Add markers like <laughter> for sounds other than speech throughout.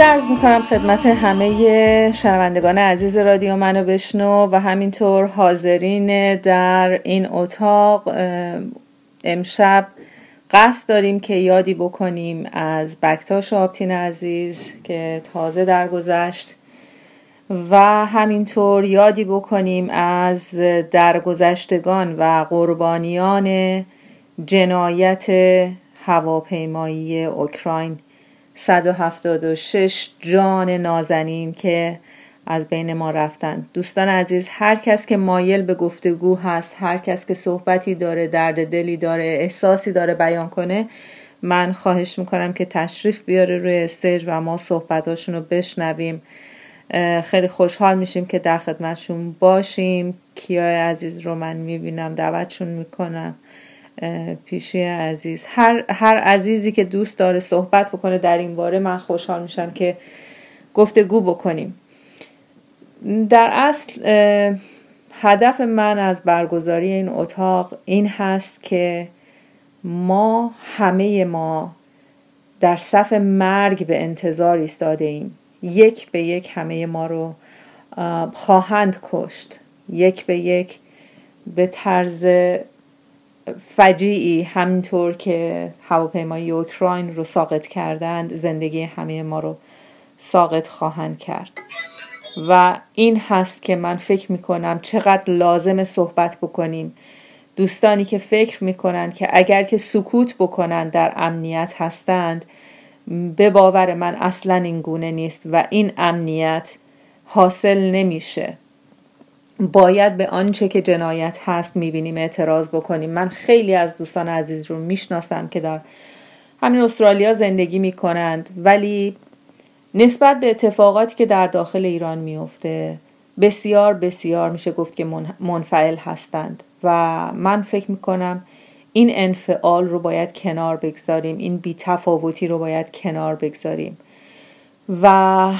درود ارز می‌کنم خدمت همه شنوندگان عزیز رادیو منو بشنو و همینطور حاضرین در این اتاق امشب قصد داریم که یادی بکنیم از بکتاش آبتین عزیز که تازه درگذشت و همینطور یادی بکنیم از درگذشتگان و قربانیان جنایت هواپیمایی اوکراین. 176 جان نازنین که از بین ما رفتن. دوستان عزیز هر کس که مایل به گفتگو هست هر کس که صحبتی داره درد دلی داره احساسی داره بیان کنه من خواهش می‌کنم که تشریف بیاره روی استیج و ما صحبتاشون رو بشنویم. خیلی خوشحال میشیم که در خدمتشون باشیم. کیای عزیز رو من می‌بینم دعوتشون می‌کنم. پیشی عزیز. هر, هر عزیزی که دوست داره صحبت بکنه در این باره من خوشحال میشم که گفتگو بکنیم. در اصل هدف من از برگزاری این اتاق این هست که ما همه ما در صف مرگ به انتظار ایستاده ایم. یک به یک همه ما رو خواهند کشت. یک به یک به طرز فجیعی همینطور که هواپیمای اوکراین رو ساقط کردند زندگی همه ما رو ساقط خواهند کرد. و این هست که من فکر می‌کنم چقدر لازم صحبت بکنیم. دوستانی که فکر می‌کنند که اگر که سکوت بکنند در امنیت هستند به باور من اصلا این گونه نیست و این امنیت حاصل نمیشه. باید به آنچه که جنایت هست می‌بینیم اعتراض بکنیم. من خیلی از دوستان عزیز رو می‌شناسم که در همین استرالیا زندگی می‌کنند ولی نسبت به اتفاقاتی که در داخل ایران میفته بسیار بسیار میشه گفت که منفعل هستند و من فکر می‌کنم این انفعال رو باید کنار بگذاریم این بیتفاوتی رو باید کنار بگذاریم. و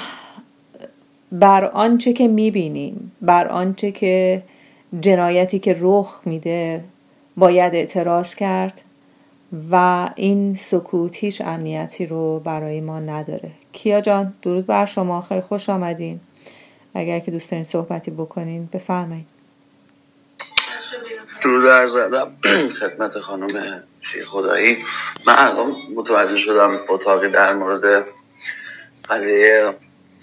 بر آنچه که می‌بینیم بر آنچه که جنایتی که رخ میده باید اعتراض کرد و این سکوت هیچ امنیتی رو برای ما نداره. کیا جان درود بر شما. خیلی خوش آمدین. اگر که دوست دارین صحبتی بکنین بفرمایید درود در زدم. <clears throat> خدمت خانم شیر خدایی. من الان متوجه شدم اتاقی در مورد قضیه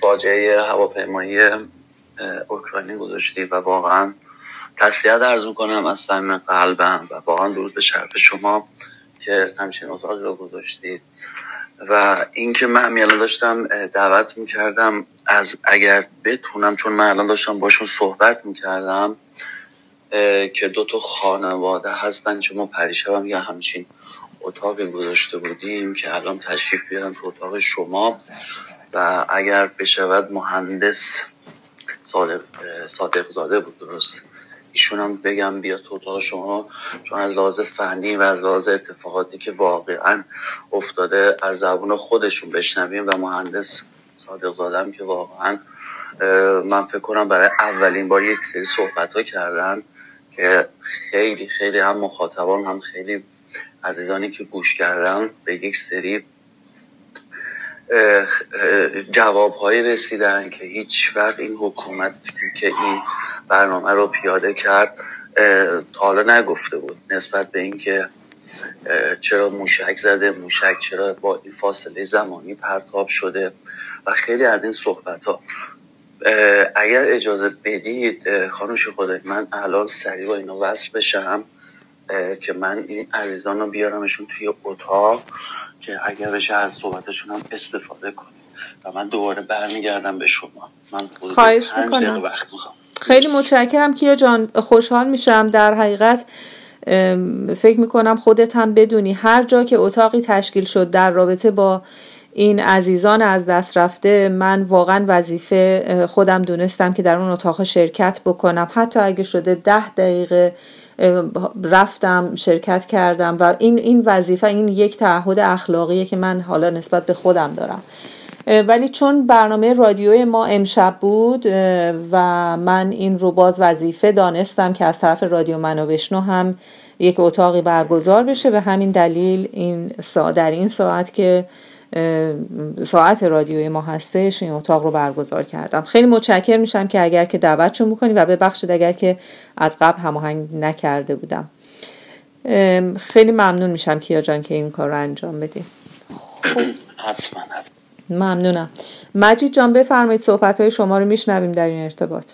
فاجعه هواپیمایی اوکراینی گذاشتی و واقعا تسلیت ارز می‌کنم از صمیم قلبم و واقعا درود به شرف شما که همچین اتاقی رو گذاشتید. و اینکه من الان داشتم دعوت می‌کردم از اگر بتونم چون من الان داشتم باشون صحبت می‌کردم که دو تا خانواده هستن که ما پریشبم یا همچین اتاقی گذاشته بودیم که الان تشریف بیارم تو اتاق شما. و اگر بشود مهندس صادق, صادق زاده بود درست. ایشون هم بگم بیا تو اتاق شما چون از لحاظ فنی و از لحاظ اتفاقاتی که واقعا افتاده از زبون خودشون بشنویم و مهندس صادق زادم که واقعا من فکر کنم برای اولین بار یک سری صحبت ها کردن که خیلی خیلی هم مخاطبان هم خیلی عزیزانی که گوش کردن به یک سری جواب هایی رسیدن که هیچ وقت این حکومت که این برنامه رو پیاده کرد تا حالا نگفته بود نسبت به اینکه چرا موشک زده موشک چرا با این فاصله زمانی پرتاب شده و خیلی از این صحبت ها اگر اجازه بدید خانوش خدای من الان سریع با اینا وصل بشم که من این عزیزان رو بیارمشون توی اتاق. که اگر بشه از صحبتشون هم استفاده کنیم. و من دوباره برمیگردم به شما. من خواهش می‌کنم. وقت خیلی متشکرم. کیا جان خوشحال میشم. در حقیقت فکر می‌کنم خودت هم بدونی هر جا که اتاقی تشکیل شد در رابطه با این عزیزان از دست رفته من واقعا وظیفه خودم دونستم که در اون اتاق شرکت بکنم. حتی اگه شده ده دقیقه رفتم شرکت کردم و این این وظیفه این یک تعهد اخلاقیه که من حالا نسبت به خودم دارم. ولی چون برنامه رادیوی ما امشب بود و من این رو باز وظیفه دانستم که از طرف رادیو منابشنو هم یک اتاقی برگزار بشه. به همین دلیل این سا در این ساعت که ساعت رادیوی ما هستش این اتاق رو برگزار کردم. خیلی متشکر میشم که اگر که دعوتشون می‌کنی و ببخشید اگر که از قبل هماهنگ نکرده بودم. خیلی ممنون میشم کیا جان که این کار رو انجام بدیم حتما ممنونم. مجید جان بفرمایید صحبت های شما رو میشنویم در این ارتباط.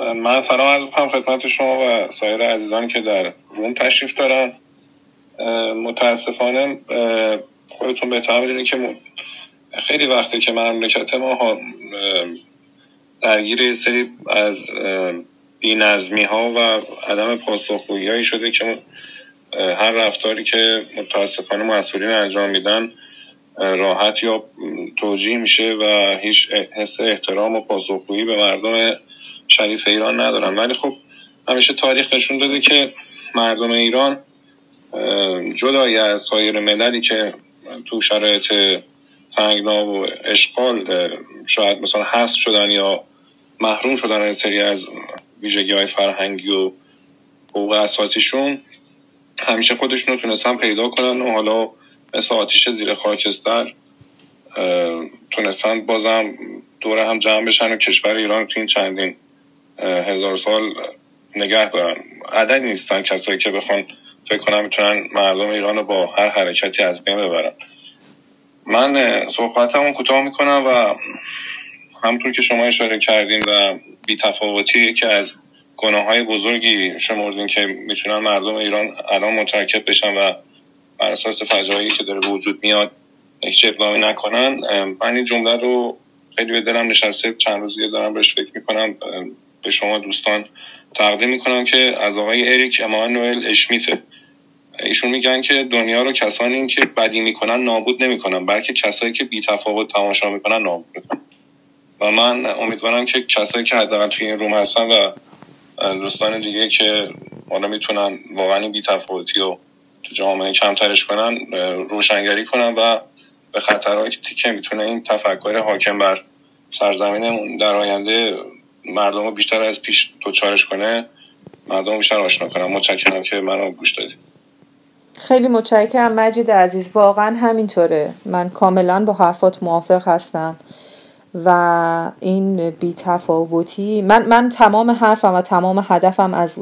من سلام از کنم خدمت شما و سایر عزیزانی که در روم تشریف دارن. متاسفانه خودتون بهتر می‌دونید که خیلی وقته که مملکت ما درگیر سری از بینظمی ها و عدم پاسخگویی شده که هر رفتاری که متاسفانه مسئولین انجام میدن راحت یا توجیه میشه و هیچ حس احترام و پاسخگویی به مردم شریف ایران ندارن ولی خب همیشه تاریخ نشون داده که مردم ایران جدای از سایر مللی که تو شرایط تنگنا و اشغال شاید مثلا حذف شدن یا محروم شدن از سری از ویژگی های فرهنگی و حقوق اساسیشون همیشه خودشون رو تونستن پیدا کنن و حالا مثل آتیش زیر خاکستر تونستن بازم دوره هم جمع بشن و کشور ایران تو این چندین هزار سال نگه دارن. عددی نیستن کسایی که بخوان فکر کنم می‌تونن مردم ایران رو با هر حرکتی از بین ببرن. من صحبتمون کوتاه می‌کنم و همطور که شما اشاره کردین و بی تفاوتی که از گناه های بزرگی شمردین که می‌تونن مردم ایران الان مترکب بشن و بر اساس فجایی که داره وجود میاد هیچ اقدامی نکنن من این جمله رو خیلی به دلم نشسته چند روزی دارم بهش فکر می‌کنم به شما دوستان تقدیم می‌کنم که از آقای اریک امانوئل اشمیته. ایشون میگن که دنیا رو کسانی که بدی می‌کنن نابود نمی‌کنن بلکه کسایی که بی تفاوت تماشا می‌کنن نابود. می‌کنن و من امیدوارم که کسایی که حداقل توی این روم هستن و دوستان دیگه که حالا می‌تونن واقعا بی تفاوتی رو تو جامعه کمترش کنن روشنگری کنن و به خطرهایی که می‌تونه این تفکر حاکم بر سرزمینمون در آینده مردم رو بیشتر از پیش چارش کنه مردم بیشتر آشنا کنم متشکرم که منو گوش دادید خیلی متشکرم مجید عزیز. واقعا همینطوره. من کاملا با حرفات موافق هستم و این بیتفاوتی من من تمام حرفم و تمام هدفم از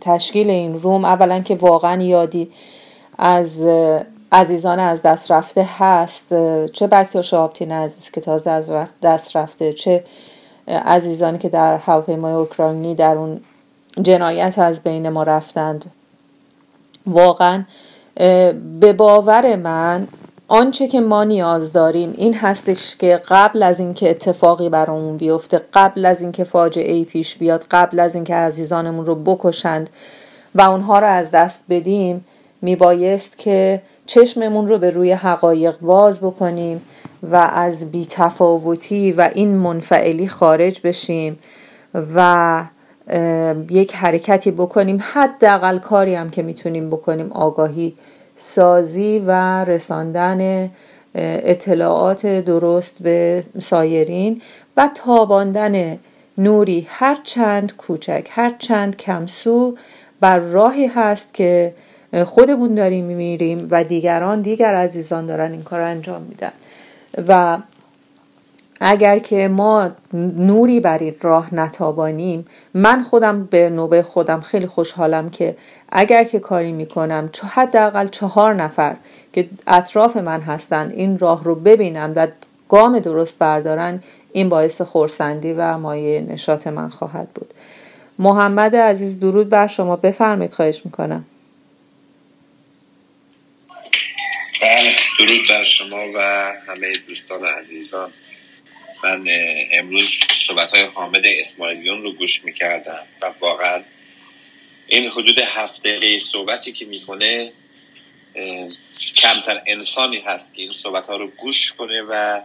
تشکیل این روم اولا که واقعا یادی از عزیزان از دست رفته هست چه بکتر شابتین عزیز که تازه از دست رفته چه عزیزانی که در هواپیمای اوکراینی در اون جنایت از بین ما رفتند. واقعا به باور من آنچه که ما نیاز داریم این هستش که قبل از اینکه اتفاقی برامون بیفته قبل از اینکه فاجعه ای پیش بیاد قبل از اینکه عزیزانمون رو بکشند و اونها رو از دست بدیم میبایست که چشممون رو به روی حقایق باز بکنیم و از بیتفاوتی و این منفعلی خارج بشیم و یک حرکتی بکنیم. حداقل کاری هم که می‌تونیم بکنیم آگاهی سازی و رساندن اطلاعات درست به سایرین و تاباندن نوری. هر چند کوچک هر چند کمسو بر راهی هست که خودمون داریم میمیریم و دیگران دیگر عزیزان دارن این کار انجام میدن. و اگر که ما نوری بر این راه نتابانیم من خودم به نوبه خودم خیلی خوشحالم که اگر که کاری می‌کنم حداقل چهار نفر که اطراف من هستن این راه رو ببینم و گام درست بردارن این باعث خورسندی و مایه نشاط من خواهد بود. محمد عزیز درود بر شما. بفرمایید خواهش می‌کنم. بله درود بر شما و همه دوستان عزیزان. من امروز صحبت های حامد اسماعیلیون رو گوش می‌کردم و واقعا این حدود هفته دقیقه صحبتی که می‌کنه کمتر انسانی هست که این صحبت ها رو گوش کنه و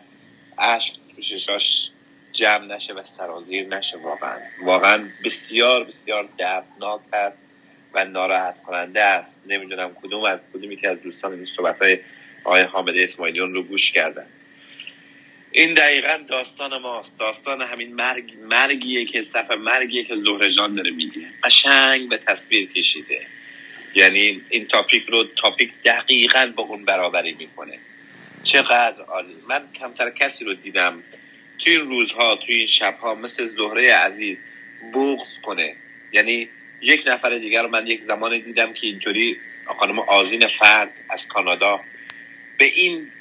عشق توشش جمع نشه و سرازیر نشه واقعا. واقعا بسیار بسیار دردناک است. و ناراحت کننده است. نمی‌دونم کدوم از کدومی که از دوستان این صحبت های آقای حامد اسماعیلیون رو گوش کردن. این دقیقا داستان ماست. داستان همین مرگ مرگیه که سفر مرگیه که جان داره میگه. قشنگ به تصویر کشیده. یعنی این تاپیک رو تاپیک دقیقا با اون برابری می‌کنه. چقدر عالی. من کمتر کسی رو دیدم توی این روزها توی این شبها مثل زهره عزیز بغض کنه. یعنی یک نفر دیگر من یک زمان دیدم که اینطوری خانم آزین فرد از کانادا به این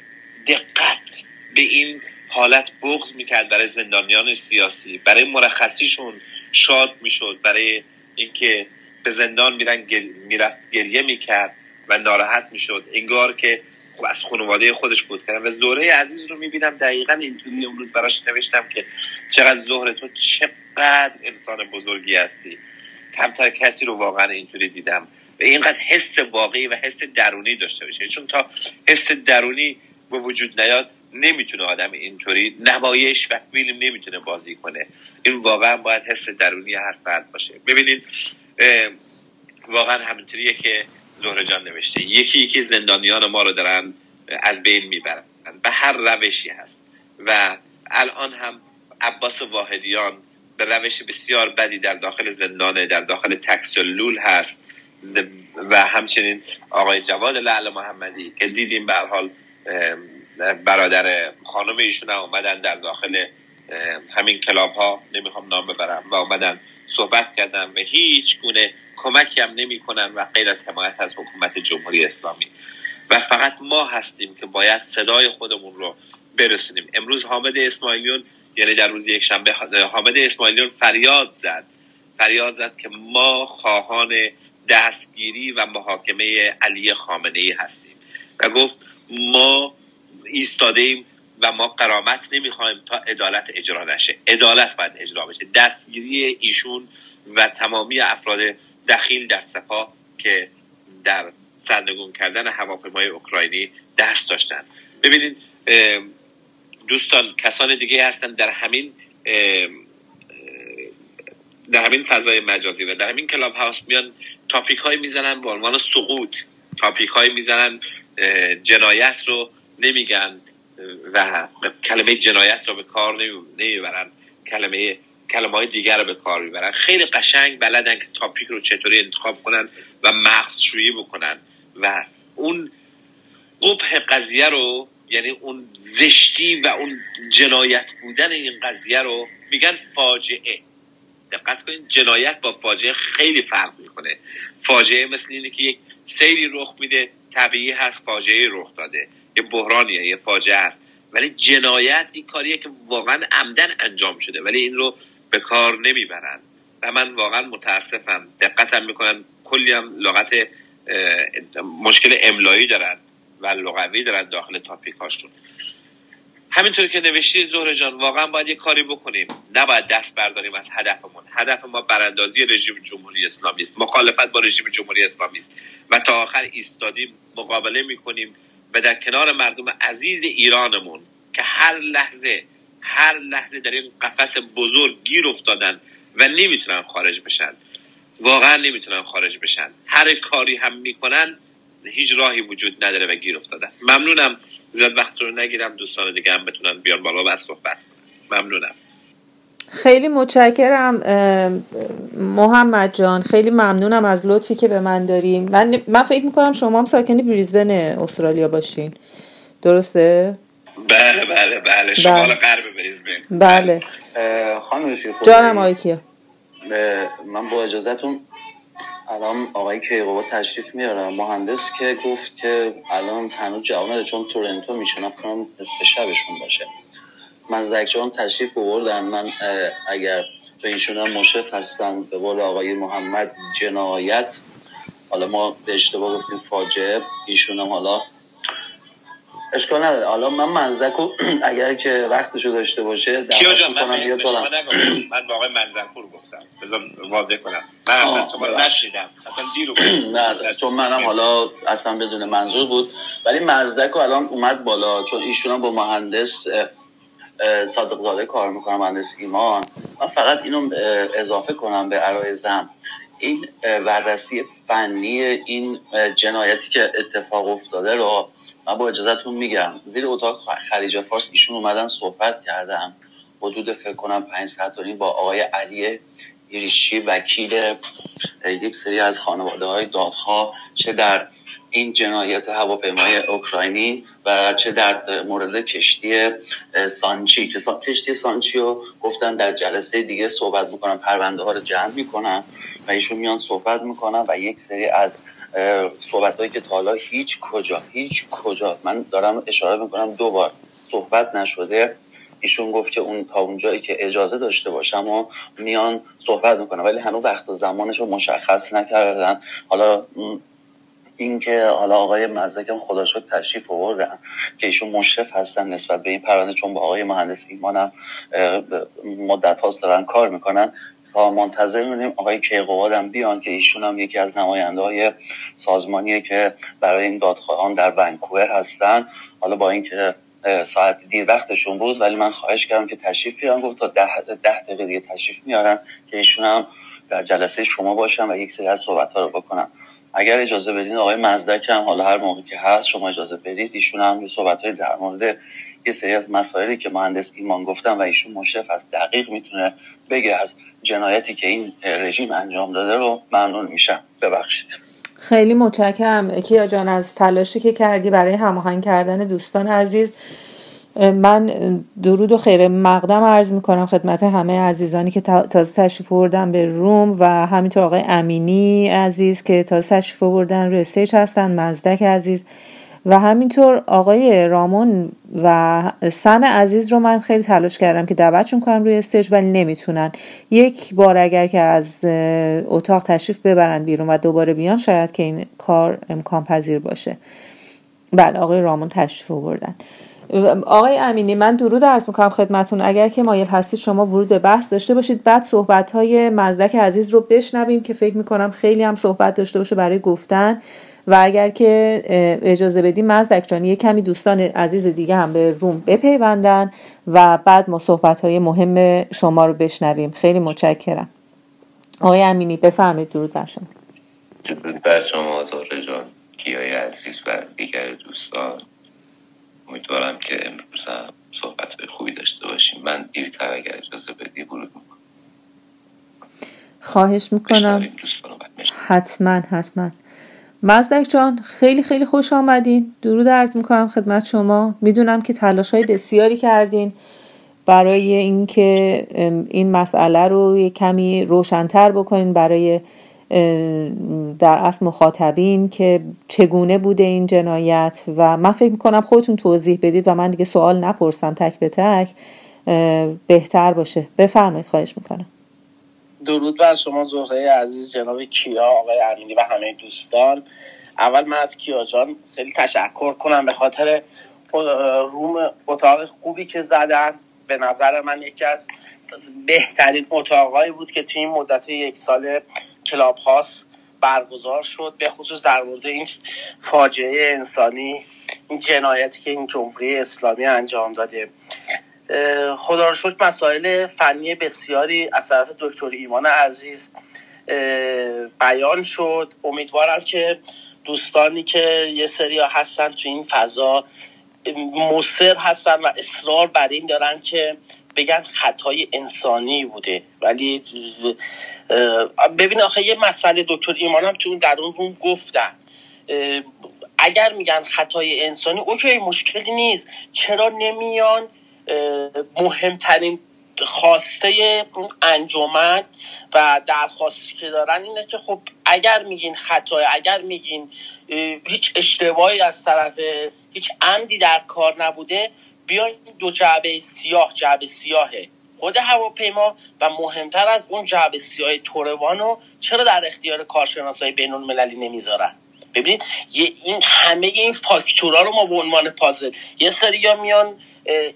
دقت به این حالت بغض می‌کرد برای زندانیان سیاسی برای مرخصیشون شاد می‌شد برای اینکه به زندان میرن می‌رفت گریه می‌کرد و ناراحت می‌شد. انگار که خب از خانواده خودش بود. کردن و زهره عزیز رو می‌بینم دقیقا اینطوری امروز براش نوشتم که چقدر زهره تو چقدر انسان بزرگی هستی. کمتر کسی رو واقعا اینطوری دیدم. و اینقدر حس واقعی و حس درونی داشته باشه. چون تا حس درونی به وجود نیاد نمی‌تونه آدم اینطوری نمایش و فیلم نمی‌تونه بازی کنه. این واقعا باید حس درونی هر فرد باشه. ببینید واقعا همینطوریه که زهره جان نوشته یکی یکی زندانیان ما رو دارن از بین می‌برن. به هر روشی هست. و الان هم عباس واحدیان به روش بسیار بدی در داخل زندانه در داخل تکسلول هست. و همچنین آقای جواد لعل محمدی که دیدیم به حال برادر خانم ایشون هم اومدن در داخل همین کلاب ها نمی‌خوام نام ببرم و اومدن صحبت کردن و هیچ گونه کمکی هم نمی‌کنن و غیر از حمایت از حکومت جمهوری اسلامی. و فقط ما هستیم که باید صدای خودمون رو برسونیم. امروز حامد اسماعیلیون یعنی در روز یک شنبه حامد اسماعیلیون فریاد زد. فریاد زد که ما خواهان دستگیری و محاکمه علی خامنه ای هستیم. و گفت ما ایستاده ایم و ما قرامت نمی‌خوایم تا عدالت اجرا نشه. عدالت باید اجرا بشه. دستگیری ایشون و تمامی افراد دخیل در سپاه که در سرنگون کردن هواپیمای اوکراینی دست داشتن. ببینید دوستان کسان دیگه هستن در همین در همین فضای مجازی و در همین کلاب هاوس میان تاپیک های می‌زنن به عنوان سقوط. تاپیک های می‌زنن جنایت رو نمیگن و کلمه جنایت رو به کار نمی‌برن. کلمه کلمه های دیگر رو به کار می‌برن. خیلی قشنگ بلدن که تاپیک رو چطوری انتخاب کنن و مغز شویی بکنن. و اون قبح قضیه رو یعنی اون زشتی و اون جنایت بودن این قضیه رو میگن فاجعه. دقت کنید جنایت با فاجعه خیلی فرق می‌کنه. فاجعه مثل اینه که یک سیری رخ میده طبیعی هست فاجعه رخ داده. یه بحرانیه یه فاجعه است. ولی جنایت این کاریه که واقعا عمدن انجام شده ولی این رو به کار نمی‌برن. و من واقعا متاسفم. دقتم می‌کنن. کلی هم لغت مشکل املایی دارن. و لغوی دارن داخل تاپیک هاشون. همینطور که نوشتی زهر جان واقعا باید یه کاری بکنیم. نباید دست برداریم از هدفمون. هدف ما براندازی رژیم جمهوری اسلامی است. مخالفت با رژیم جمهوری اسلامی است. و تا آخر ایستادیم مقابله می‌کنیم و در کنار مردم عزیز ایرانمون که هر لحظه هر لحظه در این قفس بزرگ گیر افتادن و نمی‌تونن خارج بشن. واقعا نمی‌تونن خارج بشن. هر کاری هم می‌کنن هیچ راهی وجود نداره و گیر افتادن ممنونم. زیاد وقت رو نگیرم. دوستان دیگه هم بتونن بیان بالا و صحبت ممنونم. خیلی متشکرم محمد جان. خیلی ممنونم از لطفی که به من داریم من, من فکر می‌کنم شما هم ساکن بریزبن استرالیا باشین. درسته؟ بله بله بله. شمال غرب بریزبن. بله. خانم جانم آقای کیا؟ من با اجازهتون الان آقای کیقوبا تشریف میارم مهندس که گفت که الان هنوز جواب نده چون تورنتو میشنم کنم نصف شبشون باشه. مزدک جان تشریف آوردن من اگر تو ایشون هم مشرف هستن به قول آقای محمد جنایت. حالا ما به اشتباه گفتیم فاجعه. ایشون هم حالا اشکال نداره. حالا من مزدکو <clears throat> اگر که وقتشو داشته باشه کیا جان من, من, من با آقای منزلپور گفتم. بذار واضح کنم. من اصلا نشیدم اصلا دیرو <clears throat> نه چون منم حالا اصلا بدون منظور بود. ولی مزدک الان اومد بالا. چون ایشون هم با مهندس صادق زاده کار می‌کنم مهندس ایمان. من فقط اینو اضافه کنم به عرایزم این بررسی فنی این جنایتی که اتفاق افتاده رو من با اجازهتون میگم. زیر اتاق خلیج فارس ایشون اومدن صحبت کردم حدود فکر کنم پنج ساعت با آقای علی ایریشی وکیل یک سری از خانواده های دادخواه چه در این جنایت هواپیمای اوکراینی و چه در مورد کشتی سانچی که کشتی سانچی رو گفتن در جلسه دیگه صحبت می‌کنن پرونده ها رو جمع می‌کنن و ایشون میان صحبت می‌کنن و یک سری از صحبت هایی که تا حالا هیچ کجا هیچ کجا من دارم اشاره می‌کنم دو بار صحبت نشده. ایشون گفت که اون تا اونجایی که اجازه داشته باشم و میان صحبت می‌کنن ولی هنوز وقت و زمانش رو مشخص نکردن. حالا اینکه حالا آقای مزدکم خدا شد تشریف آوردن که ایشون مشرف هستن نسبت به این پرونده چون با آقای مهندس ایمانم مدت هاست دارن کار می‌کنن. تا منتظر میمونیم آقای کیقواد بیان که ایشون هم یکی از نماینده های سازمانیه که برای این دادخواهان در ونکوور هستن. حالا با اینکه ساعت دیر وقتشون بود ولی من خواهش کردم که تشریف بیارن. گفت تا ده, ده دقیقه دیگه تشریف میارن که ایشون هم در جلسه شما باشن و یک سری از صحبت ها رو بکنم اگر اجازه بدین آقای مزدک هم حالا هر موقع که هست شما اجازه بدید. ایشون هم یه صحبت در مورد یه سری از مسائلی که مهندس ایمان گفتن و ایشون مشرف از دقیق می‌تونه بگه از جنایتی که این رژیم انجام داده رو ممنون میشم. ببخشید. خیلی متشکرم. کیا جان از تلاشی که کردی برای هماهنگ کردن دوستان عزیز من درود و خیر مقدم عرض می‌کنم خدمت همه عزیزانی که تازه تشریف بردن به room و همینطور آقای امینی عزیز که تازه تشریف بردن روی stage هستن مزدک عزیز و همینطور آقای رامون و سم عزیز رو من خیلی تلاش کردم که دعوتشون کنم روی stage ولی نمی‌تونن. یک بار اگر که از اتاق تشریف ببرن بیرون و دوباره بیان شاید که این کار امکان پذیر باشه. بله آقای رامون تشریف بردن آقای امینی من درود عرض می‌کنم خدمتون. اگر که مایل هستید شما ورود به بحث داشته باشید. بعد صحبت های مزدک عزیز رو بشنویم که فکر می‌کنم خیلی هم صحبت داشته باشه برای گفتن. و اگر که اجازه بدیم مزدک جان یه کمی دوستان عزیز دیگه هم به روم بپیوندن و بعد ما صحبت های مهم شما رو بشنویم. خیلی متشکرم. آقای امینی بفرمایید درود بر شما. درود بر شما جان کیای عزیز و دیگر دوستان. امیدوارم که امروز هم صحبت خوبی داشته باشیم. من دیرتر اگر اجازه بدی ورود می‌کنم. خواهش می‌کنم. حتما حتما. مزدک جان خیلی خیلی خوش آمدین. درود عرض می‌کنم خدمت شما. می‌دونم که تلاش های بسیاری کردین. برای اینکه این مسئله رو یه کمی روشنتر بکنین برای در اصل مخاطبین که چگونه بوده این جنایت و من فکر می‌کنم خودتون توضیح بدید و من دیگه سوال نپرسم تک به تک بهتر باشه. بفرمایید خواهش می‌کنم. درود بر شما زهره عزیز جناب کیا آقای امینی و همه دوستان. اول من از کیا جان خیلی تشکر کنم به خاطر روم اتاق خوبی که زدن. به نظر من یکی از بهترین اتاقهایی بود که توی این مدت یک سال کلاب هاست برگزار شد به خصوص در مورد این فاجعه انسانی این جنایتی که این جمهوری اسلامی انجام داده. خدا رو شکر مسائل فنی بسیاری از طرف دکتر ایمان عزیز بیان شد. امیدوارم که دوستانی که یه سری هستن تو این فضا مصر هستن و اصرار بر این دارن که بگن خطای انسانی بوده. ولی ببین آخه یه مسئله دکتر ایمانم تو در اون روم گفتن. اگر میگن خطای انسانی اوکی مشکلی نیست. چرا نمیان؟ مهمترین خواسته اون انجمن و درخواستی که دارن اینه که خب اگر میگین خطای اگر میگین هیچ اشتباهی از طرف هیچ عمدی در کار نبوده بیاین دو جعبه سیاه جعبه سیاهه. خود هواپیما و مهمتر از اون جعبه سیاه توروانو چرا در اختیار کارشناسای بین المللی نمی‌ذارن؟ ببینید این همه این فاکتورا رو ما به عنوان پازل یه سری میان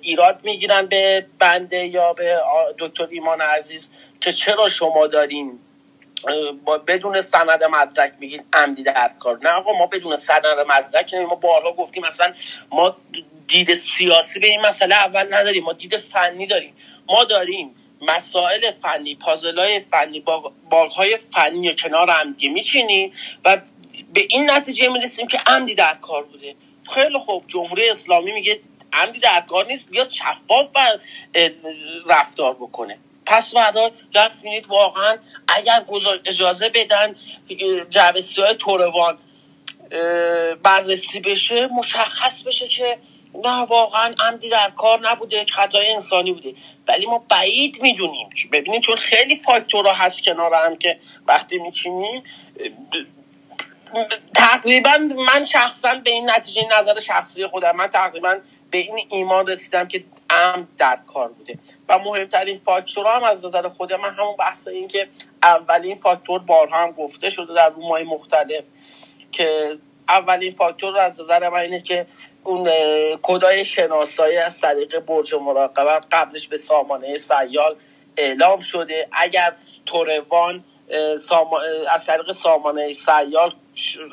ایراد می‌گیرن به بنده یا به دکتر ایمان عزیز که چرا شما دارین بدون سند مدرک میگین عمدی در کار. نه آقا ما بدون سند مدرک ما بارها گفتیم مثلا ما دید سیاسی به این مسئله اول نداریم. ما دید فنی داریم. ما داریم مسائل فنی پازلای فنی باغهای فنی و کنار هم دیگه میچینیم و به این نتیجه می‌رسیم که عمدی در کار بوده. خیلی خوب. جمهوری اسلامی میگه عمدی در کار نیست بیاد شفاف بر رفتار بکنه. پس فردا رفتینید واقعا اگر اجازه بدن جعبه های توروان بررسی بشه مشخص بشه که نه واقعا عمدی در کار نبوده خطای انسانی بوده. ولی ما بعید می‌دونیم ببینید چون خیلی فاکتورها هست کنار هم که وقتی میچینیم تقریبا من شخصا به این نتیجه نظر شخصی خودم من تقریبا به این ایمان رسیدم که ام در کار بوده. و مهمترین فاکتور هم از نظر خود من همون بحث این که اولین فاکتور بارها هم گفته شده در رومای مختلف که اولین فاکتور از نظر من اینه که اون کدای شناسایی از طریق برج مراقبت قبلش به سامانه سیال اعلام شده. اگر توروان از طریق سامانه سیال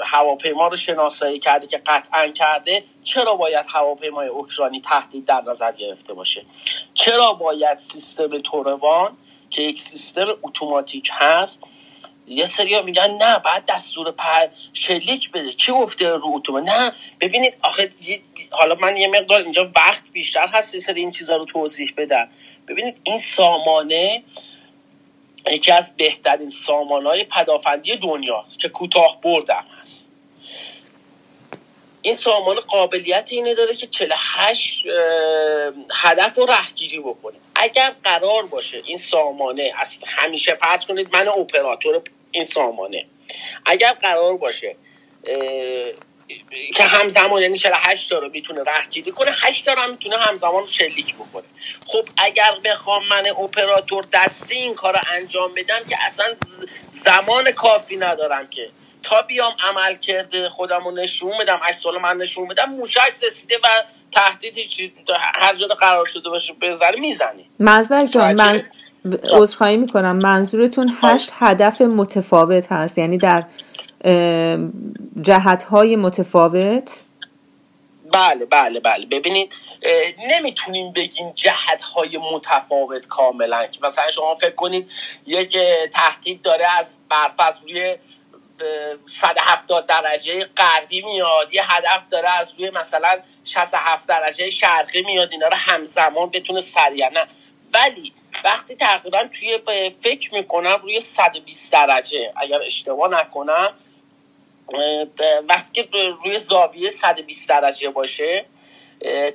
هواپیما رو شناسایی کرده که قطعا کرده چرا باید هواپیمای اوکراینی تهدید در نظر گرفته باشه؟ چرا باید سیستم توروان که یک سیستم اتوماتیک هست یه سری میگن نه بعد دستور پر شلیک بده. کی گفته رو اتومات؟ نه. ببینید آخه حالا من یه مقدار اینجا وقت بیشتر هست یه سری این چیزها رو توضیح بدم. ببینید این سامانه یکی از بهترین های پدافندی دنیا که کوتاه بردم هست. این سامان قابلیت اینه داره که 48 هدف رو رهگیری بکنه. اگر قرار باشه این سامانه از همیشه فرض کنید من اپراتور این سامانه. اگر قرار باشه که همزمان یعنی 48 تا رو می‌تونه رهگیری کنه 8 تا رو هم می‌تونه همزمان شلیک بکنه. خب اگر بخوام من اپراتور دستی این کار رو انجام بدم که اصلا زمان کافی ندارم که. تا بیام عمل کرده خودم رو نشون بدم اجسال من نشون بدم موشک رسیده و تهدید هر جا قرار شده باشه بذاره می‌زنی مزدر جان من عذرخواهی می‌کنم. منظورتون هشت هدف متفاوت هست. یعنی در جهت های متفاوت؟ بله بله بله. ببینید نمی‌تونیم بگیم جهت های متفاوت کاملا. که مثلا شما فکر کنید یک تهدید داره از برفض روی 170 درجه غربی میاد یه هدف داره از روی مثلا 67 درجه شرقی میاد اینا رو همزمان بتونه سریع. نه. ولی وقتی تقریبا توی فکر می‌کنم روی 120 درجه اگر اشتباه نکنم وقتی که روی زاویه 120 درجه باشه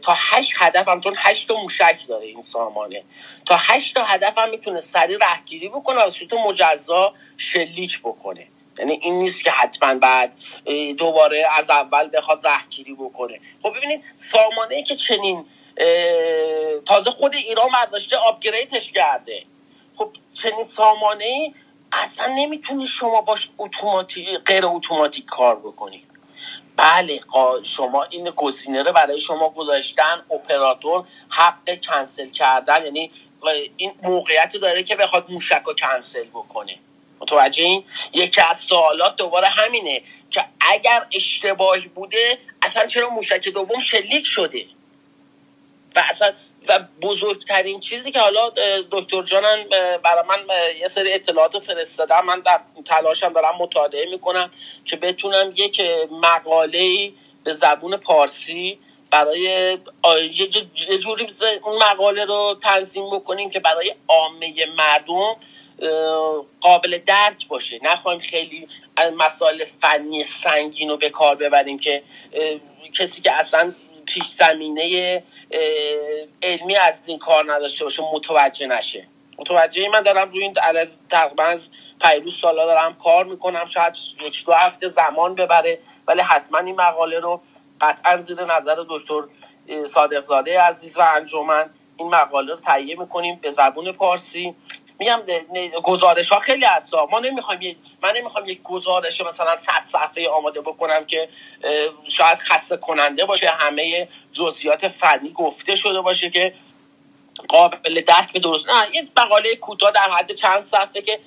تا 8 هدف هم چون 8 تا موشک داره این سامانه. تا 8 تا هدف هم می‌تونه سریع رهگیری بکنه و صورت مجزا شلیک بکنه. یعنی این نیست که حتما بعد دوباره از اول بخواد رهگیری بکنه. خب ببینید سامانه که چنین تازه خود ایران برداشته آپگریدش کرده. خب چنین سامانه اصلا نمی‌تونی شما باش اتوماتیک غیر اتوماتیک کار بکنید بله شما این گزینه رو برای شما گذاشتن اپراتور حق کنسل کردن یعنی این موقعیتی داره که بخواد موشک رو کنسل بکنه. متوجه این؟ یکی از سوالات دوباره همینه که اگر اشتباهی بوده اصلا چرا موشک دوم شلیک شده؟ و اصلا و بزرگترین چیزی که حالا دکتر جانن برای من یه سری اطلاعات فرستادم من در تلاشم دارم مطالعه می‌کنم که بتونم یک مقاله به زبون پارسی برای یه جوری اون مقاله رو تنظیم بکنیم که برای عامه مردم قابل درک باشه. نخواهیم خیلی مسائل فنی سنگین رو به کار ببریم که کسی که اصلا پیش زمینه علمی از این کار نداشته باشه متوجه نشه. متوجه من دارم روی این تقریبا از پیروز سالا دارم کار می‌کنم شاید یک دو هفته زمان ببره ولی حتما این مقاله رو قطعا زیر نظر دکتر صادق زاده عزیز و انجمن این مقاله رو تهیه می‌کنیم. به زبون پارسی میگم گزارش ها خیلی هست ما نمی‌خوایم من نمی‌خوام یک گزارش مثلا 100 صفحه آماده بکنم که شاید خسته کننده باشه همه جزئیات فنی گفته شده باشه که قابل درک به درست نه این مقاله کوتاه در حد چند صفحه که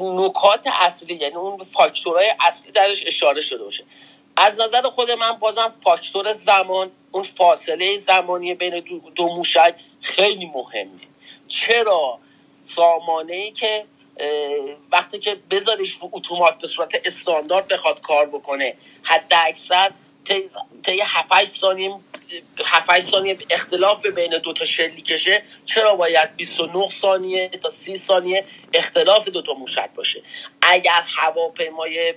نکات اصلی یعنی اون فاکتورهای اصلی درش اشاره شده باشه. از نظر خود من بازم فاکتور زمان اون فاصله زمانی بین دو, دو موشک خیلی مهمه. چرا؟ سامانه ای که وقتی که بذاریش رو اتومات به صورت استاندارد بخواد کار بکنه حد اکثر طی 7 ثانیه 7 ثانیه اختلاف بین دو تا شلیکشه چرا باید 29 ثانیه تا 30 ثانیه اختلاف دو تا موشک باشه؟ اگر هواپیمای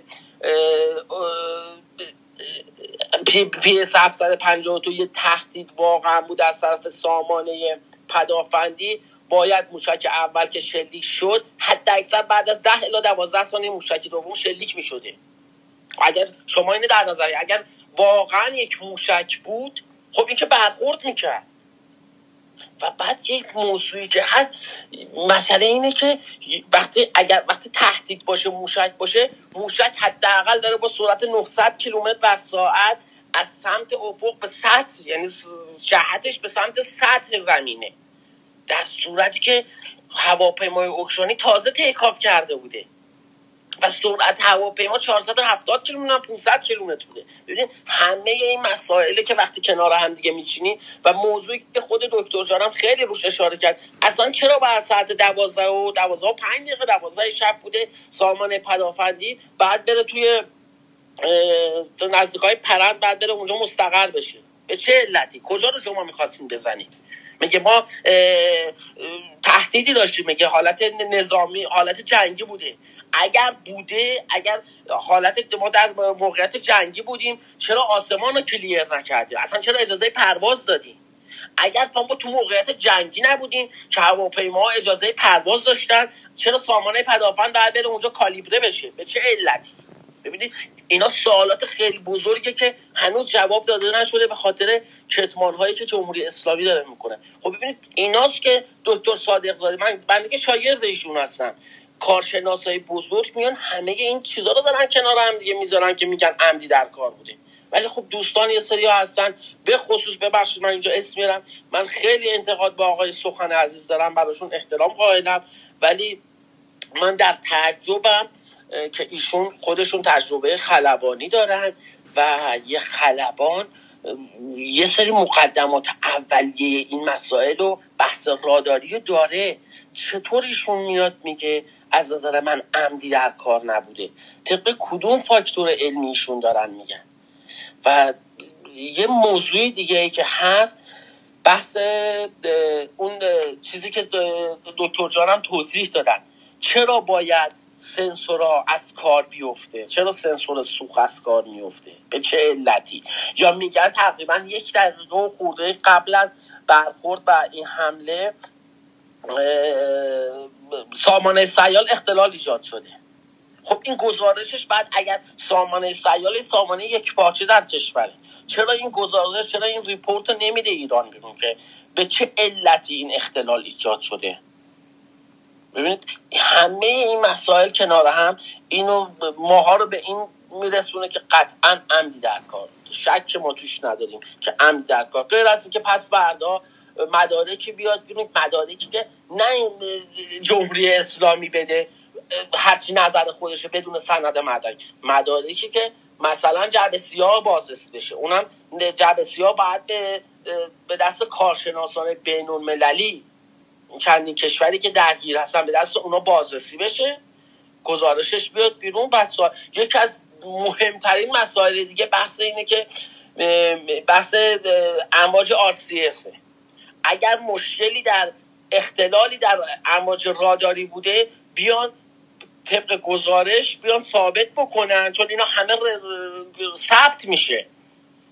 P, PS 752 یه تهدید واقعا بود از طرف سامانه پدافندی باید موشک اول که شلیک شد حد اکثر بعد از ده الی دوازده ثانیه موشک دوم شلیک می اگر شما اینه در نظر اگر واقعا یک موشک بود خب این که برخورد می‌کرد. و بعد یک موضوعی که هست مسئله اینه که وقتی اگر وقتی تهدید باشه موشک باشه موشک حداقل داره با سرعت 900 کیلومتر بر ساعت از سمت افق به سطح یعنی جهتش به سمت سطح زمینه. در صورتی که هواپیمای اوکراینی تازه تیکاف کرده بوده. و سرعت هواپیما 470 کیلومتر 500 کیلومتر بوده. ببینید همه این مسائلی که وقتی کنار هم دیگه میچینی و موضوعی که خود دکتر جانم خیلی روش اشاره کرد اصلا چرا بعد ساعت 12 و 12 و 5 دقیقه 12 شب بوده سامان پدافندی بعد بره توی نزدیکای پرند بعد بره اونجا مستقر بشه؟ به چه علتی؟ کجا رو شما می‌خواستین بزنید؟ میگه ما تهدیدی داشتیم میگه حالت نظامی حالت جنگی بوده؟ اگر بوده اگر حالت ما در موقعیت جنگی بودیم چرا آسمان رو کلیر نکردیم؟ اصلا چرا اجازه پرواز دادیم؟ اگر ما تو موقعیت جنگی نبودیم که هواپیما اجازه پرواز داشتن چرا سامانه پدافند باید بره اونجا کالیبره بشه؟ به چه علتی؟ ببینید اینا سوالات خیلی بزرگه که هنوز جواب داده نشده به خاطر کتمان هایی که جمهوری اسلامی داره می‌کنه. خب ببینید ایناست که دکتر صادق زاده من بنده که شاگرد ایشون هستم. کارشناس های بزرگ میان همه این چیزا رو دارن کنار هم دیگه می‌ذارن که میگن عمدی در کار بوده ولی خب دوستان یه سری هستن. به خصوص ببخشید من اینجا اسم میرم من خیلی انتقاد با آقای سخن عزیز دارم براشون احترام قائلم. ولی من در تعجبم که ایشون خودشون تجربه خلبانی دارن و یه خلبان یه سری مقدمات اولیه این مسائل و بحث راداری داره. چطور ایشون میاد میگه از نظر من عمدی در کار نبوده؟ طبق کدوم فاکتور علمی ایشون دارن میگن؟ و یه موضوع دیگه ای که هست بحث اون چیزی که دکتر جانم توضیح دادن. چرا باید سنسورا از کار بیفته. چرا سنسور سوخ از کار میفته؟ به چه علتی؟ یا میگن تقریبا یک دقیقه خورده قبل از برخورد و این حمله سامانه سیال اختلال ایجاد شده. خب این گزارشش بعد اگر سامانه سیال سامانه یک پارچه در کشوره چرا این گزارش چرا این ریپورت نمیده ایران بیرون که؟ به چه علتی این اختلال ایجاد شده؟ ببینید همه این مسائل کنار هم اینو ماها رو به این میرسونه که قطعا عمدی در کار شک ما توش نداریم که عمدی در کار. غیر از که پس فردا مدارکی بیاد بیرون مدارکی که نه جمهوری اسلامی بده هرچی نظر خودشه بدون سند مدارک. مدارکی که مثلا جعب سیاه بازرسی بشه. اونم جعب سیاه باید به به دست کارشناسان بین المللی چندین کشوری که درگیر هستن به دست اونا بازرسی بشه گزارشش بیاد بیرون. بعد یکی از مهمترین مسائل دیگه بحث اینه که بحث امواج RCS اگر مشکلی در اختلالی در امواج راداری بوده بیان طبق گزارش بیان ثابت بکنن چون اینا همه ثبت میشه.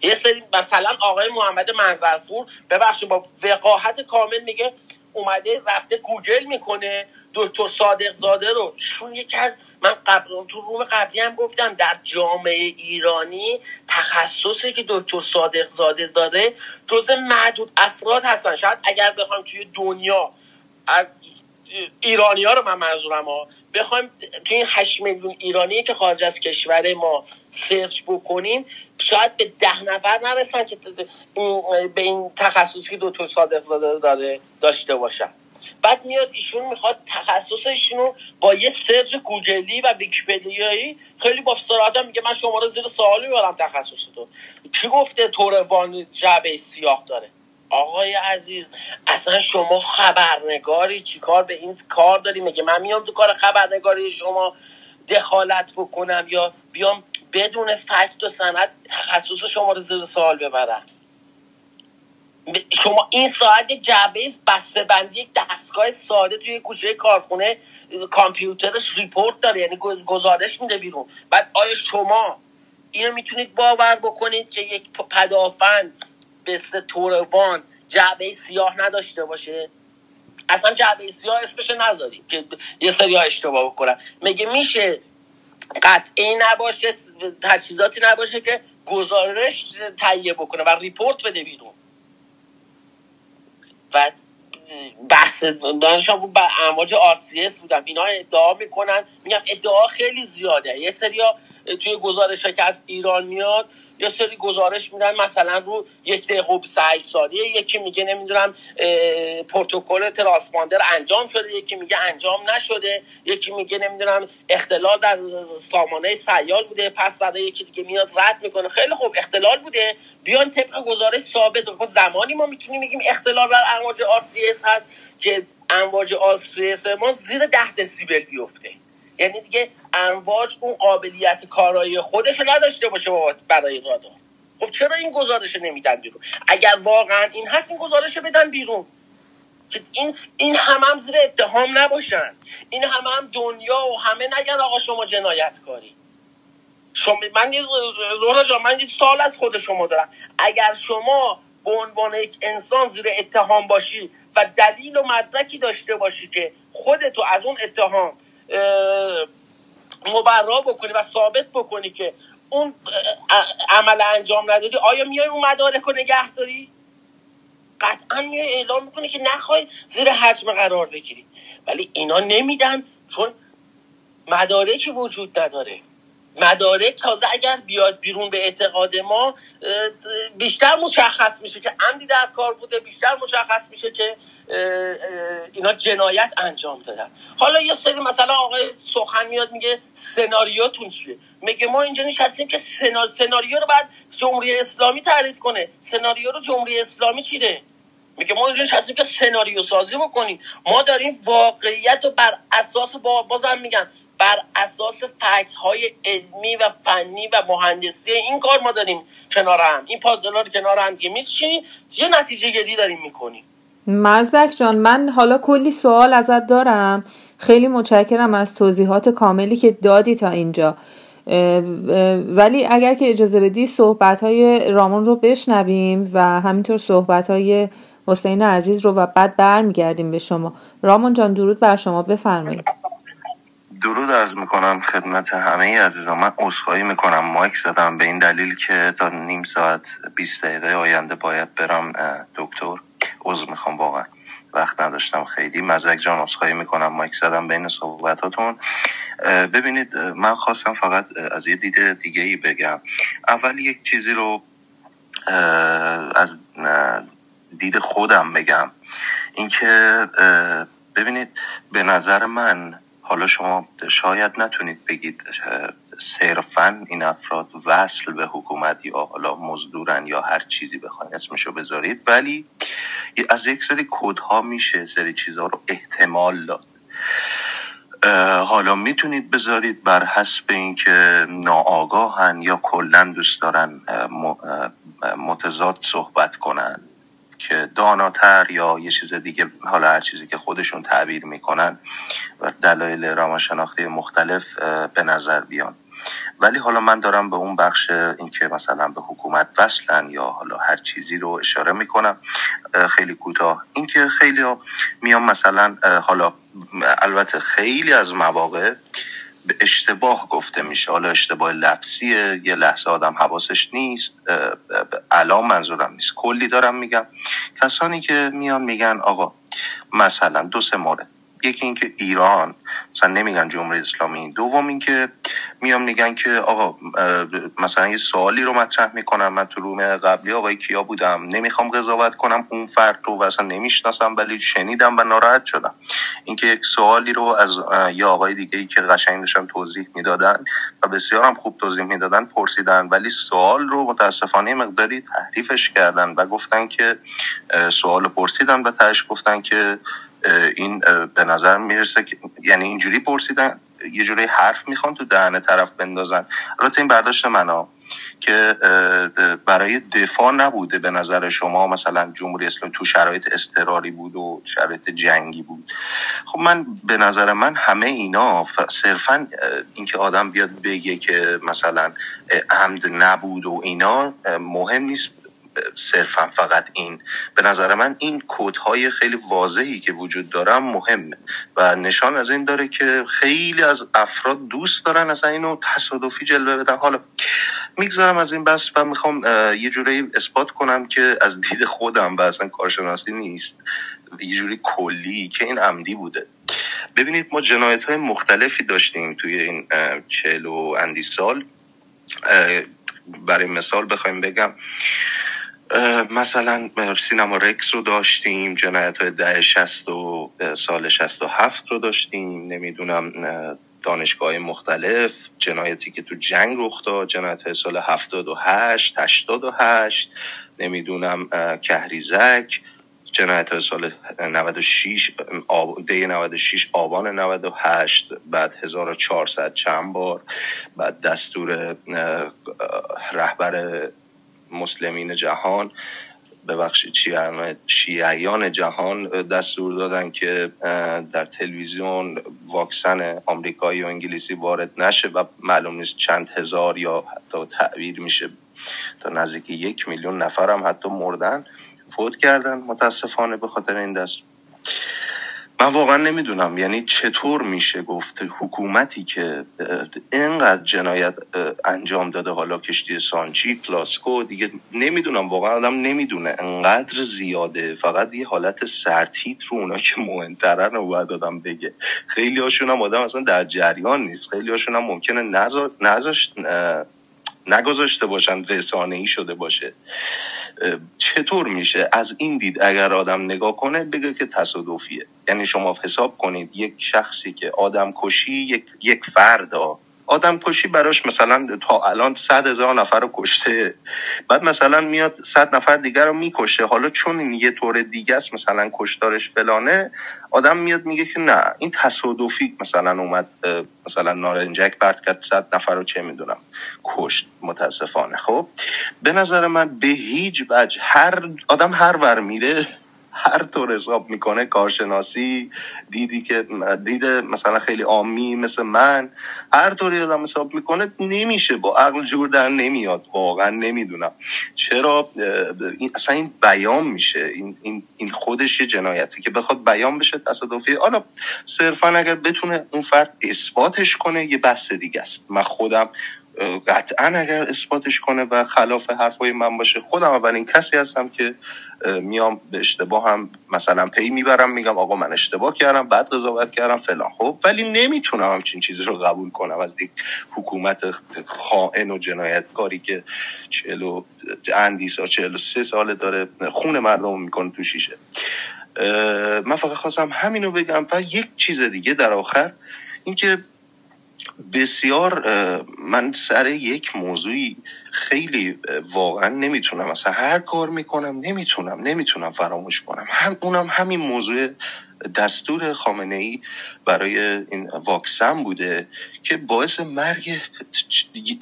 یه سری مثلا آقای محمد منظرفور ببخشید با وقاحت کامل میگه اومده رفته گوگل می‌کنه دکتر صادق زاده رو. ایشون یکی از من قبل تو روم قبلی هم گفتم در جامعه ایرانی تخصصی که دکتر صادق زاده داره جز معدود افراد هستن. شاید اگر بخوایم توی دنیا ایرانی ها رو من منظورم ها. بخوایم توی این 8 میلیون ایرانی که خارج از کشور ما سرچ بکنیم شاید به ده نفر نرسن که به این تخصصی که دکتر صادق زاده داره داشته باشن. بعد میاد ایشون می‌خواد تخصصشون رو با یه سرچ گوگلی و ویکیپدیایی خیلی با صراحت میگه من شما رو زیر سوال می‌برم تخصصتون. کی گفته توربان جعبه سیاه داره؟ آقای عزیز اصلا شما خبرنگاری چیکار به این کار داری؟ میگه من میام تو کار خبرنگاری شما دخالت بکنم یا بیام بدون فکت و سند تخصص شما رو زیر سوال ببرم؟ شما این ساعت جعبه بسته بندی یک دستگاه ساده توی گوشه کارخونه کامپیوترش ریپورت داره یعنی گزارش میده بیرون. بعد آیا شما اینو می‌تونید باور بکنید که یک پدافند به توروان جعبه سیاه نداشته باشه؟ اصلا جعبه سیاه اسمش نذاریم که یه سری ها اشتباه بکنن. میگه میشه قطعی نباشه تجهیزاتی نباشه که گزارش تهیه بکنه و ریپورت بده بیرون؟ و بحث دانشان بود به امواج RCS بودم اینا ادعا می‌کنن. میگم ادعا خیلی زیاده. یه سری توی گزارش که از ایران میاد یه سری گزارش میدن مثلا رو یک دقیقه و 28 ثانیه یکی میگه نمی‌دونم پروتکل ترانسپاندر انجام شده یکی میگه انجام نشده یکی میگه نمی‌دونم اختلال در سامانه سیال بوده پس زده یکی دیگه میاد رد می‌کنه. خیلی خوب اختلال بوده. بیان طبق گزارش ثابت خب زمانی ما می‌تونیم بگیم اختلال در امواج RCS هست که امواج RCS ما زیر 10 دسیبل بیفته. یعنی دیگه امواج اون قابلیت کارایی خودش رو نداشته باشه برای رادار. خب چرا این گزارش نمیدن بیرون؟ اگر واقعا این هست این گزارش بدن بیرون. که این این هم, هم زیر اتهام نباشن. این هم هم دنیا و همه نگن آقا شما جنایت کاری. شما من زهرا جان من یه سال از خود شما دارم. اگر شما به عنوان یک انسان زیر اتهام باشی و دلیل و مدرکی داشته باشی که خودتو از اون اتهام مبرا بکنی و ثابت بکنی که اون عمل انجام ندادی آیا میای اون مدارک رو نگه داری؟ قطعا میای اعلام می‌کنی که نخوای زیر حجم قرار بگیری. ولی اینا نمیدن چون مدارکی وجود نداره. مدارک تازه اگر بیاد بیرون به اعتقاد ما بیشتر مشخص میشه که عمدی در کار بوده بیشتر مشخص میشه که اینا جنایت انجام دادن. حالا یه سری مثلا آقای سخن میاد میگه سناریوتون چیه؟ میگه ما اینجا نشستیم که سناریو رو بعد جمهوری اسلامی تعریف کنه. سناریو رو جمهوری اسلامی چیده میگه ما اینجا نشستیم که سناریو سازی بکنیم. ما داریم واقعیت رو بر اساس با بازم میگم بر اساس فکت های علمی و فنی و مهندسی این کار ما داریم کنار هم. این پازل رو کنار هم دیگه یه نتیجه گیری داریم می‌کنیم. مزدک جان من حالا کلی سوال ازت دارم. خیلی متشکرم از توضیحات کاملی که دادی تا اینجا. ولی اگر که اجازه بدی صحبت های رامون رو بشنویم و همینطور صحبت های حسین عزیز رو و بعد برمیگردیم به شما. رامون جان درود بر شما. بفرمایید. درود از می‌کنم خدمت همه عزیزان. من عذرخواهی می‌کنم. مایک زدم به این دلیل که تا نیم ساعت 20 دقیقه آینده باید برم دکتر. عذر می‌خوام واقعا. وقت نداشتم خیلی. مزک جان عذرخواهی می‌کنم. مایک زدم بین صحبتاتون. ببینید من خواستم فقط از یه دید دیگه ای بگم. اول یک چیزی رو از دید خودم بگم. اینکه ببینید به نظر من حالا شما شاید نتونید بگید صرفا این افراد وصل به حکومت یا حالا مزدورن یا هر چیزی بخواین اسمشو بذارید ولی از یک سری کودها میشه سری چیزها رو احتمال داد. حالا می‌تونید بذارید بر حسب اینکه ناآگاهن یا کلا دوست دارن متضاد صحبت کنن. که داناتر یا یه چیز دیگه حالا هر چیزی که خودشون تعبیر می‌کنن و دلایل روانشناختی مختلف به نظر بیان. ولی حالا من دارم به اون بخش اینکه مثلا به حکومت وصلن یا حالا هر چیزی رو اشاره می‌کنم خیلی کوتاه. اینکه خیلی میان مثلا حالا البته خیلی از مواقع به اشتباه گفته میشه. حالا اشتباه لفظیه یه لحظه آدم حواسش نیست. الان منظورم نیست. کلی دارم میگم. کسانی که میان میگن آقا مثلا دو سه مورد. یکی اینکه ایران مثلا نمیگن جمهوری اسلامی. دوم اینکه میام میگن که آقا مثلا یه سوالی رو مطرح می‌کنم من تو روم قبلی آقای کیا بودم. نمی‌خوام قضاوت کنم اون فرد رو اصلا نمی‌شناسم ولی شنیدم و ناراحت شدم. اینکه یک سوالی رو از یه آقای دیگه ای که قشنگ داشتن توضیح می‌دادن و بسیار هم خوب توضیح می‌دادن پرسیدن ولی سوال رو متاسفانه مقداری تحریفش کردن و گفتن که سوال پرسیدن و تهش گفتن که این به نظر می‌رسه که یعنی اینجوری پرسیدن یه جوری حرف می‌خوان تو دهن طرف بندازن. البته این برداشت منا که برای دفاع نبوده به نظر شما مثلا جمهوری اسلامی تو شرایط استراری بود و شرایط جنگی بود. خب من به نظر من همه اینا صرفا اینکه آدم بیاد بگه که مثلا عمد نبود و اینا مهم نیست. صرفا فقط این. به نظر من این کودهای خیلی واضحی که وجود داره مهمه. و نشان از این داره که خیلی از افراد دوست دارن اصلا اینو تصادفی جلوه بدن. حالا می‌گذارم از این بس و می‌خوام یه جوری اثبات کنم که از دید خودم و اصلا کارشناسی نیست. یه جوری کلی که این عمدی بوده. ببینید ما جنایت های مختلفی داشتیم توی این چهل و اندی سال. برای مثال بخوایم بگم مثلا سینما رکس رو داشتیم جنایت های ده شست و سال شست و هفت رو داشتیم نمی‌دونم دانشگاه مختلف جنایتی که تو جنگ رخ داد جنایت های سال هفتاد و هشت هشتاد و هشت نمی‌دونم کهریزک جنایت های سال 96 آب... دی 96 آبان 98 بعد 1400 چند بار بعد دستور رهبر مسلمین جهان ببخشید شیعیان جهان دستور دادن که در تلویزیون واکسن آمریکایی و انگلیسی وارد نشه و معلوم نیست چند هزار یا حتی تعبیر میشه. تا نزدیک یک میلیون نفر هم حتی مردن فوت کردن. متاسفانه به خاطر این دست من واقعا نمی‌دونم یعنی چطور میشه گفت حکومتی که اینقدر جنایت انجام داده حالا کشتی سانچی کلاسکو دیگه نمی‌دونم واقعا آدم نمی‌دونه. انقدر زیاده فقط یه حالت سرتیت رو اونا که مهمترن رو باید آدم بگه. خیلی هاشون هم آدم اصلا در جریان نیست. خیلی هاشون هم ممکنه نذاشت نگذاشته باشن رسانه ای شده باشه. چطور میشه از این دید اگر آدم نگاه کنه بگه که تصادفیه؟ یعنی شما حساب کنید یک شخصی که آدم کشی یک, یک فرد آدم کشی براش مثلا تا الان صد هزار نفر رو کشته. بعد مثلا میاد صد نفر دیگر رو می‌کشه. حالا چون این یه طور دیگه است مثلا کشتارش فلانه آدم میاد میگه که نه این تصادفی مثلا اومد مثلا نارنجک پرت کرد صد نفر رو چه می‌دونم کشت متاسفانه. خب به نظر من به هیچ وجه هر آدم هر ور میره هر طور حساب می‌کنه کارشناسی دیدی که دید مثلا خیلی عامی مثل من هر طوری آدم حساب می‌کنه نمیشه با عقل جور در نمیاد. واقعا نمی‌دونم. چرا؟ این اصلا این بیان میشه. این, این, این خودش یه جنایتی که بخواد بیان بشه تصادفی. حالا صرفا اگر بتونه اون فرد اثباتش کنه یه بحث دیگه است. من خودم قطعا اگر اثباتش کنه و خلاف حرفای من باشه خودم اولین کسی هستم که میام به اشتباه هم مثلا پی می‌برم میگم آقا من اشتباه کردم بعد قضاوت کردم فلان. خب ولی نمی‌تونم همچین چیزی رو قبول کنم از یک حکومت خائن و جنایتکاری که چلو اندی سال چلو سه ساله داره خون مردم می‌کنه تو شیشه. من فقط خواستم همینو بگم و یک چیز دیگه در آخر اینکه بسیار من سر یک موضوعی خیلی واقعا نمی‌تونم. مثلا هر کار می‌کنم نمی‌تونم نمی‌تونم فراموش کنم. هم اونم همین موضوع دستور خامنه ای برای این واکسن بوده که باعث مرگ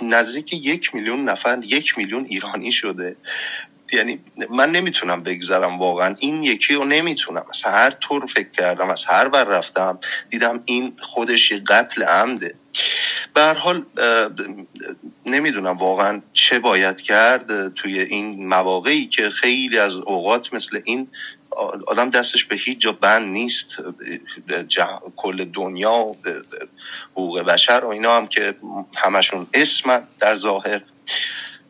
نزدیک یک میلیون نفر یک میلیون ایرانی شده. یعنی من نمی‌تونم بگذرم واقعا. این یکی رو نمی‌تونم. از هر طور فکر کردم از هر بر رفتم دیدم این خودش قتل عمده. به حال نمی‌دونم واقعا چه باید کرد توی این مواقعی که خیلی از اوقات مثل این آدم دستش به هیچ جا بند نیست. کل دنیا حقوق بشر و اینا هم که همشون اسم در ظاهر.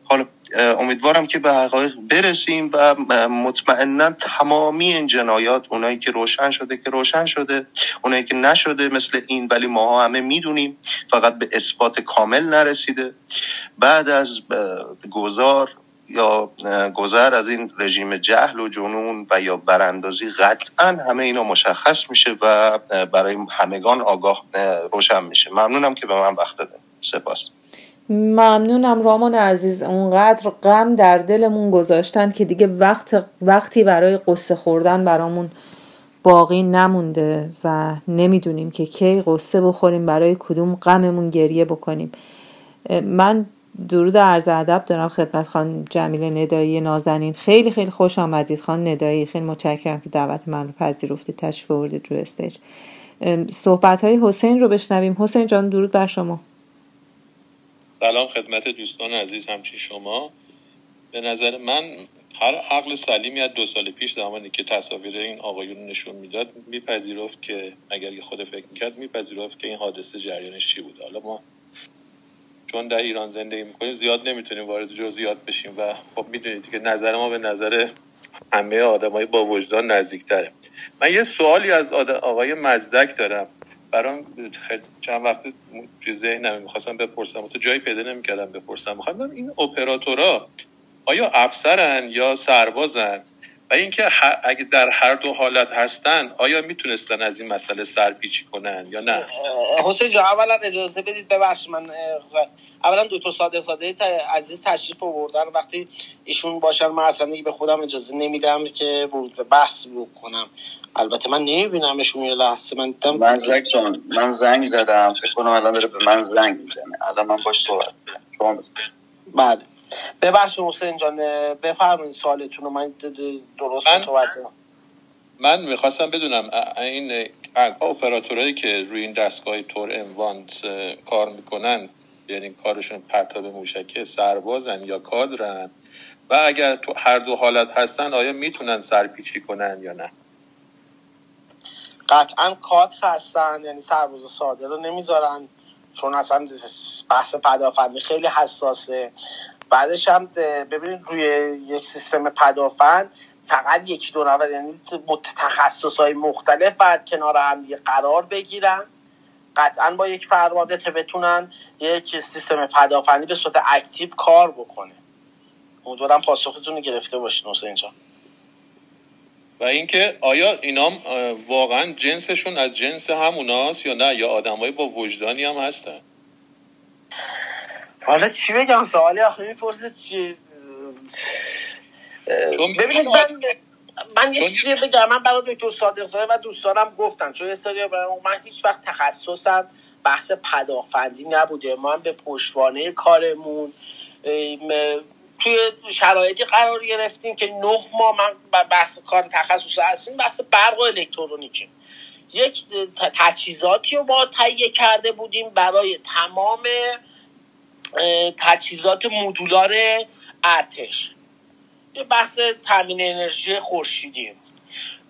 حالا امیدوارم که به حقایق برسیم و مطمئنا تمامی این جنایات اونایی که روشن شده که روشن شده اونایی که نشده مثل این ولی ماها همه می‌دونیم فقط به اثبات کامل نرسیده. بعد از گذار یا گذر از این رژیم جهل و جنون و یا براندازی قطعا همه اینا مشخص میشه و برای همگان آگاه روشن میشه. ممنونم که به من وقت داده سپاس. ممنونم رامان عزیز. اونقدر غم در دلمون گذاشتن که دیگه وقت وقتی برای قصه خوردن برامون باقی نمونده و نمی‌دونیم که کی قصه بخوریم برای کدوم غممون گریه بکنیم. من درود عرض ادب دارم خدمت خان جمیل ندایی نازنین. خیلی خیلی خوش آمدید خان ندایی. خیلی متشکرم که دعوت من رو پذیرفتید تشریف آوردید رو استیج. صحبت های حسین رو بشنویم. حسین جان درود بر شما. سلام خدمت دوستان عزیز همچین شما. به نظر من هر عقل سلیمی از دو سال پیش زمانی که تصاویر این آقایون نشون می‌داد میپذیرفت که اگر خود فکر می‌کرد میپذیرفت که این حادثه جریانش چی بوده حالا ما چون در ایران زندگی می‌کنیم زیاد نمی‌تونیم وارد جزئیات بشیم و خب می‌دونید که نظر ما به نظر همه آدمای با وجدان نزدیکتره. من یه سوالی از آقای مزدک دارم. برام خیلی چند وقت توی ذهنم می‌خواستم بپرسم. تو جایی پیدا نمی‌کردم بپرسم. می‌خوام این اپراتورا آیا افسرن یا سربازن؟ و اینکه اگه در هر دو حالت هستن آیا می‌تونستن از این مسئله سرپیچی کنن یا نه؟ حسین جا اولا اجازه بدید ببخش من اولا دو تا ساده ساده عزیز تشریف آوردن. وقتی ایشون باشن من اصلا به خودم اجازه نمیدم که ورود به بحث بکنم. البته من نمیبینمشون یه لحظه. من دیدم من زنگ جان من زنگ زدم. فکر کنم الان داره به من زنگ می‌زنه. الان من باش صحبت شما بله. ببخشید حسین جان بفرمایید سوالتون رو من درست من... متوجه. من می‌خواستم بدونم این اپراتورهایی که روی این دستگاه تور اموانت کار می‌کنن یعنی کارشون پرتاب موشکه سربازن یا کادرن و اگر تو هر دو حالت هستن آیا می‌تونن سرپیچی کنن یا نه؟ قطعا کات هستن یعنی سرباز ساده رو نمی‌ذارن چون اصلا بحث پدافندی خیلی حساسه. بعدش هم ببینید روی یک سیستم پدافند فقط یک دو نفر یعنی تخصص های مختلف بعد کنار هم دیگه قرار بگیرن. قطعا با یک فرمانده بتونن یک سیستم پدافندی به صورت اکتیو کار بکنه. امیدوارم پاسختون رو گرفته باشین حسین جان. و اینکه آیا اینا واقعا جنسشون از جنس هموناست یا نه؟ یا آدمایی با وجدانی هم هستن؟ حالا چی بگم؟ سوالی آخه می‌پرسه چی؟ ببینید من من یه چیزی بگم. من برای دکتر صادق زاده و دوستانم گفتن چون یه من هیچ وقت تخصصم بحث پدافندی نبوده. ما هم به پشتوانه کارمون توی شرایطی قرار گرفتیم که نه ماه من بحث کار تخصص هستیم بحث برق و الکترونیکی یک تجهیزاتی رو با تهیه کرده بودیم برای تمام تجهیزات مدولار ارتش. یه بحث تامین انرژی خورشیدی.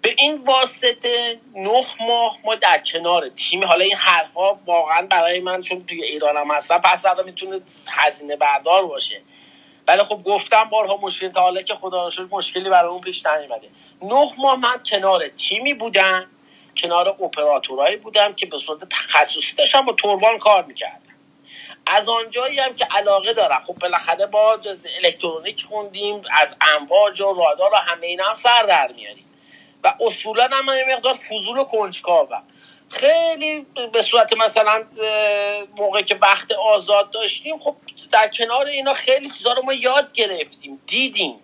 به این واسطه نه ماه ما در کنار تیم. حالا این حرفها واقعا برای من چون توی ایرانم هستم پس می‌تونه هزینه بردار باشه. ولی خب گفتم بارها مشکل تا حالا که خدا رو مشکلی برای اون پیش نیومده. نه ماه من کنار تیمی بودم کنار اپراتورایی بودم که به صورت تخصصی داشتم با توربان کار می‌کردم. از آنجایی هم که علاقه دارم. خب بالاخره با الکترونیک خوندیم از امواج و رادار و همه اینا هم سر در میاریم. و اصولا هم یه مقدار فضول و کنجکاوم خیلی به صورت مثلا موقع که وقت آزاد داشتیم خب در کنار اینا خیلی چیزا رو ما یاد گرفتیم دیدیم.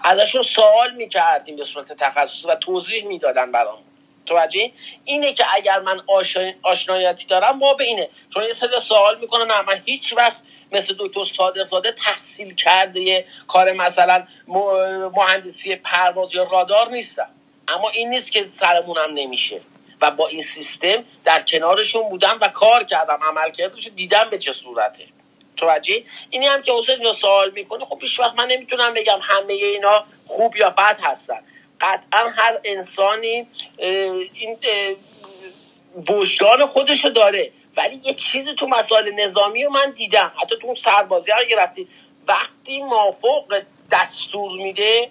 ازشون سوال می‌کردیم به صورت تخصص و توضیح می‌دادن برام توجه اینه که اگر من آشنایتی دارم ما به اینه. چون یه سری سوال می‌کنه نه من هیچ وقت مثل دکتر صادق زاده تحصیل کرده کار مثلا مهندسی پرواز یا رادار نیستم. اما این نیست که سرمونم نمیشه. و با این سیستم در کنارشون بودم و کار کردم. عمل کردش دیدم به چه صورته. توجه اینی هم که حسین سوال می‌کنه خب هیچ وقت من نمی‌تونم بگم همه اینا خوب یا بد هستن. قطعا هر انسانی این وجدان خودشو داره. ولی یه چیزی تو مسائل نظامی رو من دیدم. حتی تو اون سربازی ها گرفتی وقتی مافوق دستور میده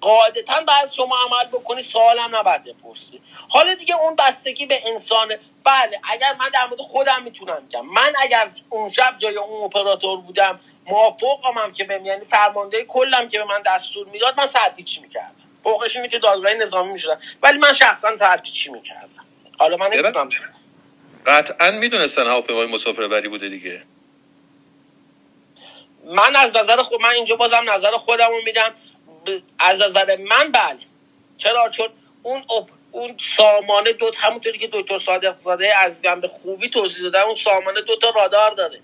قاعدتا بعد شما عمل بکنی سوال هم نباید بپرسی. حالا دیگه اون بستگی به انسانه. بله اگر من در مورد خودم می‌تونم بگم. من اگر اون شب جای اون اپراتور بودم موافقم هم که بهم یعنی فرمانده کلم که به من دستور می‌داد من سرپیچی می‌کردم. فوقش اینه که دادگاه نظامی می‌شدن. ولی من شخصا سرپیچی می‌کردم؟ حالا من نمی‌دونم. قطعا می‌دونستن هواپیمای مسافر بری بوده دیگه. من از نظر خود من اینجا بازم نظر خودم رو میدم از نظر من بله. چرا؟ چون اون اون سامانه دو همونطوری که دکتر صادق زاده عزیزم به خوبی توضیح دادن اون سامانه دو تا رادار داره.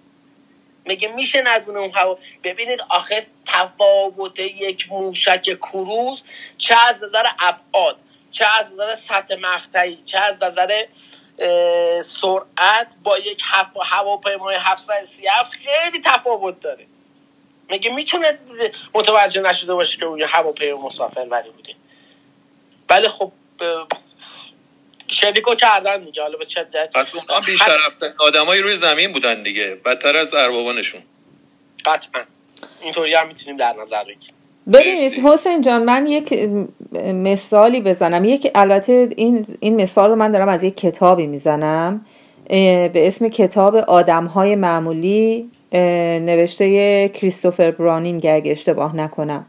میگه میشه ندونه اون هوا. ببینید آخر تفاوت یک موشک کروز چه از نظر ابعاد چه از نظر سطح مقطعی چه از نظر سرعت با یک هواپیمای 737 خیلی تفاوت داره. میگه می‌تونه متوجه نشده باشه که اون هواپیما مسافر ولی بوده. ولی خب شریکو کردن دیگه حالا به چه پس اونها بیشرفت آدمایی روی زمین بودن دیگه. بدتر از اربابانشون. قطعا. اینطوری هم می‌تونیم در نظر بگیریم. ببینید حسین جان من یک مثالی بزنم. یک البته این این مثال رو من دارم از یک کتابی می‌زنم. به اسم کتاب آدم های معمولی نوشته کریستوفر برانینگ اگه اشتباه نکنم.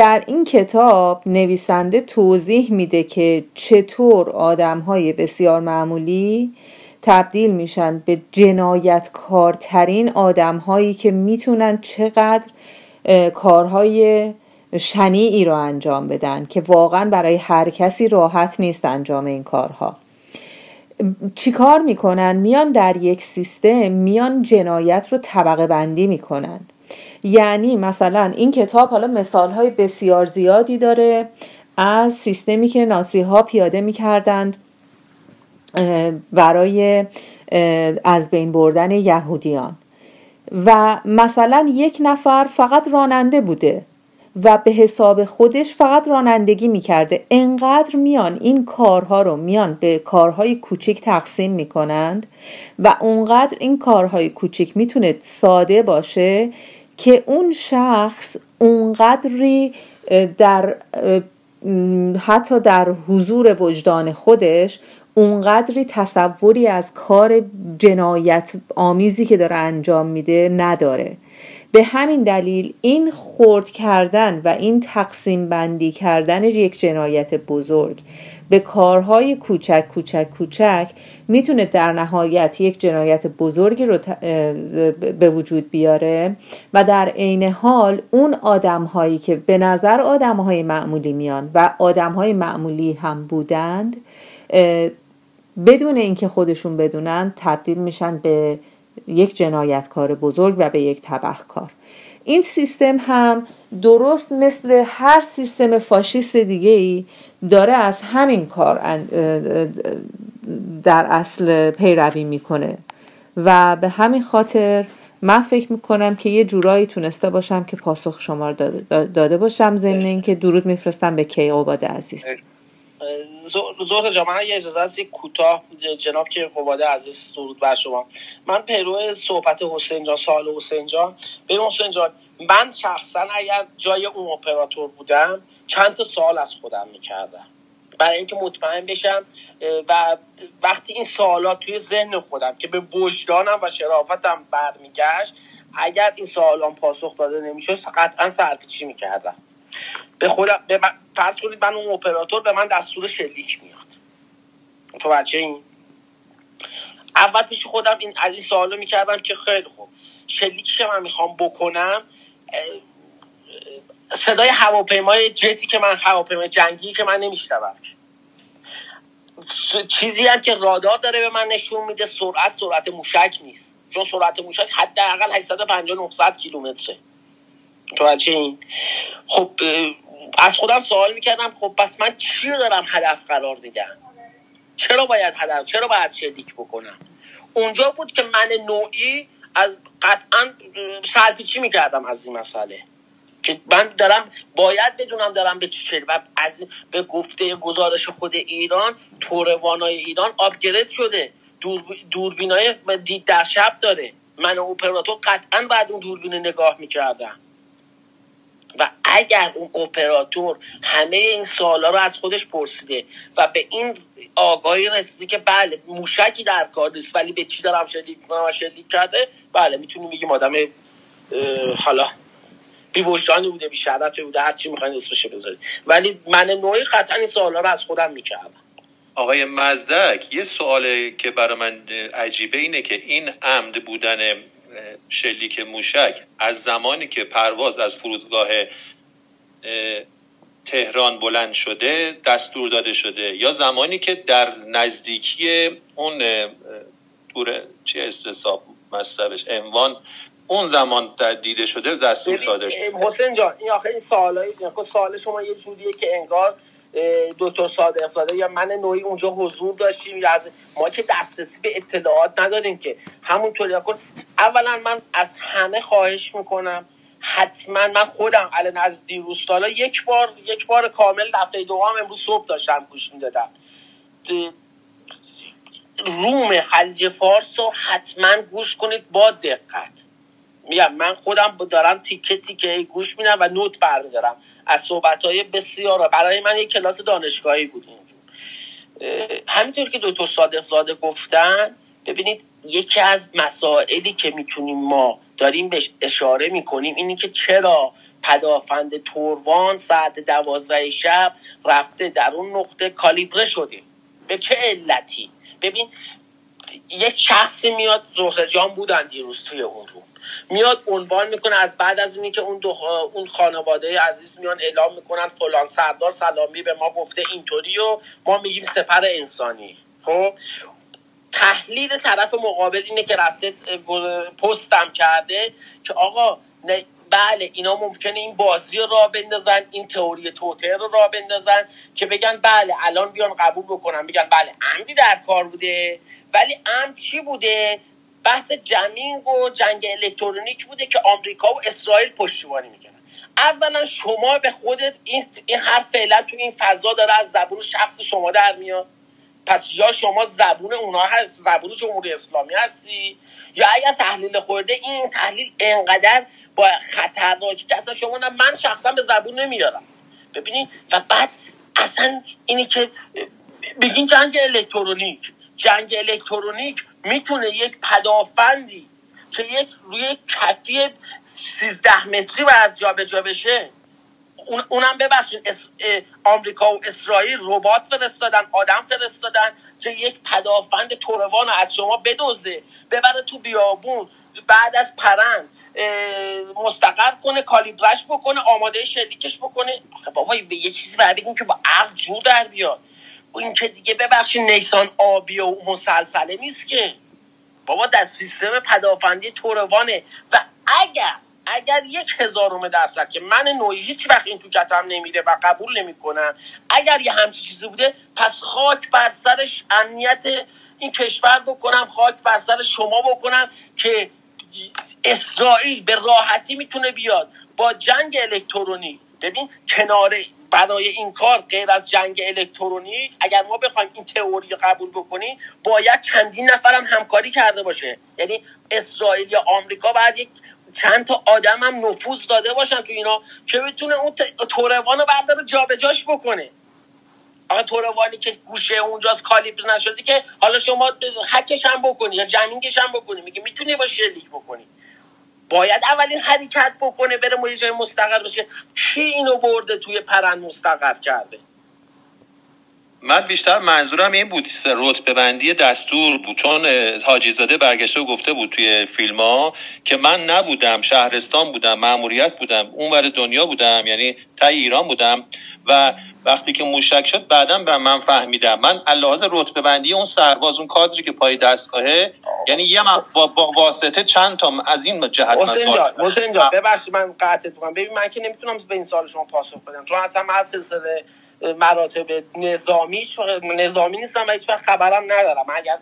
در این کتاب نویسنده توضیح میده که چطور آدم های بسیار معمولی تبدیل میشن به جنایتکارترین آدم هایی که می‌تونن چقدر کارهای شنیعی رو انجام بدن که واقعا برای هر کسی راحت نیست انجام این کارها. چیکار می‌کنن؟ میان در یک سیستم میان جنایت رو طبقه بندی می‌کنن. یعنی مثلا این کتاب حالا مثال های بسیار زیادی داره از سیستمی که نازی ها پیاده می‌کردند برای از بین بردن یهودیان. و مثلا یک نفر فقط راننده بوده و به حساب خودش فقط رانندگی می‌کرده. انقدر میان این کارها رو میان به کارهای کوچیک تقسیم می‌کنند و اونقدر این کارهای کوچیک می‌تونه ساده باشه که اون شخص اونقدری در حتی در حضور وجدان خودش اونقدری تصوری از کار جنایت آمیزی که داره انجام میده نداره. به همین دلیل این خورد کردن و این تقسیم بندی کردن یک جنایت بزرگ. به کارهای کوچک کوچک کوچک می‌تونه در نهایت یک جنایت بزرگی رو به وجود بیاره و در عین حال اون آدم هایی که به نظر آدم های معمولی میان و آدم های معمولی هم بودند بدون اینکه خودشون بدونن تبدیل میشن به یک جنایتکار بزرگ و به یک تبهکار. این سیستم هم درست مثل هر سیستم فاشیست دیگه ای داره از همین کار در اصل پیروی می‌کنه. و به همین خاطر من فکر می‌کنم که یه جورایی تونسته باشم که پاسخ شما داده, باشم ضمن اینکه درود میفرستم به کیقوباد عزیز. زهر جا من یه اجازه هست یک کوتاه جناب که قباده عزیز درود بر شما. من پیرو صحبت حسین جان سال حسین جان. به حسین جان من شخصا اگر جای اون اپراتور بودم چند تا سال از خودم می‌کردم. برای اینکه مطمئن بشم و وقتی این سوالات توی ذهن خودم که به وجدانم و شرافتم برمیگشت اگر این سوالان پاسخ داده نمی‌شد قطعا سرپیچی می‌کردم. به خودم به فرض کنید من اون اپراتور به من دستور شلیک میاد متوجه این؟ اول پیش خودم این از این سوالو می‌کردم که خیلی خوب شلیکی که من می‌خوام بکنم صدای هواپیمای جتی که من هواپیمای جنگی که من نمیشنوم. چیزی هم که رادار داره به من نشون میده سرعت سرعت موشک نیست. چون سرعت موشک حداقل 850 900 کیلومتره. متوجه این؟ خب از خودم سوال می‌کردم خب پس من چی رو دارم هدف قرار میدم؟ چرا باید هدف چرا باید شلیک بکنم؟ اونجا بود که من نوعی از قطعا سرپیچی می‌کردم از این مسئله. که من دارم باید بدونم دارم به چی و از به گفته گزارش خود ایران توروانای ایران آپگرید شده. دور دوربینای دید در شب داره. من اپراتور قطعا بعد اون دوربین نگاه می‌کردم. و اگر اون اپراتور همه این سوالا رو از خودش پرسیده و به این آگاهی رسیده که بله موشکی در کار نیست ولی به چی دارم شلیک کنم شلیک کرده بله می‌تونیم بگیم آدم حالا بی بوده بی شرفی بوده هر چی می‌خواین اسمش بذارید. ولی من نوعی قطعا این سوالا رو از خودم می‌کردم. آقای مزدک یه سوال که برای من عجیبه اینه که این عمد بودن شلیک موشک از زمانی که پرواز از فرودگاه تهران بلند شده دستور داده شده. یا زمانی که در نزدیکی اون تور چی استثاب مصبش انوان اون زمان دیده شده دستور صادر شده. حسین جان این آخه این سوالای سوال شما یه جوریه که انگار دکتر صادق زاده یا من نوعی اونجا حضور داشتیم یا از ما که دسترسی به اطلاعات نداریم که همونطوری کن اولا من از همه خواهش می‌کنم حتما من خودم الان از دیروز سالا یک بار یک بار کامل دفعه دوم امروز صبح داشتم گوش می‌دادم. روم خلیج فارس رو حتما گوش کنید با دقت. میگم من خودم دارم تیکه تیکه گوش میدم و نوت برمیدارم. از صحبت های بسیار برای من یک کلاس دانشگاهی بود اینجور همینطور که دکتر صادق زاده گفتن ببینید یکی از مسائلی که می‌تونیم ما داریم بهش اشاره می‌کنیم اینی که چرا پدافند توروان ساعت دوازده شب رفته در اون نقطه کالیبره شده؟ به چه علتی؟ ببین یک شخصی میاد زهره جان بودن دیروز توی اون رو میاد عنوان می‌کنه از بعد از اینی که اون دو اون خانواده عزیز میان اعلام می‌کنن فلان سردار سلامی به ما گفته اینطوری و ما میگیم سپر انسانی. خب؟ تحلیل طرف مقابل اینه که رفته پستم کرده که آقا بله اینا ممکنه این بازی رو را بندازن این تئوری توتر رو را بندازن که بگن بله الان بیان قبول بکنن. بگن بله عمدی در کار بوده ولی عمد چی بوده؟ بحث جمینگ و جنگ الکترونیک بوده که آمریکا و اسرائیل پشتیبانی می‌کنن. اولا شما به خودت این, این حرف فعلا تو این فضا داره از زبون شخص شما در میاد. پس یا شما زبون اونا هست زبون جمهوری اسلامی هستی یا اگر تحلیل خورده این تحلیل انقدر با خطرناکی که اصلا شما من شخصا به زبون نمیارم. ببینید و بعد اصلا اینی که بگین جنگ الکترونیک. جنگ الکترونیک می‌تونه یک پدافندی که یک روی کفی سیزده متری باید جابجا بشه اونم ببخشید آمریکا و اسرائیل ربات فرستادن آدم فرستادن که یک پدافند توروان از شما بدوزه ببره تو بیابون بعد از پرند مستقر کنه کالیبرش بکنه آماده شلیکش بکنه. آخه بابا به یه چیزی باید بگیم که با عقل جور در بیاد. این که دیگه ببخشید نیسان آبی و مسلسله نیست که. بابا در سیستم پدافندی توروانه و اگر اگر یک هزارم درصد که من نوعی هیچ وقت این تو کتم نمیره و قبول نمی‌کنم. اگر یه همچی چیزی بوده پس خاک بر سرش امنیت این کشور بکنم خاک بر سر شما بکنم که اسرائیل به راحتی می‌تونه بیاد. با جنگ الکترونیک ببین کناره برای این کار غیر از جنگ الکترونیک اگر ما بخوایم این تئوری قبول بکنیم باید چندین نفرم همکاری کرده باشه. یعنی اسرائیل یا آمریکا باید یک چند تا آدم هم نفوذ داده باشن تو اینا که بتونه اون توروان رو برداره جابجاش بکنه. آقا توروانی که گوشه اونجاست کالیبر نشده که حالا شما حکش هم بکنی یا جمینگش هم بکنی. میگه می‌تونی با شلیک بکنی. باید اولین حرکت بکنه بره ما جای مستقر بشه. کی اینو برده توی پرند مستقر کرده؟ من بیشتر منظورم این بود رتبه بندی دستور بود. چون حاجی زاده برگشته و گفته بود توی فیلم ها که من نبودم شهرستان بودم معموریت بودم اونور دنیا بودم یعنی تا ایران بودم. و وقتی که موشک شد بعدا به من فهمیدم من لحاظ رتبه بندی اون سرباز اون کادری که پای دستگاهه یعنی یه با, با واسطه چند تا از این جهت حسین جان ببخشید من قطعت کنم ببین من که نمی‌تونم به این سال شما پاسخ بدم. چون اصلا من سلسله مراتب نظامی نظامی نیستم و هیچ وقت خبرم ندارم. اگر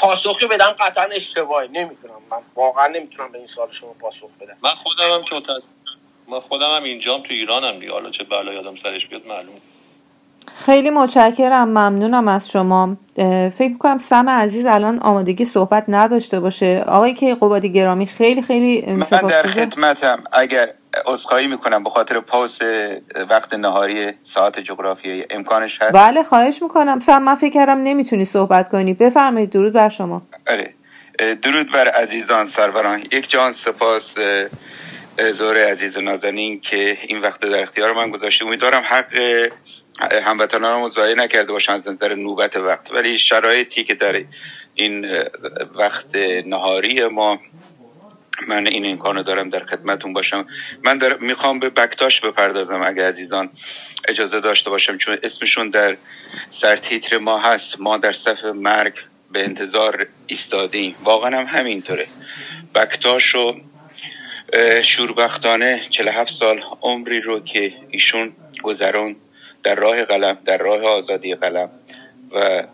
پاسخی بدم قطعا اشتباهی. نمی‌تونم من واقعا نمی‌تونم به این سال شما پاسخ بدم. من خودم هم که من خودم هم اینجام تو ایرانم دیگه. حالا چه بلا یادم سرش بیاد معلوم خیلی متشکرم. ممنونم از شما. فکر می‌کنم سم عزیز الان آمادگی صحبت نداشته باشه. آقای که قبادی گرامی خیلی خیلی من در خدمتم. اگر عذرخواهی می‌کنم به خاطر پاس وقت نهاری ساعت جغرافیایی. امکانش هست؟ بله خواهش می‌کنم. سم من فکر کردم نمی‌تونی صحبت کنی. بفرمایید درود بر شما. آره. درود بر عزیزان سروران. یک جان سپاس زور عزیز و نازنین که این وقت در اختیار من گذاشته. امیدوارم حق هموطنان رو ضایع نکرده باشن از نظر نوبت وقت. ولی شرایطی که در این وقت نهاری ما من این امکانو دارم در خدمتون باشم. من در می‌خوام به بکتاش بپردازم اگه عزیزان اجازه داشته باشم چون اسمشون در سرتیتر ما هست. ما در صف مرگ به انتظار ایستادیم. واقعا هم همینطوره. بکتاش و شوربختانه 47 سال عمری رو که ایشون گذران در راه قلم در راه آزادی قلم و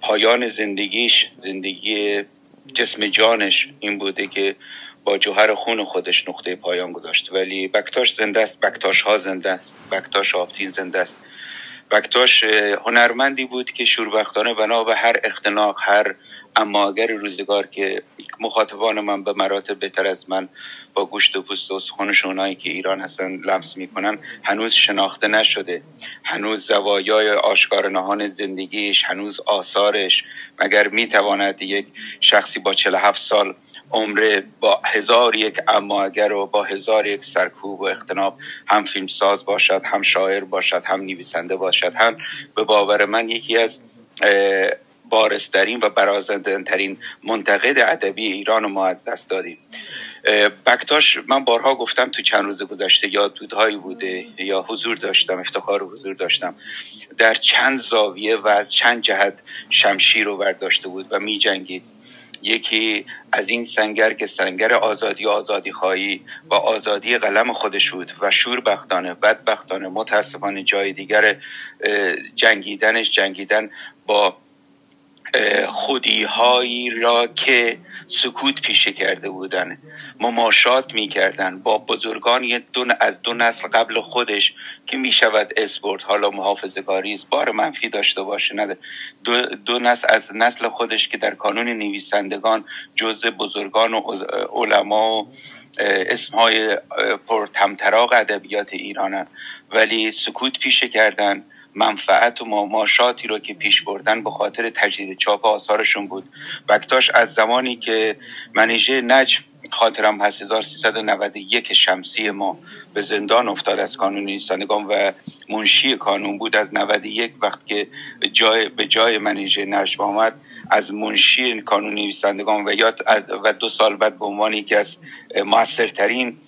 پایان زندگیش زندگی جسم جانش این بوده که با جوهر خون خودش نقطه پایان گذاشت. ولی بکتاش زنده است بکتاش ها زنده است بکتاش آفتین زنده است. بکتاش هنرمندی بود که شوربختانه بنا به هر اختناق هر اما اگر روزگار که مخاطبان من به مراتب بهتر از من با گوشت و پوست و استخوانشون که ایران هستن لمس می‌کنن هنوز شناخته نشده. هنوز زوایای آشکار نهان زندگیش هنوز آثارش. مگر می‌تواند یک شخصی با 47 سال عمره با هزار یک اما اگر و با هزار یک سرکوب و اختناب هم فیلمساز باشد هم شاعر باشد هم نویسنده باشد هم به باور من یکی از بارسترین و برازندهترین منتقد ادبی ایران ما از دست دادیم. بکتاش من بارها گفتم تو چند روز گذشته یا دودهایی بوده یا حضور داشتم افتخار حضور داشتم. در چند زاویه و از چند جهت شمشیر رو برداشته بود و می جنگید یکی از این سنگر که سنگر آزادی آزادی خواهی و آزادی قلم خودش بود و شوربختانه بدبختانه متاسفانه جای دیگر جنگیدنش جنگیدن با خودی هایی را که سکوت پیشه کرده بودن. مماشات می‌کردن. با بزرگان دون از دو نسل قبل خودش که می شود اسپورت. حالا محافظگاری است. بار منفی داشته باشه نده دو, دو نسل از نسل خودش که در کانون نویسندگان جزء بزرگان و علما و اسمهای پرتمطراق ادبیات ایرانن ولی سکوت پیشه کردن. منفعت و ماماشاتی رو که پیش بردن به خاطر تجدید چاپ آثارشون بود. بکتاش از زمانی که منیژه نجم خاطرم هست 1391 شمسی ما به زندان افتاد از کانون نیستانگان و منشی کانون بود. از 91 وقت که جای به جای منیژه نجم آمد از منشی کانون نویسندگان و یاد و دو سال بعد به عنوان یکی از موثرترین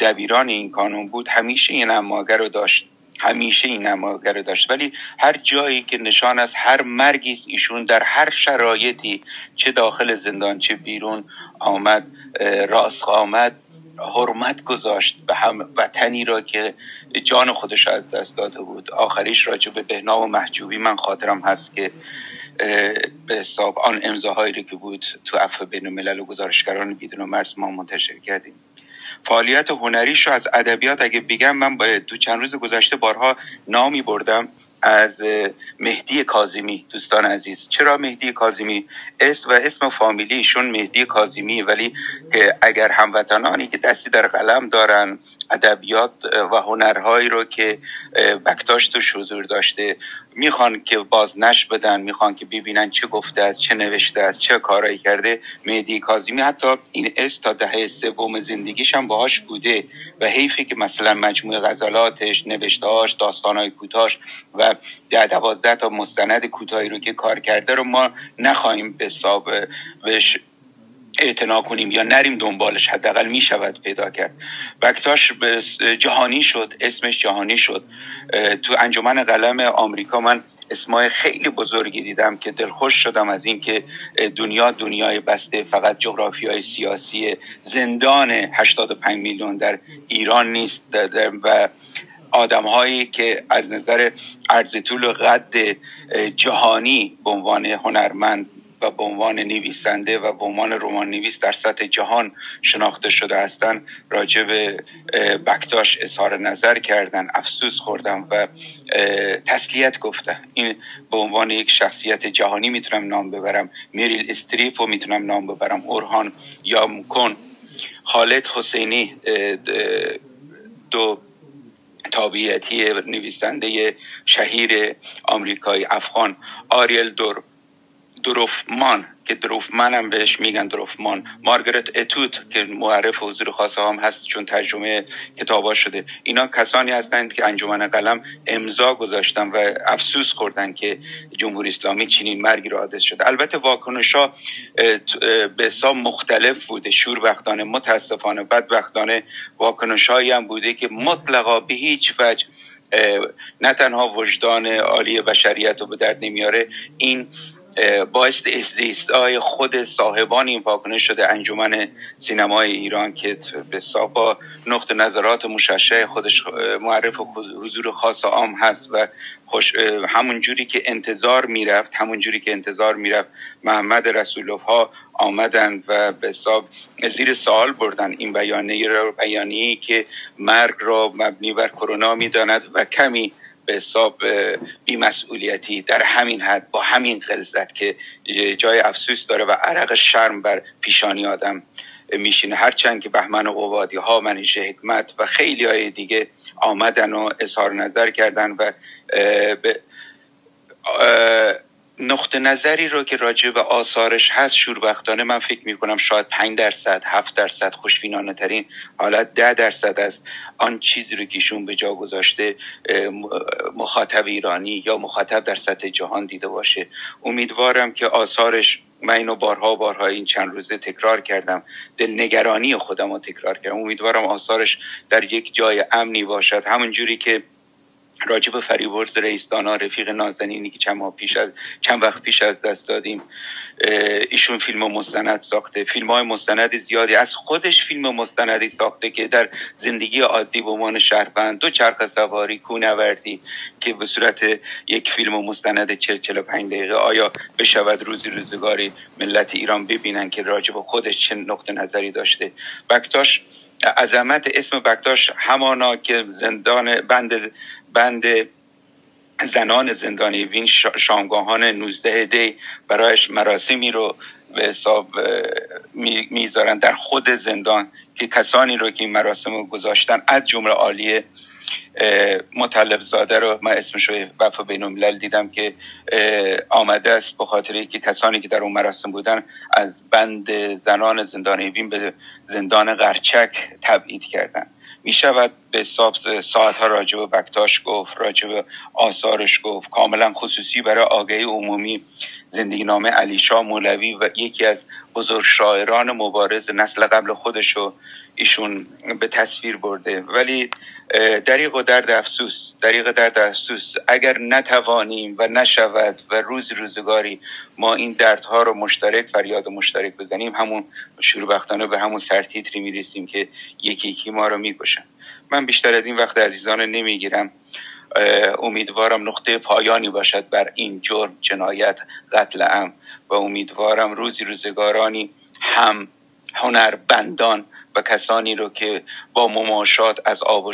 دبیران این کانون بود همیشه این اماگر رو داشت. همیشه این نماگر داشت. ولی هر جایی که نشان از هر مرگی ایشون در هر شرایطی چه داخل زندان چه بیرون آمد راست آمد حرمت گذاشت به هم وطنی را که جان خودش از دست داده بود. آخریش راجع به بهنام و محجوبی من خاطرم هست که به حساب آن امضاهایی که بود تو عفو بین الملل و گزارشگران بیدون و مرز ما منتشر کردیم. فعالیت هنریش رو از ادبیات اگه بگم من دو چند روز گذشته بارها نامی بردم از مهدی کازیمی دوستان عزیز. چرا مهدی کازیمی اسم و اسم فامیلیشون مهدی کازیمی ولی که اگر هموطنانی که دستی در قلم دارن ادبیات و هنرهایی رو که بکتاش توش حضور داشته می‌خوان که بازنش بدن می‌خوان که ببینن چه گفته است چه نوشته است چه کارایی کرده. مهدی کازیمی حتی این اس تا دهه سوم زندگیش هم باهاش بوده و حیفی که مثلا مجموعه غزلاتش نوشتهاش داستانهای کوتاش و و ده دوازده تا مستند کوتاهی رو که کار کرده رو ما نخواهیم به بهش اعتنا کنیم یا نریم دنبالش حداقل می شود پیدا کرد. بکتاش جهانی شد اسمش جهانی شد. تو انجمن قلم آمریکا من اسمای خیلی بزرگی دیدم که دلخوش شدم از اینکه دنیا دنیای بسته فقط جغرافی های سیاسی زندان 85 میلیون در ایران نیست. و آدم هایی که از نظر عرض طول و قد جهانی به عنوان هنرمند و به عنوان نویسنده و به عنوان رمان نویس در سطح جهان شناخته شده هستند راجع به بکتاش اظهار نظر کردن افسوس خوردم و تسلیت گفتن این به عنوان یک شخصیت جهانی می‌تونم نام ببرم. میریل استریپ رو می‌تونم نام ببرم. اورهان یا مکن خالد حسینی دو تابعیتی نویسنده شهیر آمریکایی افغان آریل دور دروفمان که دروفمن هم بهش میگن دروفمان مارگرت اتوت که معرف حضور خاصه هم هست چون ترجمه کتابا شده. اینا کسانی هستند که انجمن قلم امضا گذاشتن و افسوس خوردن که جمهوری اسلامی چنین مرگی را حادث شده. البته واکنش ها به حساب مختلف بوده. شوربختانه متاسفانه بدبختانه واکنش هایی هم بوده که مطلقا به هیچ وجه نه تنها وجدان عالی بشریت رو به درد نمیاره این باعث های خود صاحبان این واکنش شده انجمن سینمای ایران که به با نقط نظرات مششه خودش معرف حضور خاص عام هست و خوش همون جوری که انتظار می‌رفت همون جوری که انتظار می‌رفت محمد رسولوف ها آمدن و به حساب زیر سوال بردن این بیانیه را که مرگ را مبنی بر کرونا می‌داند و کمی به حساب بیمسئولیتی در همین حد با همین غلظت که جای افسوس داره و عرق شرم بر پیشانی آدم میشینه. هرچند که بهمن و قوادی ها منیش حکمت و خیلی های دیگه آمدن و اظهار نظر کردن و به نقطه نظری رو که راجع به آثارش هست شوربختانه من فکر می کنم شاید 5 درصد 7 درصد خوشبینانه ترین حالت 10 درصد از آن چیزی رو که ایشون به جا گذاشته مخاطب ایرانی یا مخاطب در سطح جهان دیده باشه. امیدوارم که آثارش من اینو بارها بارها این چند روزه تکرار کردم دلنگرانی خودم رو تکرار کردم. امیدوارم آثارش در یک جای امنی باشد. همون جوری که راجب فریبرز رئیسدانا رفیق نازنینی که چند پیش از چند وقت پیش از دست دادیم. ایشون فیلم مستند ساخته. فیلم های مستند زیادی. از خودش فیلم مستندی ساخته که در زندگی عادی به عنوان شهروند. دو چرخ سواری کونوردی که به صورت یک فیلم مستند 40 45 دقیقه. آیا بشود روزی روزگاری ملت ایران ببینن که راجب خودش چه نقطه نظری داشته؟ بکتاش عظمت اسم بکتاش همانا که زندان بند بند زنان زندانی وین شامگاهان 19 دی برایش مراسمی رو به حساب می‌ذارن در خود زندان که کسانی رو که این مراسم رو گذاشتن از جمله عالیه مطلب زاده رو من اسمش رو وفا بین الملل دیدم که آمده است به خاطر که کسانی که در اون مراسم بودن از بند زنان زندان وین به زندان قرچک تبعید کردن. می شود به ساعت ها راجب و بکتاش گفت راجب به آثارش گفت. کاملا خصوصی برای آگهی عمومی زندگی نامه علیشا مولوی و یکی از بزرگ شاعران مبارز نسل قبل خودشو ایشون به تصویر برده. ولی دریق و درد افسوس دریق درد افسوس. اگر نتوانیم و نشود و روز روزگاری ما این دردها رو مشترک فریاد مشترک بزنیم همون شروع به همون سرتیتری می‌رسیم که یکی یکی ما رو می‌کشن. من بیشتر از این وقت عزیزان نمی‌گیرم. امیدوارم نقطه پایانی باشد بر این جرم جنایت قتل ام و امیدوارم روزی روزگارانی هم هنربندان و کسانی رو که با مماشات از آب و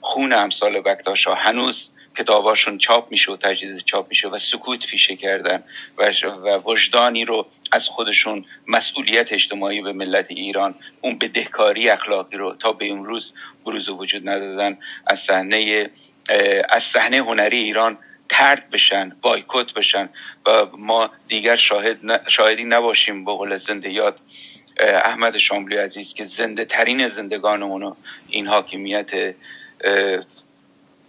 خون امثال بکتاشا هنوز کتاباشون چاپ میشه و تجدید چاپ میشه و سکوت فیشه کردن و وجدانی رو از خودشون مسئولیت اجتماعی به ملت ایران اون بدهکاری اخلاقی رو تا به امروز بروز وجود ندادن از صحنه از صحنه هنری ایران ترد بشن بایکوت بشن و ما دیگر شاهد شاهدی نباشیم به قول زنده یاد. احمد شاملی عزیز که زنده ترین زندگانمونو این حاکمیت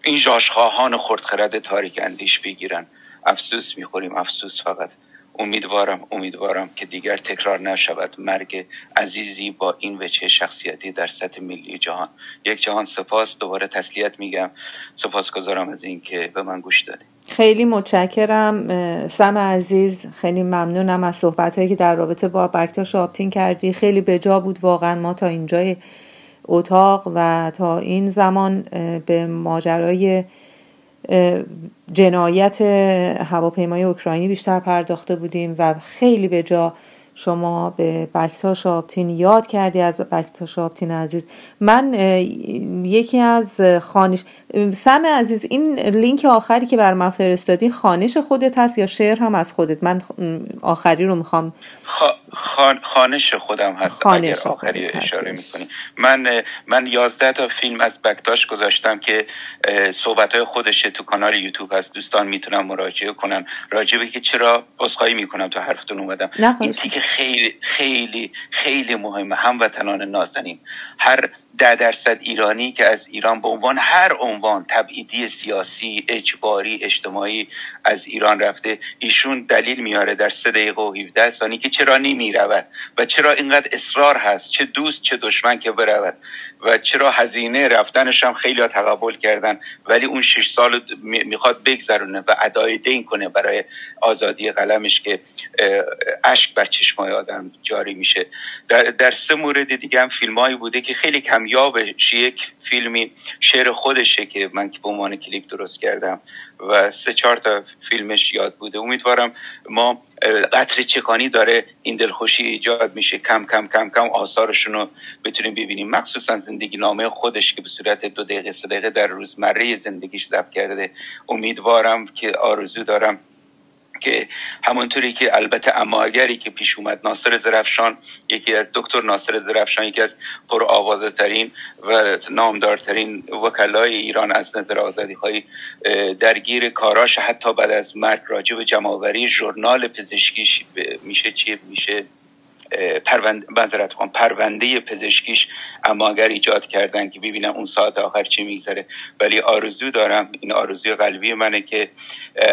این جاشخواهان خردخرد تاریک اندیش بگیرن. افسوس می‌خوریم افسوس فقط. امیدوارم امیدوارم که دیگر تکرار نشود مرگ عزیزی با این وجه شخصیتی در سطح ملی جهان. یک جهان سپاس. دوباره تسلیت میگم. سپاس گذارم از اینکه به من گوش دادید. خیلی متشکرم سم عزیز خیلی ممنونم از صحبت هایی که در رابطه با بکتا شابتین کردی. خیلی به جا بود واقعا ما تا اینجای اتاق و تا این زمان به ماجرای جنایت هواپیمای اوکراینی بیشتر پرداخته بودیم و خیلی به جا شما به بکتا شابتین یاد کردی از بکتا شابتین عزیز. من یکی از خانش سم عزیز این لینک آخری که بر من فرستادی خانش خودت هست یا شعر هم از خودت؟ من آخری رو می‌خوام خانش خودم هست اگر آخری اشاره می‌کنی. من من یازده تا فیلم از بکتاش گذاشتم که صحبت های خودش تو کانال یوتیوب هست. دوستان می‌تونن مراجعه کنن. راجبه که چرا بسخایی می‌کنم تو حرفتون اومدم. این تیک خیلی خیلی خیلی مهمه. هموطنان نازنین. هر ده درصد ایرانی که از ایران به عنوان هر عنوان تبعیدی سیاسی اجباری اجتماعی از ایران رفته ایشون دلیل میاره در سه دقیقه و 17 ثانیه که چرا نمی رود و چرا اینقدر اصرار هست چه دوست چه دشمن که برود و چرا هزینه رفتنش هم خیلی ها تقبل کردن ولی اون شش سال می‌خواد بگذرونه و ادای دین کنه برای آزادی قلمش که اشک بر چشمای آدم جاری میشه. در, در سه مورد دیگه هم فیلم بوده که خیلی کمیابش یک فیلمی شعر خودشه که من که به عنوان کلیپ درست کردم و سه چهار تا فیلمش یاد بوده. امیدوارم ما قطر چکانی داره این دلخوشی ایجاد میشه. کم کم کم کم آثارشون رو بتونیم ببینیم. مخصوصا زندگی نامه خودش که به صورت دو دقیقه سه دقیقه در روزمره زندگیش ضبط کرده. امیدوارم که آرزو دارم که همونطوری که البته اماگری که پیش اومد ناصر زرفشان یکی از دکتر ناصر زرفشان یکی از پر ترین و نامدارترین وکلای ایران از نظر آزادی های درگیر کاراش. حتی بعد از مرگ راجع به جمعآوری ژورنال پزشکیش میشه چی؟ میشه پرونده پرونده پزشکیش اما اگر ایجاد کردن که ببینم اون ساعت آخر چی میگذره. ولی آرزو دارم این آرزوی قلبی منه که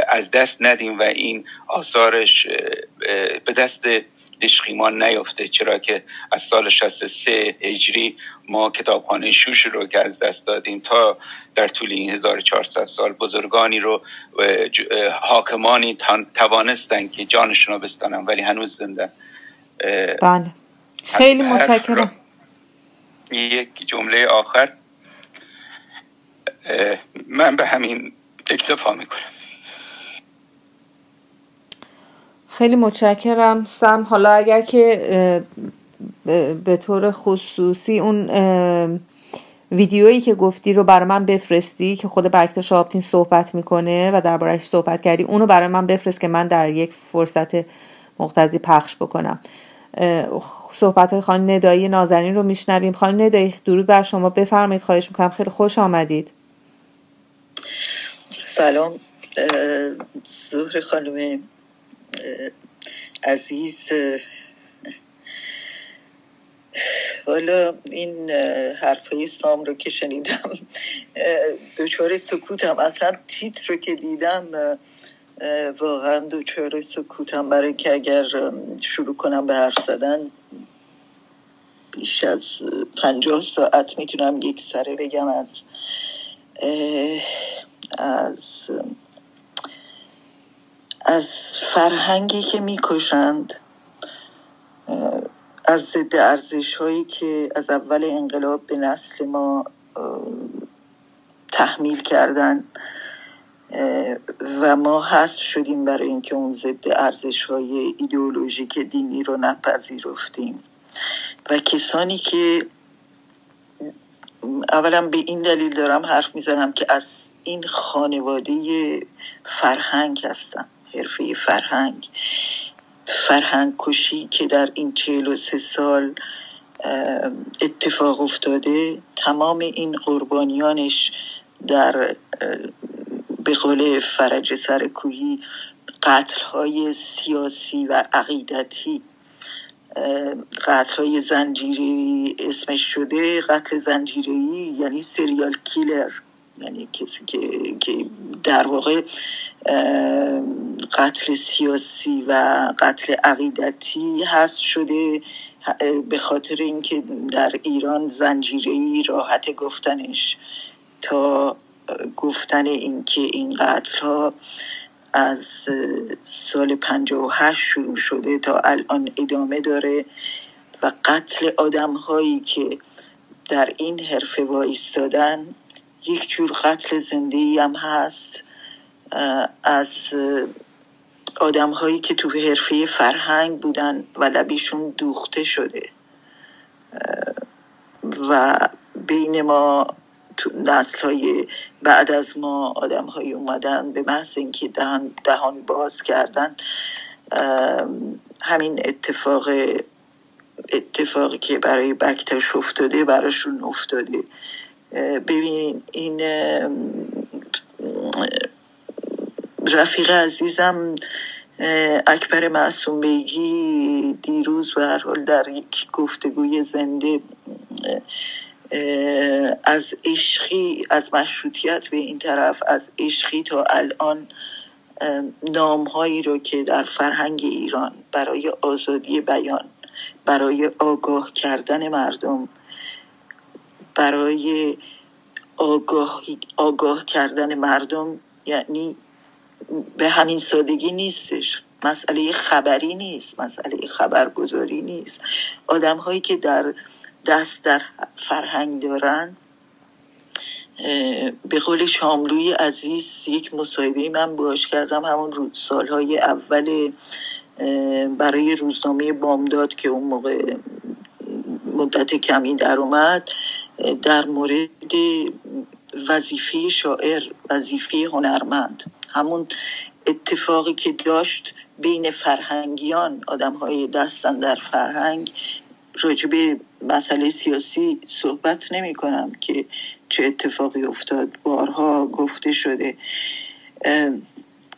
از دست ندیم و این آثارش به دست دشخیمان نیفته. چرا که از سال 63 هجری ما کتابخانه شوش رو که از دست دادیم تا در طول این 1400 سال بزرگانی رو حاکمانی توانستن که جانشون رو بستانن ولی هنوز زندن. بله. خیلی متشکرم. یک جمله آخر. من به همین اکتفا می‌کنم. خیلی متشکرم. سم حالا اگر که به طور خصوصی اون ویدیویی که گفتی رو برای من بفرستی که خود بکتا شابتین صحبت می‌کنه و دربارهش صحبت کردی اونو برای من بفرست که من در یک فرصت مقتضی پخش بکنم. صحبت های خانم ندایی نازنین رو میشنویم. خانم ندایی درود بر شما. بفرمایید خواهش می‌کنم. خیلی خوش آمدید. سلام زهر خانم عزیز. حالا این حرفای سام رو که شنیدم دچار سکوتم. اصلا تیتر رو که دیدم واقعا دوچار سکوتم برای که اگر شروع کنم به حرف زدن بیش از پنجاه ساعت می‌تونم یک سره بگم از از از فرهنگی که می‌کشند از ضد ارزش هایی که از اول انقلاب به نسل ما تحمیل کردن. و ما حذف شدیم برای اینکه اون ضد ارزش های ایدئولوژیک دینی رو نپذیرفتیم. و کسانی که اولا به این دلیل دارم حرف می‌زنم که از این خانواده فرهنگ هستم حرفه فرهنگ. فرهنگ کشی که در این چهل و سه سال اتفاق افتاده تمام این قربانیانش در به قول فرج سرکوهی قتل های سیاسی و عقیدتی قتل های زنجیری اسمش شده قتل زنجیری یعنی سریال کیلر یعنی کسی که, که در واقع قتل سیاسی و قتل عقیدتی هست شده به خاطر اینکه در ایران زنجیره ای راحت گفتنش تا گفتن اینکه این قتل ها از سال 58 شروع شده تا الان ادامه داره و قتل آدم هایی که در این حرفه وایستادن یک جور قتل زنده هم هست از آدم هایی که تو حرفه فرهنگ بودن و لبیشون دوخته شده. و بین ما تو نسل های بعد از ما آدم های اومدن به محض اینکه دهان, دهان باز کردن همین اتفاق اتفاقی که برای بکتش افتاده براشون افتاده. ببین این رفیق عزیزم اکبر معصوم بیگی دیروز به هر حال در یک گفتگوی زنده از عشقی از مشروطیت به این طرف از عشقی تا الان نام هایی رو که در فرهنگ ایران برای آزادی بیان برای آگاه کردن مردم برای آگاه, آگاه کردن مردم یعنی به همین سادگی نیستش. مسئله خبری نیست مسئله خبرگزاری نیست. آدم هایی که در دست در فرهنگ دارن. به قول شاملوی عزیز یک مصاحبه من باش کردم همون سالهای اول برای روزنامه بامداد که اون موقع مدت کمی در اومد در مورد وظیفه شاعر وظیفه هنرمند. همون اتفاقی که داشت بین فرهنگیان آدم های دستن در فرهنگ راجب مسئله سیاسی صحبت نمی کنم که چه اتفاقی افتاد. بارها گفته شده.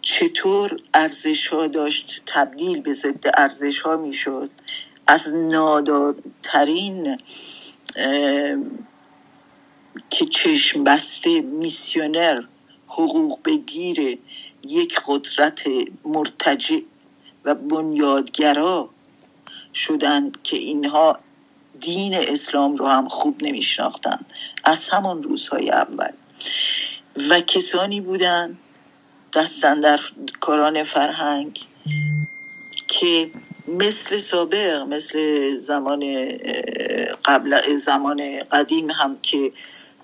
چطور ارزش ها داشت؟ تبدیل به ضد ارزش ها می شد. از نادادترین که چشم بسته میسیونر حقوق بگیر یک قدرت مرتجع و بنیادگرا شدن که اینها دین اسلام رو هم خوب نمیشناختن. از همون روزهای اول. و کسانی بودن دستن در کاران فرهنگ که مثل سابق مثل زمان قبل زمان قدیم هم که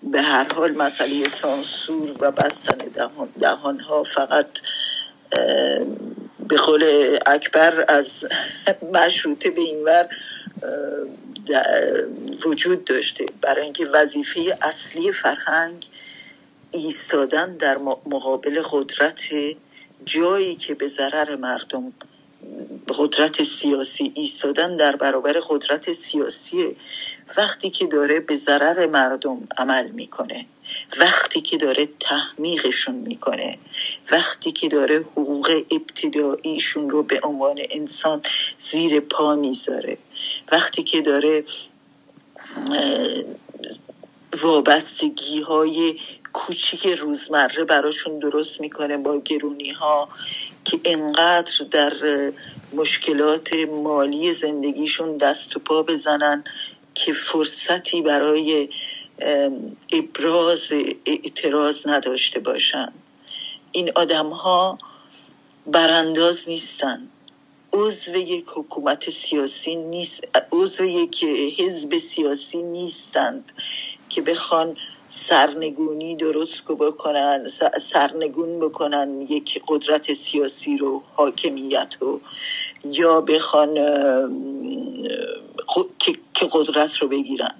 به هر حال مسئله سانسور و بستن دهان, دهان ها فقط به قول اکبر از مشروطه به اینور وجود داشته. برای اینکه وظیفه اصلی فرهنگ ایستادن در مقابل قدرت جایی که به ضرر مردم قدرت سیاسی ایستادن در برابر قدرت سیاسی وقتی که داره به ضرر مردم عمل می‌کنه وقتی که داره تحمیقشون می‌کنه وقتی که داره حقوق ابتداییشون رو به عنوان انسان زیر پا می‌ذاره. وقتی که داره وابستگی های کوچیک روزمره براشون درست می‌کنه با گرونی ها که انقدر در مشکلات مالی زندگیشون دست و پا بزنن که فرصتی برای ابراز اعتراض نداشته باشن. این آدم ها برانداز نیستن. عضو یک حکومت سیاسی نیست عضو یک حزب سیاسی نیستند که بخوان سرنگونی درست بکنن سرنگون بکنن یک قدرت سیاسی رو حاکمیت رو یا بخوان که قدرت رو بگیرن.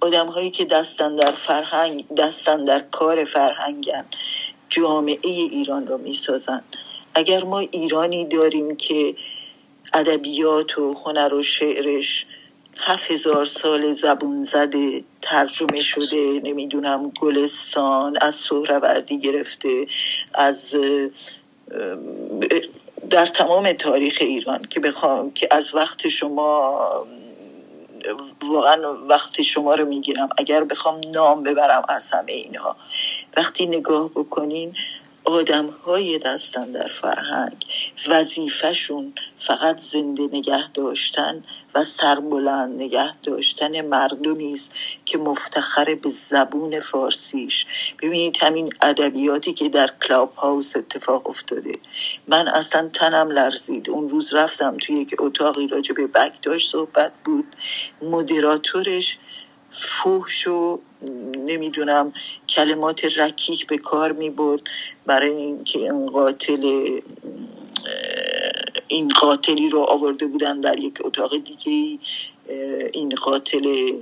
آدم هایی که دستن در فرهنگ دستن در کار فرهنگن جامعه ایران رو می‌سازن. اگر ما ایرانی داریم که ادبیات و هنر و شعرش هفت هزار سال زبون زده ترجمه شده نمی‌دونم گلستان از سهروردی گرفته از در تمام تاریخ ایران که بخوام که از وقت شما واقعا وقت شما رو می‌گیرم. اگر بخوام نام ببرم از همه اینها. وقتی نگاه بکنین آدم های دستن در فرهنگ وظیفهشون فقط زنده نگه داشتن و سربلند نگه داشتن مردمی است که مفتخر به زبون فارسیش. ببینید همین ادبیاتی که در کلاب هاوس اتفاق افتاده. من اصلا تنم لرزید. اون روز رفتم توی یک اتاقی راجع به بکتاش صحبت بود. مدیراتورش فوش و نمی‌دونم کلمات رکیک به کار می برد برای اینکه این قاتل این قاتلی رو آورده بودن در یک اتاق دیگه این قاتل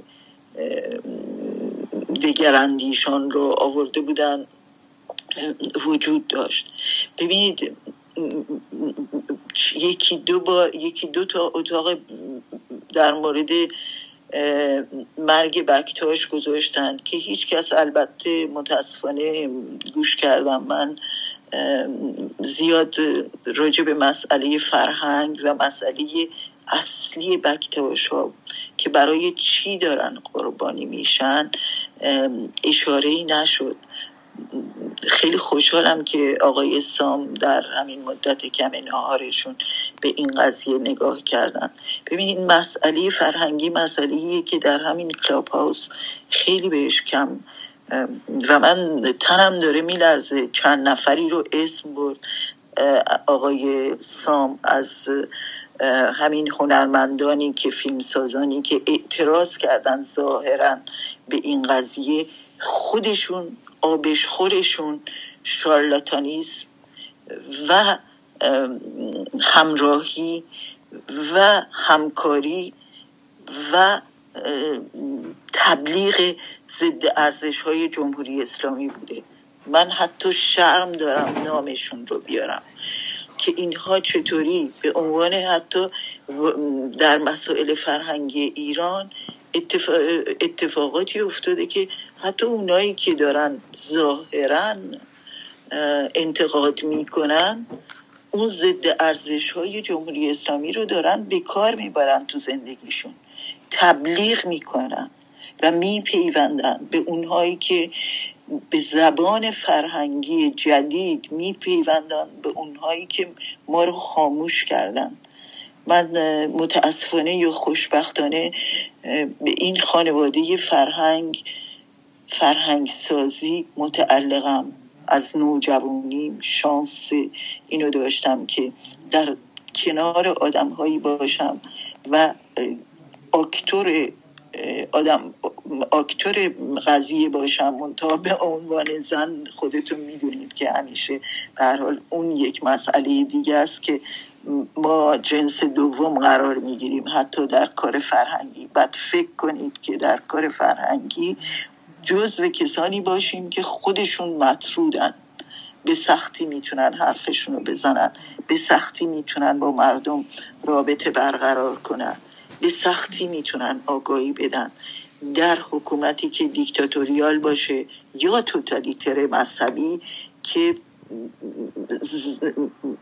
دگراندیشان رو آورده بودن. وجود داشت. ببینید یکی دو با یکی دو تا اتاق در مورد مرگ بکتاش گذاشتن که هیچ کس البته متاسفانه گوش کردم من زیاد راجع به مسئله فرهنگ و مسئله اصلی بکتاش ها که برای چی دارن قربانی میشن اشاره ای نشد. خیلی خوشحالم که آقای سام در همین مدت کم نهارشون به این قضیه نگاه کردن. ببینید مسئله فرهنگی مسئله که در همین کلاب هاوس خیلی بهش کم و من تنم داره میلرزه. چند نفری رو اسم برد. آقای سام از همین هنرمندانی که فیلمسازانی که اعتراض کردن ظاهرا به این قضیه خودشون آبشخورشون شارلاتانیسم و همراهی و همکاری و تبلیغ ضد ارزش های جمهوری اسلامی بوده. من حتی شرم دارم نامشون رو بیارم. که اینها چطوری به عنوان حتی در مسائل فرهنگی ایران اتفاقاتی افتاده که حتی اونایی که دارن ظاهرا انتقاد می‌کنن اون ضد ارزش های جمهوری اسلامی رو دارن به کار می‌برن تو زندگیشون. تبلیغ می‌کنن و میپیوندن به اونهایی که به زبان فرهنگی جدید میپیوندن به اونهایی که ما رو خاموش کردن. من متاسفانه یا خوشبختانه به این خانواده فرهنگ فرهنگ سازی متعلقم از نوجوانیم شانس اینو داشتم که در کنار آدم هایی باشم و اکتور آدم اکتور قضیه باشم. منتها به عنوان زن خودتون می‌دونید که همیشه به حال اون یک مسئله دیگه است که ما جنس دوم قرار می‌گیریم حتی در کار فرهنگی. بعد فکر کنید که در کار فرهنگی جزو کسانی باشیم که خودشون مطرودن. به سختی می‌تونن حرفشون رو بزنن. به سختی می‌تونن با مردم رابطه برقرار کنن. به سختی می‌تونن آگاهی بدن. در حکومتی که دیکتاتوریال باشه یا توتالیتر مذهبی که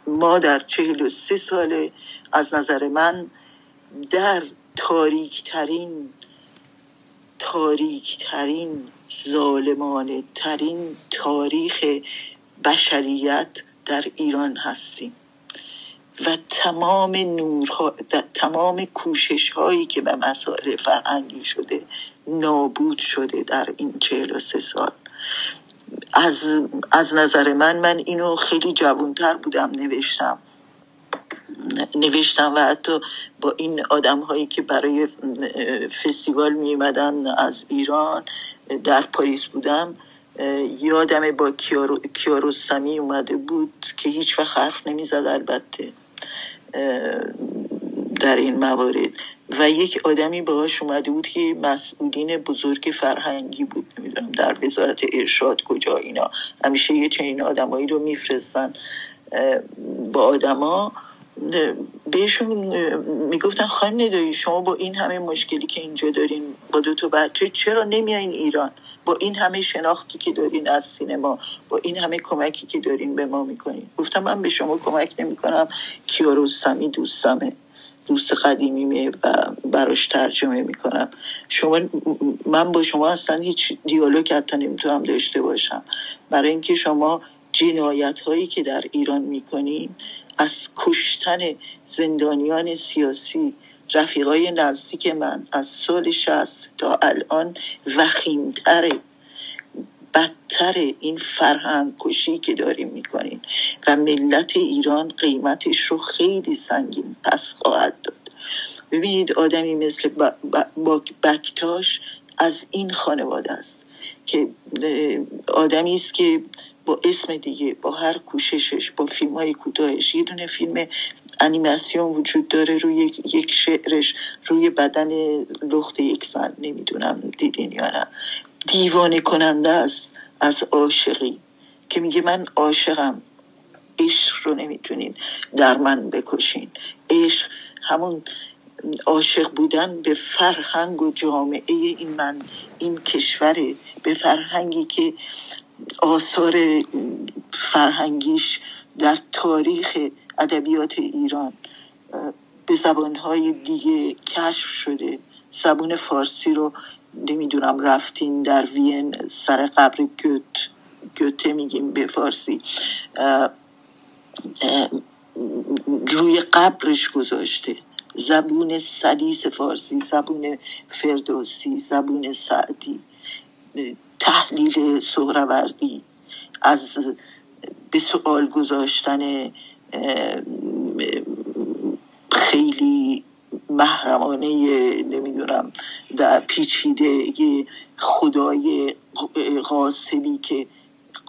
ما در چهل و سه ساله از نظر من در تاریک ترین تاریک ترین ظالمانه ترین تاریخ بشریت در ایران هستیم. و تمام نورها تمام کوشش هایی که به مسائل فرهنگی شده نابود شده در این چهل و سه سال. از, از نظر من من اینو خیلی جوانتر بودم نوشتم. نوشتم و حتی با این آدم هایی که برای فستیوال می از ایران در پاریس بودم یادم با کیارو سمی اومده بود که هیچ وقت حرف نمی‌زد البته در این موارد. و یک آدمی باهاش اومده بود که مسئولین بزرگ فرهنگی بود نمی‌دونم در وزارت ارشاد کجا اینا. همیشه یه چنین آدمایی رو میفرستن با آدما. بهشون می‌گفتن خانم ندایی شما با این همه مشکلی که اینجا دارین با دو تا بچه چرا نمیایین ایران؟ با این همه شناختی که دارین از سینما با این همه کمکی که دارین به ما می‌کنین. گفتم من به شما کمک نمی‌کنم. کیاروسمی دوستمه. دوست قدیمیمه و براش ترجمه می‌کنم. شما من با شما اصلا هیچ دیالوگ حتی نمی‌تونم داشته باشم. برای اینکه شما جنایت هایی که در ایران می‌کنین از کشتن زندانیان سیاسی رفیقای نزدیک من از سال شست تا الان وخیمتره بدتر این فرهنگ کشی که داریم می‌کنین و ملت ایران قیمتش رو خیلی سنگین پس خواهد داد. ببینید آدمی مثل بکتاش از این خانواده است که آدمی است که با اسم دیگه با هر کوششش با فیلم های کوتاهش. یه دونه فیلم انیماسیون وجود داره روی یک شعرش روی بدن لخت یک زن نمی‌دونم دیدین یا نه. دیوانه کننده است از عاشقی که میگه من عاشقم. عشق رو نمی‌تونین در من بکشین. عشق همون عاشق بودن به فرهنگ و جامعه این من این کشوره به فرهنگی که آثار فرهنگیش در تاریخ ادبیات ایران به زبانهای دیگه کشف شده. زبون فارسی رو نمی‌دونم رفتین در وین سر قبر گوت گوته میگیم به فارسی. روی قبرش گذاشته. زبون سلیس فارسی زبون فردوسی زبون سعدی. تحلیل سهروردی از به سوال گذاشتن خیلی محرمانه نمی‌دونم در پیچیده خدای قاسبی که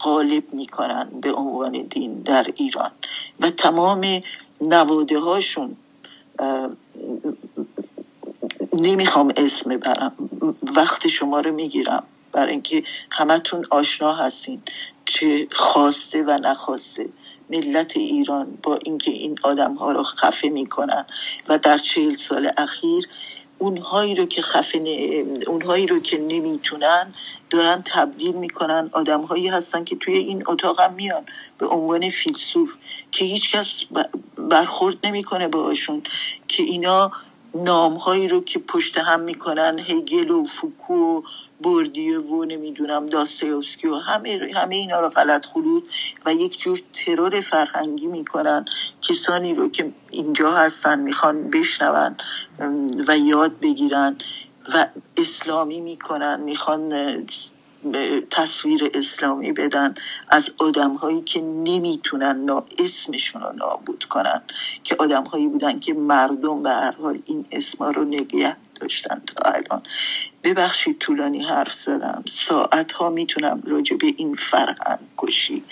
غالب می‌کنن به عنوان دین در ایران. و تمام نواده هاشون نمی‌خوام اسم برم وقت شما رو می‌گیرم. برای اینکه همتون آشنا هستین چه خواسته و نخواسته. ملت ایران با اینکه این آدم ها رو خفه می‌کنن و در چهل سال اخیر اونهایی رو که خفه اونهایی رو که نمی‌تونن دارن تبدیل می‌کنن. آدم هایی هستن که توی این اتاق هم میان به عنوان فیلسوف که هیچکس برخورد نمی‌کنه باهاشون که اینا نام هایی رو که پشت هم می‌کنن هگل و فوکو بردیه و نمی‌دونم داستایوسکی و همه, همه اینا رو غلط خلود و یک جور ترور فرهنگی می‌کنن. کسانی رو که اینجا هستن می‌خوان بشنون و یاد بگیرن و اسلامی می‌کنن. می‌خوان تصویر اسلامی بدن از آدم هایی که نمی‌تونن نا اسمشون رو نابود کنن. که آدم هایی بودن که مردم به هر حال این اسما رو نگه داشتن تا الان. ببخشید طولانی حرف زدم. ساعت ها می‌تونم راجع به این فرهنگ کشی.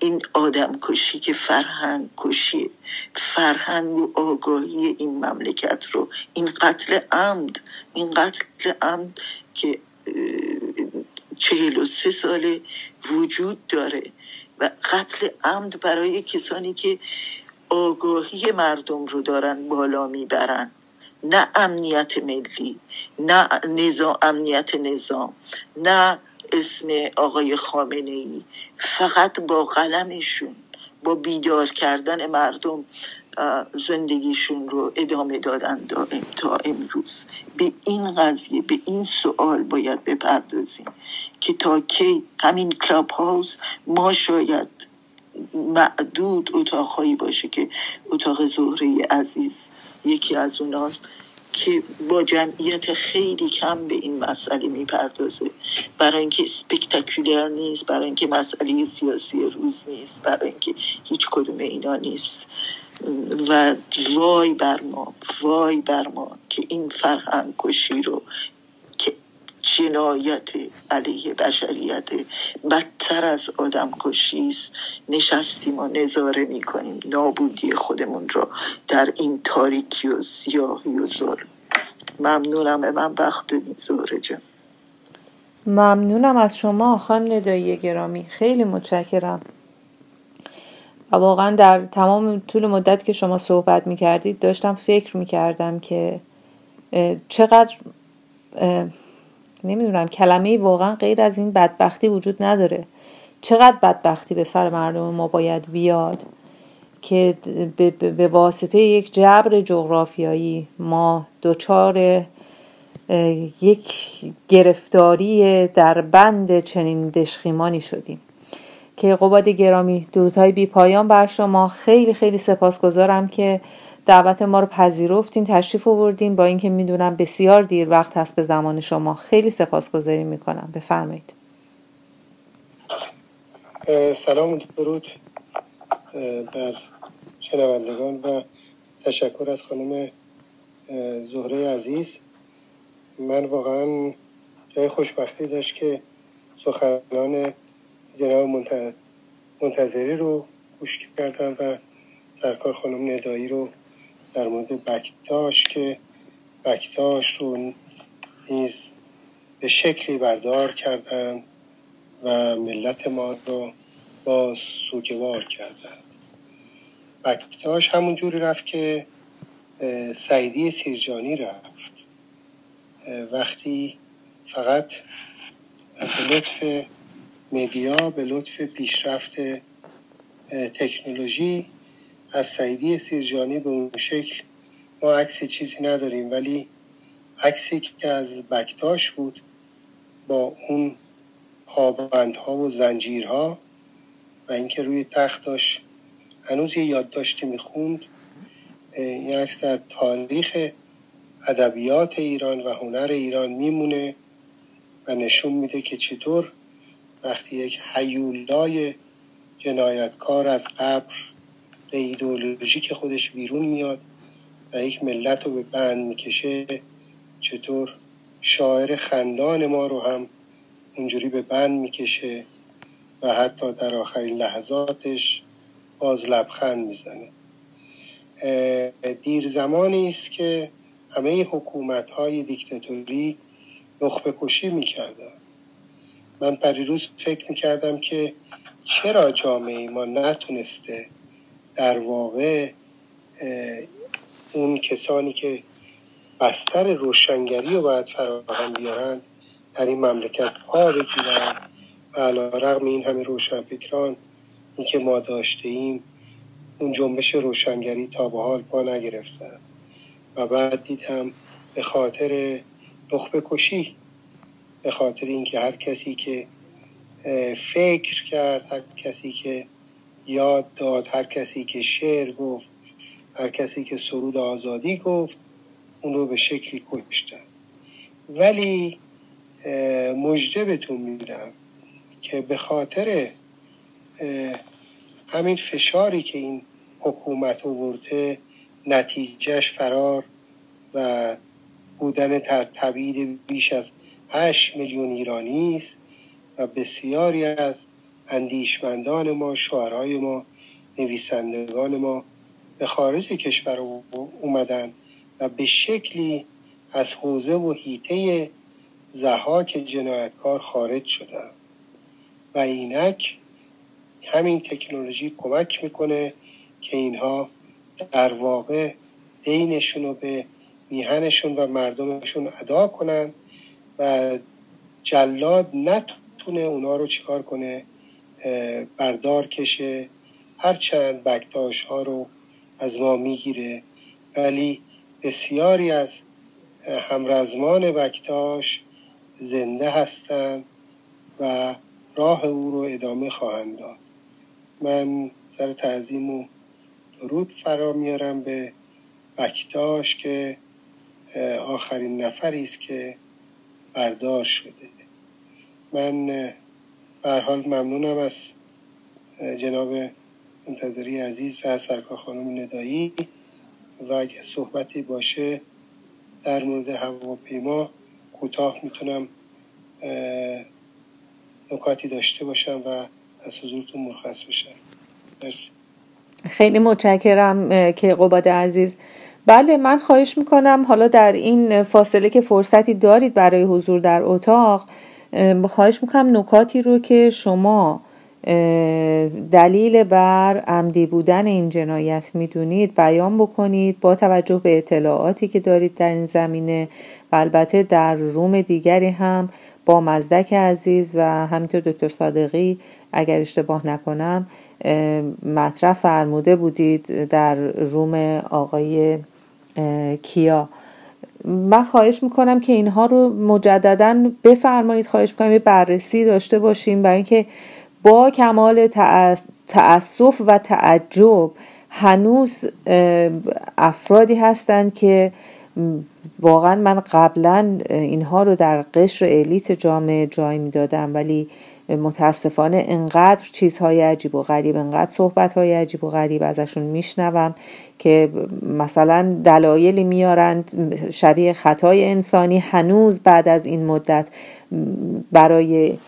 این آدم کشی که فرهنگ کشی. فرهنگ و آگاهی این مملکت رو. این قتل عمد. این قتل عمد که چهل و سه ساله وجود داره. و قتل عمد برای کسانی که آگاهی مردم رو دارن بالا می‌برن. نه امنیت ملی نه نظام امنیت نظام نه اسم آقای خامنه ای فقط با قلمشون با بیدار کردن مردم زندگیشون رو ادامه دادن دائم تا امروز. به این قضیه به این سوال باید بپردازیم که تا کی همین کلاب هاوس ما شاید معدود اتاقهایی باشه که اتاق زهره عزیز یکی از اوناست که با جمعیت خیلی کم به این مسئله می‌پردازه. برای اینکه سپکتاکولر نیست برای اینکه مسئله سیاسی روز نیست برای اینکه هیچ کدوم اینا نیست. و وای بر ما وای بر ما که این فرهنگ کشی رو جنایت علیه بشریت. بدتر از آدم کشی است نشستیم و نظاره می‌کنیم. نابودی خودمون رو در این تاریکی و سیاهی و ظلم. ممنونم. به من وقت زهره جان. ممنونم از شما خانم ندایی گرامی. خیلی متشکرم. و واقعا در تمام طول مدت که شما صحبت می کردید داشتم فکر می کردم که چقدر نمی‌دونم کلمه واقعا غیر از این بدبختی وجود نداره. چقدر بدبختی به سر مردم ما باید بیاد که به واسطه یک جبر جغرافیایی ما دچار یک گرفتاری در بند چنین دشخیمانی شدیم. که قباد گرامی درودهای بی پایان بر شما. خیلی خیلی سپاسگزارم که دعوت ما رو پذیرفتین تشریف آوردین با اینکه می‌دونم بسیار دیر وقت هست به زمان شما. خیلی سپاسگزاری می‌کنم. بفرمایید. سلام و درود بر شنوندگان و تشکر از خانم زهره عزیز. من واقعا جای خوشبختی داشت که سخنان جناب منتظری رو گوش کردم و سرکار خانم ندایی رو در مورد بکتاش که بکتاش رو نیز به شکلی بردار کردن و ملت ما رو با سوگوار کردن. بکتاش همون جوری رفت که سعیدی سیرجانی رفت. وقتی فقط به لطف مدیا به لطف پیشرفت تکنولوژی از سعیدی سیرجانی به اون شکل ما عکس چیزی نداریم ولی عکسی که از بکتاش بود با اون پابندها و زنجیرها و اینکه روی تخت داشت. هنوز یه یادداشتی می‌خوند. این عکس در تاریخ ادبیات ایران و هنر ایران میمونه و نشون میده که چطور وقتی یک حیولای جنایتکار از قبر به که خودش بیرون میاد و یک ملت رو به بند می‌کشه چطور شاعر خندان ما رو هم اونجوری به بند می‌کشه و حتی در آخرین لحظاتش باز لبخند می‌زنه. دیر زمانی است که همه حکومت های دیکتاتوری نخبه کشی می‌کردن. من پریروز فکر می‌کردم که چرا جامعه ما نتونسته در واقع اون کسانی که بستر روشنگری رو باید فراهم بیارن در این مملکت. پا بگیرن و علا رقم این همه روشنفکران این که ما داشته ایم اون جنبش روشنگری تا به حال پا نگرفتن و بعد دیدم به خاطر نخبه کشی به خاطر اینکه هر کسی که فکر کرد هر کسی که یاد داد هر کسی که شعر گفت هر کسی که سرود آزادی گفت اون رو به شکلی کشتن. ولی مجده بهتون میدم که به خاطر همین فشاری که این حکومت آورده نتیجهش فرار و بودن تبعید بیش از 8 میلیون ایرانی است و بسیاری از اندیشمندان ما شعرهای ما نویسندگان ما به خارج کشور اومدن و به شکلی از حوزه و هیته زهاک جنایتکار خارج شدن. و اینک همین تکنولوژی کمک می‌کنه که اینها در واقع دینشون رو به میهنشون و مردمشون ادا کنن و جلاد نتونه اونا رو چیکار کنه؟ بردار کشه. هرچند بکتاش ها رو از ما می‌گیره. ولی بسیاری از همرزمان بکتاش زنده هستند و راه او رو ادامه خواهند داد. من سر تعظیم و درود فرا میارم به بکتاش که آخرین نفری است که بردار شده. من حال ممنونم از جناب منتظری عزیز و سرکار خانم ندایی. و اگه صحبتی باشه در مورد هواپیما کوتاه می‌تونم نکاتی داشته باشم و از حضورتون مرخص بشم. خیلی متشکرم که قباد عزیز. بله من خواهش می‌کنم حالا در این فاصله که فرصتی دارید برای حضور در اتاق خواهش می‌کنم نکاتی رو که شما دلیل بر عمدی بودن این جنایت می‌دونید بیان بکنید با توجه به اطلاعاتی که دارید در این زمینه و البته در روم دیگری هم با مزدک عزیز و همینطور دکتر صادقی اگر اشتباه نکنم مطرح فرموده بودید در روم آقای کیا. من خواهش می‌کنم که اینها رو مجددا بفرمایید. خواهش می‌کنم یه بررسی داشته باشیم برای اینکه با کمال تأسف و تعجب هنوز افرادی هستند که واقعا من قبلا اینها رو در قشر الیت جامعه جای می‌دادم. ولی متاسفانه انقدر چیزهای عجیب و غریب انقدر صحبتهای عجیب و غریب ازشون میشنوم که مثلا دلایلی میارند شبیه خطای انسانی هنوز بعد از این مدت برای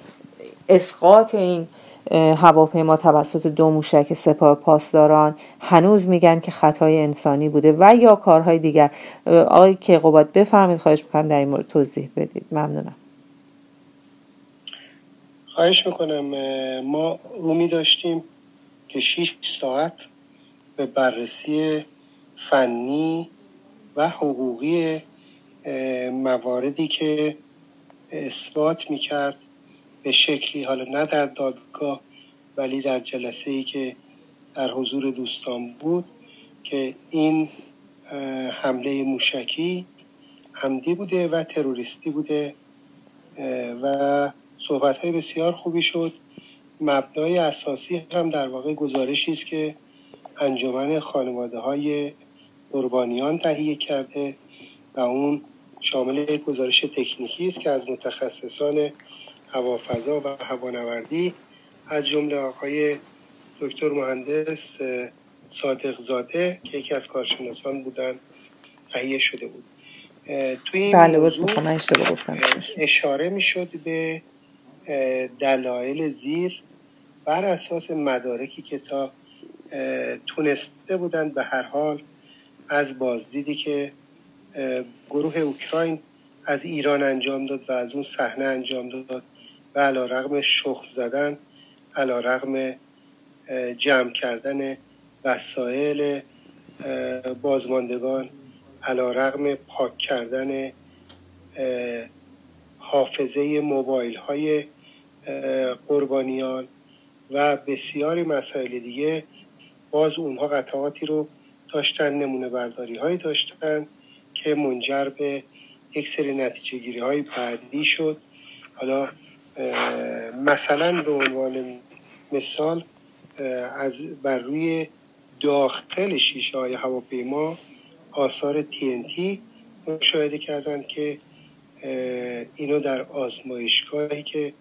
اسقاط این هواپیما توسط دو موشک سپاه پاسداران هنوز میگن که خطای انسانی بوده و یا کارهای دیگر. آقای که قباد بفرمید خواهش می‌کنم در این مورد توضیح بدید. ممنونم. خواهش می‌کنم ما رومی داشتیم که 6 ساعت به بررسی فنی و حقوقی مواردی که اثبات می‌کرد به شکلی حالا نه در دادگاه ولی در جلسه ای که در حضور دوستان بود که این حمله موشکی عمدی بوده و تروریستی بوده و صحبت های بسیار خوبی شد. مبنای اساسی هم در واقع گزارشی است که انجمن خانواده های قربانیان تهیه کرده و اون شامل گزارش تکنیکی است که از متخصصان هوافضا و هوانوردی از جمله آقای دکتر مهندس صادق زاده که یکی از کارشناسان بودن تهیه شده بود. توی این بله گفتم. اشاره می‌شد به دلایل زیر بر اساس مدارکی که تا تونسته بودند به هر حال از بازدیدی که گروه اوکراین از ایران انجام داد و از اون صحنه انجام داد و علا رقم شخم زدن علا رقم جمع کردن وسایل بازماندگان علا رقم پاک کردن حافظه موبایل های قربانیان و بسیاری مسائل دیگه باز اونها قطعاتی رو داشتن نمونه برداری های داشتن که منجر به یک سری نتیجه گیری های بعدی شد. حالا مثلا به عنوان مثال از بر روی داخل شیشه های هواپیما آثار TNT مشاهده کردند که اینو در آزمایشگاهی که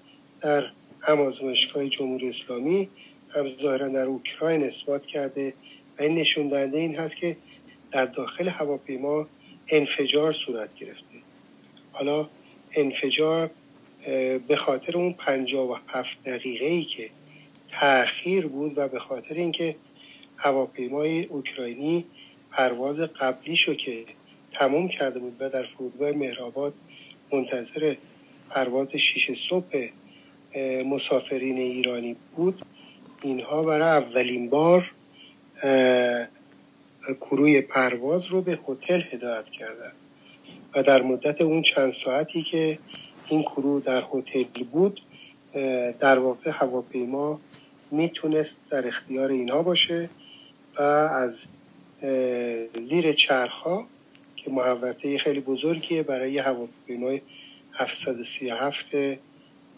در هم آزمایشگاه جمهوری اسلامی هم ظاهرا در اوکراین اثبات کرده و این نشون دهنده این هست که در داخل هواپیما انفجار صورت گرفته. حالا انفجار به خاطر اون پنجاه و هفت دقیقه ای که تأخیر بود و به خاطر اینکه هواپیمای اوکراینی پرواز قبلیشو که تموم کرده بود و در فرودگاه مهرآباد منتظر پرواز شیش صبح مسافرین ایرانی بود. اینها برای اولین بار کروی پرواز رو به هتل هدایت کردن و در مدت اون چند ساعتی که این کرو در هتل بود در واقع هواپیما می‌تونست در اختیار اینها باشه و از زیر چرخها که محوطه خیلی بزرگیه برای هواپیمای 737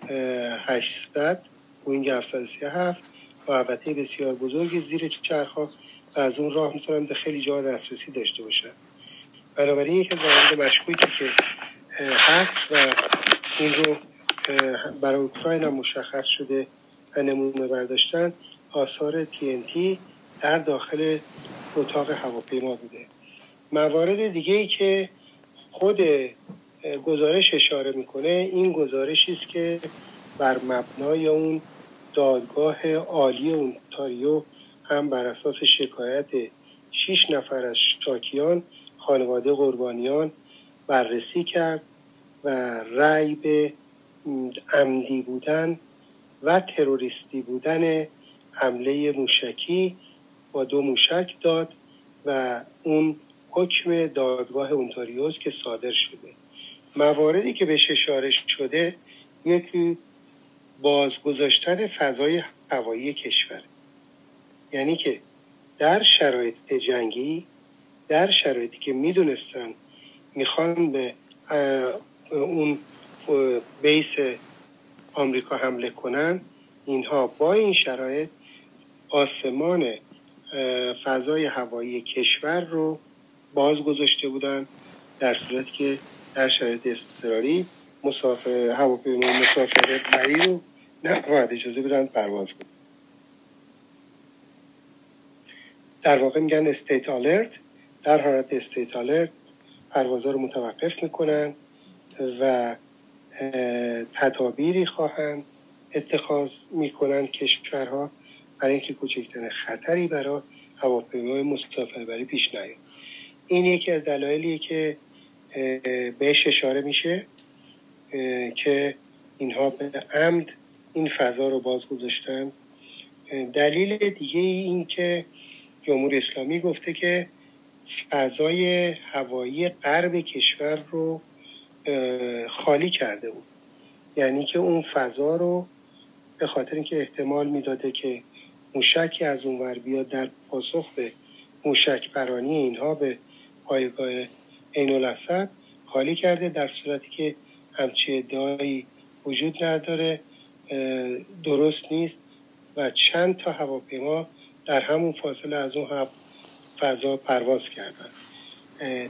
800 بوینگ 737 محوطه بسیار بزرگی زیر چرخها و از اون راه می‌تونن به خیلی جا دسترسی داشته باشن بنابراین یکی از مشکوکی که هست و این رو برای اوکراین هم مشخص شده و نمونه برداشتن آثار TNT در داخل اتاق هواپیما بوده. موارد دیگه ای که خود گزارش اشاره می‌کنه این گزارشی است که بر مبنای اون دادگاه عالی اونتاریو هم بر اساس شکایت شیش نفر از شاکیان خانواده قربانیان بررسی کرد و رأی به عمدی بودن و تروریستی بودن حمله موشکی با دو موشک داد و اون حکم دادگاه اونتاریوز که صادر شده. مواردی که بهش اشاره شده یکی بازگذاشتن فضای هوایی کشور. یعنی که در شرایط جنگی در شرایطی که می‌دونستن می‌خوان به اون بیس آمریکا حمله کنن اینها با این شرایط آسمان فضای هوایی کشور رو باز گذاشته بودن در صورتی که در شرایط اضطراری مسافر هواپیما مسافر بری رو نباید اجازه بدن پرواز کنن در واقع میگن استیت آلرت در حالت استیت آلرت پروازها رو متوقف می‌کنن و تدابیری خواهند اتخاذ می‌کنن کشورها برای اینکه کوچکترین خطری برای هواپیمای مسافربری پیش نیاد. این یکی از دلایلیه که بهش اشاره میشه که اینها به عمد این فضا رو باز گذاشتن. دلیل دیگه این که جمهوری اسلامی گفته که فضای هوایی غرب کشور رو خالی کرده بود. یعنی که اون فضا رو به خاطر اینکه احتمال می‌داده که موشکی از اون ور بیاد در پاسخ به موشک پرانی اینها به پایگاه عین خالی کرده در صورتی که همچی ادعایی وجود نداره درست نیست و چند تا هواپیما در همون فاصله از اون فضا پرواز کردن.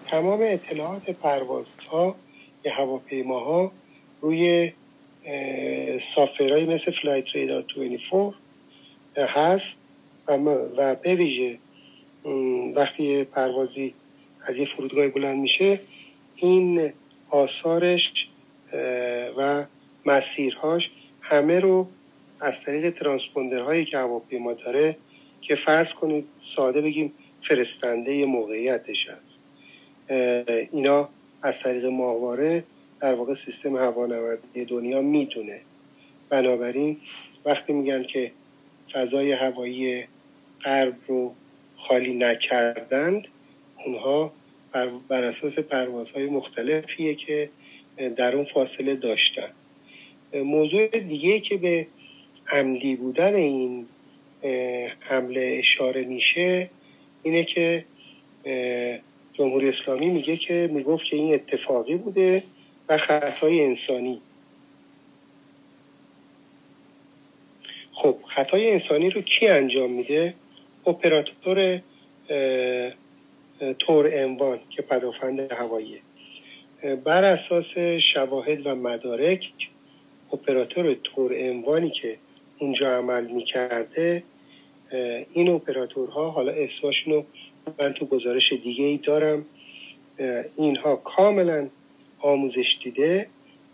تمام اطلاعات پروازها یا هواپیماها روی سافرهای مثل فلایت ریدار 24 هست و به ویژه وقتی پروازی از یه فرودگاه بلند میشه این آثارش و مسیرهاش همه رو از طریق ترانسپوندرهایی که هواپیما داره که فرض کنید ساده بگیم فرستنده موقعیتش هست. اینا از طریق ماهواره در واقع سیستم هوانوردی دنیا می‌دونه. بنابراین وقتی میگن که فضای هوایی غرب رو خالی نکردند اونها بر, اساس پروازهای مختلفیه که در اون فاصله داشتن. موضوع دیگه که به عمدی بودن این حمله اشاره میشه اینه که جمهوری اسلامی میگه که می‌گفت که این اتفاقی بوده و خطای انسانی. خب خطای انسانی رو کی انجام میده؟ اپراتور تور انوان که پدافند هواییه بر اساس شواهد و مدارک اپراتور تور انوانی که اونجا عمل می‌کرده این اپراتورها حالا اسمشون رو من تو گزارش دیگه ای دارم اینها کاملا آموزش دیده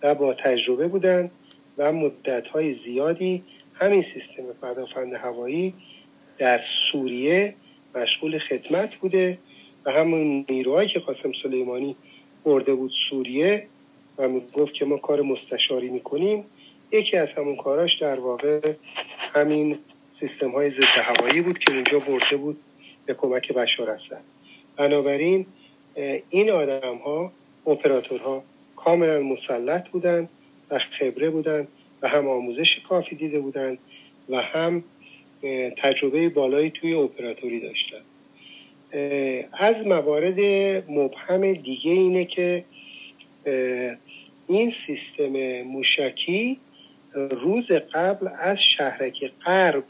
و با تجربه بودن و مدت های زیادی همین سیستم پدافند هوایی در سوریه مشغول خدمت بوده. و همون نیروهایی که قاسم سلیمانی برده بود سوریه و گفت که ما کار مستشاری می‌کنیم یکی از همون کاراش در واقع همین سیستم های ضد هوایی بود که اونجا برده بود به کمک بشار اسد. بنابراین این آدم ها اپراتورها کاملا مسلط بودند و خبره بودند و هم آموزش کافی دیده بودند و هم تجربه بالایی توی اپراتوری داشتن. از موارد مبهم دیگه اینه که این سیستم موشکی روز قبل از شهرک غرب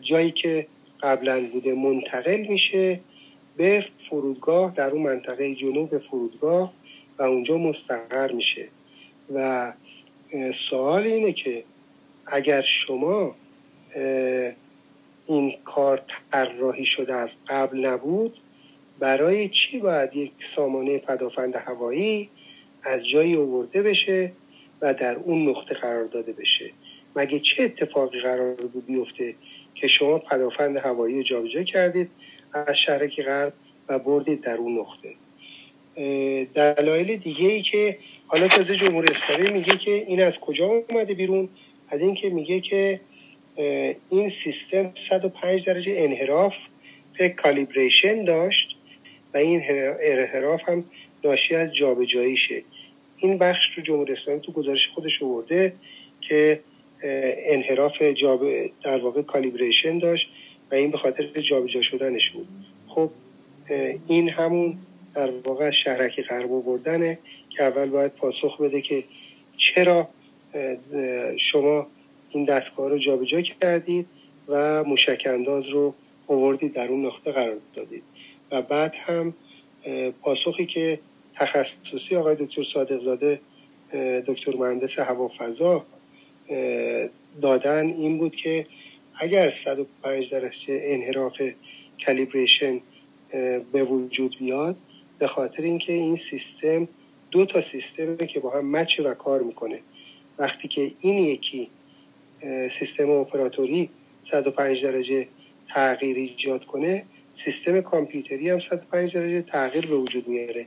جایی که قبلا بوده منتقل میشه به فرودگاه در اون منطقه جنوب فرودگاه و اونجا مستقر میشه. و سوال اینه که اگر شما این کار طراحی شده از قبل نبود برای چی باید یک سامانه پدافند هوایی از جایی آورده بشه و در اون نقطه قرار داده بشه؟ مگه چه اتفاقی قرار بود بیفته که شما پدافند هوایی جابجا کردید از شهرک غرب و بردید در اون نقطه؟ دلایل دیگه ای که حالا تازه جمهوری اسلامی میگه که این از کجا اومده بیرون؟ از اینکه میگه که این سیستم 105 درجه انحراف به کالیبریشن داشت و این انحراف هم ناشی از جابجاییشه. این بخش رو جمهوری اسلامی تو گزارش خودش آورده که انحراف جاب در واقع کالیبریشن داشت و این به خاطر جابجا شدنش بود. خب این همون در واقع شهرکی غرب آوردنه که اول باید پاسخ بده که چرا شما این دستگاه رو جابجا کردید و موشک انداز رو آوردید در اون نقطه قرار دادید. و بعد هم پاسخی که تخصصی آقای دکتر صادق زاده دکتر مهندس هوافضا دادن این بود که اگر 105 درجه انحراف کالیبریشن به وجود بیاد به خاطر اینکه این سیستم دو تا سیستمه که با هم مچه و کار می‌کنه. وقتی که این یکی سیستم اپراتوری 105 درجه تغییر ایجاد کنه سیستم کامپیوتری هم 105 درجه تغییر به وجود میاره.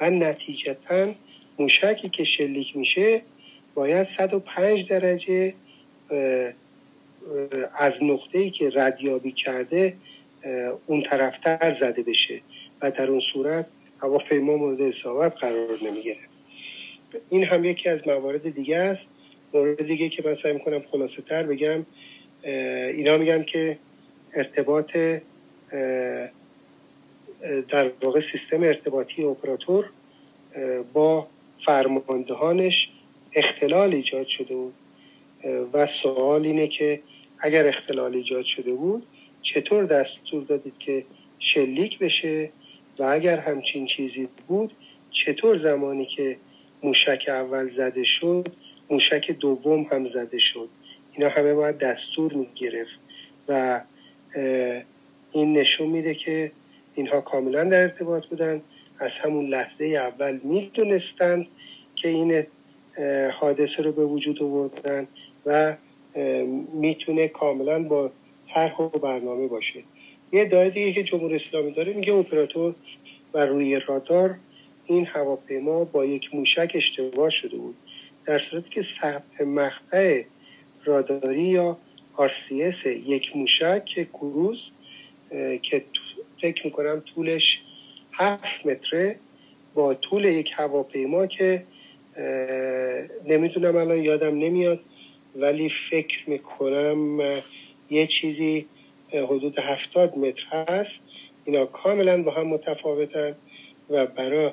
و نتیجتا موشکی که شلیک میشه باید 105 درجه از نقطه ای که ردیابی کرده اون طرفتر زده بشه. و در اون صورت هواپیما مورد اصابت قرار نمی‌گیره. این هم یکی از موارد دیگه است. مورد دیگه که من سعی می‌کنم خلاصه تر بگم اینا میگن که ارتباط در واقع سیستم ارتباطی اپراتور با فرماندهانش اختلال ایجاد شده بود. و سوال اینه که اگر اختلال ایجاد شده بود چطور دستور دادید که شلیک بشه؟ و اگر همچین چیزی بود چطور زمانی که موشک اول زده شد موشک دوم هم زده شد. اینا همه باید دستور می‌گرفت و این نشون میده که اینها کاملا در ارتباط بودن. از همون لحظه اول می‌دونستند که این حادثه رو به وجود آوردن و می‌تونه کاملا با طرح و برنامه باشه. یه دایه دیگه که جمهوری اسلامی داره میگه اپراتور و روی رادار این هواپیما با یک موشک اشتباه شده بود. در صورتی که ثبت مقطع راداری یا RCS یک موشک کروز که فکر می‌کنم طولش هفت متره با طول یک هواپیما که نمی‌دونم الان یادم نمیاد ولی فکر می‌کنم یه چیزی حدود هفتاد متر هست. اینا کاملا با هم متفاوتن و برای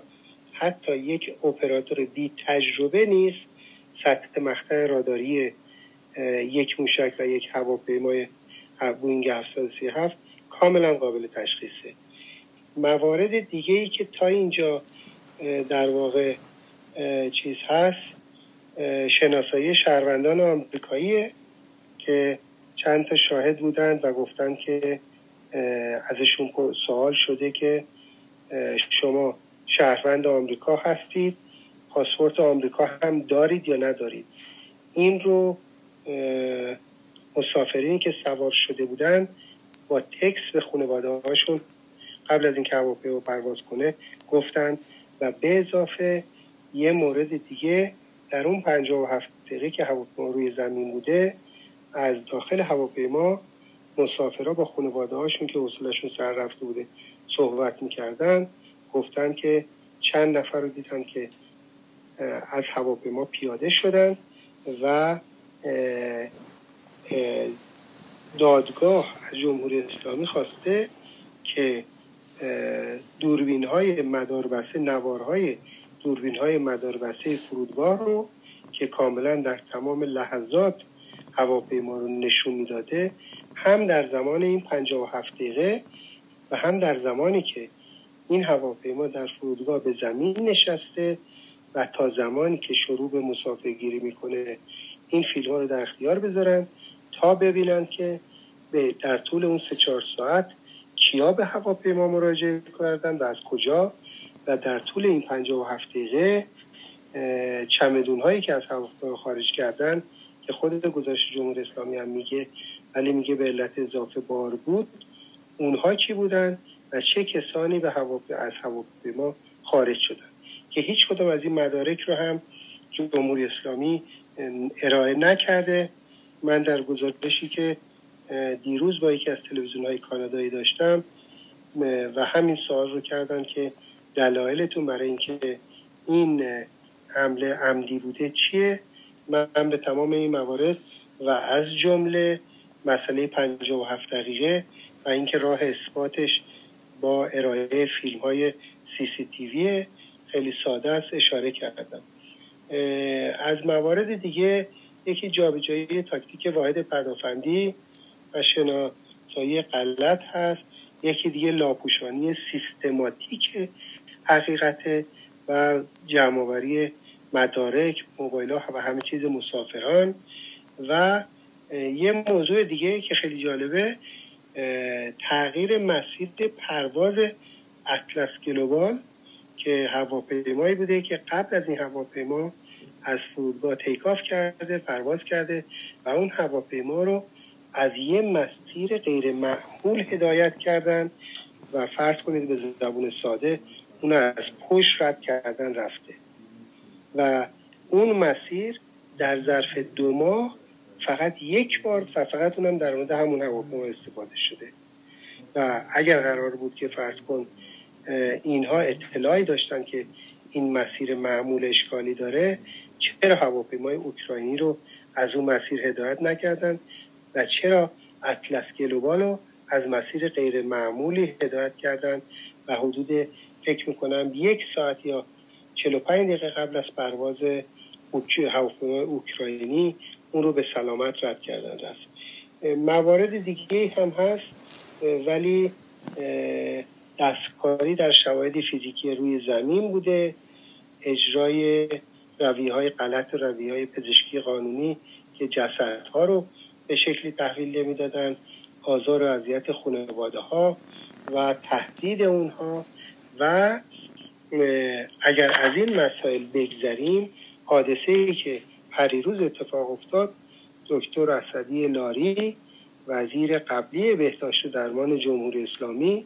حتی یک اپراتور بی تجربه نیست. سطح مقطع راداری یک موشک و یک هواپیمای بوینگ 737 کاملا قابل تشخیصه. موارد دیگه ای که تا اینجا در واقع چیز هست شناسایی شهروندان آمریکاییه که چند تا شاهد بودند و گفتند که ازشون سوال شده که شما شهروند آمریکا هستید. پاسپورت آمریکا هم دارید یا ندارید. این رو مسافرینی که سوار شده بودن با تکس به خانواده هاشون قبل از اینکه هواپیما پرواز کنه گفتند و به اضافه یه مورد دیگه در اون 57 دقیقه که هواپیما روی زمین بوده از داخل هواپیما مسافرها با خانواده هاشون که حوصلشون سر رفته بوده صحبت می‌کردن گفتن که چند نفر رو دیدن که از هواپیما پیاده شدن و دادگاه از جمهوری اسلامی خواسته که دوربین های مداربسته نوارهای دوربین های مداربسته فرودگاه رو که کاملا در تمام لحظات هواپیما رو نشون می‌داده هم در زمان این 57 دقیقه و هم در زمانی که این هواپیما در فرودگاه به زمین نشسته و تا زمانی که شروع به مسافرگیری می‌کنه این فیلم ها رو در اختیار بذارن تا ببینن که به در طول اون سه چهار ساعت کیا به هواپیما مراجعه کردن و از کجا و در طول این هفت دقیقه چمدون هایی که از هواپیما خارج کردن که خود گزارش جمهوری اسلامی هم میگه ولی میگه به علت اضافه بار بود اونها کی بودن و چه کسانی به هواپیما از هواپیما خارج شدن. که هیچ کدام از این مدارک رو هم جمهوری اسلامی ارائه نکرده. من در گزارشی که دیروز با یکی از تلویزیون های کانادایی داشتم و همین سوال رو کردن که دلایلتون برای اینکه این حمله عمدی بوده چیه؟ من به تمام این موارد و از جمله مسئله 57 دقیقه و اینکه راه اثباتش با ارائه فیلم های سی سی تیوی خیلی ساده است اشاره کردم. از موارد دیگه یکی جابجایی تاکتیک واحد پدافندی و شناسایی غلط هست. یکی دیگه لاپوشانی سیستماتیک حقیقت و جمعآوری مدارک موبایل ها و همه چیز مسافران. و یه موضوع دیگه که خیلی جالبه تغییر مسیر پرواز اطلس گلوبال. که هواپیمایی بوده که قبل از این هواپیما از فرودگاه تیکاف کرده پرواز کرده و اون هواپیما رو از یه مسیر غیر معمول هدایت کردن و فرض کنید به زبون ساده اون از پشت رد کردن رفته. و اون مسیر در ظرف دو ماه فقط یک بار و فقط اونم در مورد همون هواپیما استفاده شده. و اگر قرار بود که فرض کن اینها اطلاعی داشتن که این مسیر معمول اشکالی داره. چرا هواپیمای اوکراینی رو از اون مسیر هدایت نکردن و چرا اطلس گلوبال رو از مسیر غیر معمولی هدایت کردن و حدود فکر می‌کنم یک ساعت یا 45 دقیقه قبل از پرواز هواپیمای اوکراینی اون رو به سلامت رد کردن رفت. موارد دیگه هم هست ولی دستکاری در شواهد فیزیکی روی زمین بوده. اجرای رویه های غلط رویه های پزشکی قانونی که جسدها رو به شکلی تحویل نمی‌دادن آزار و اذیت خانواده ها و تهدید اونها. و اگر از این مسائل بگذریم حادثه ای که پریروز اتفاق افتاد دکتر اسدی لاری وزیر قبلی بهداشت و درمان جمهوری اسلامی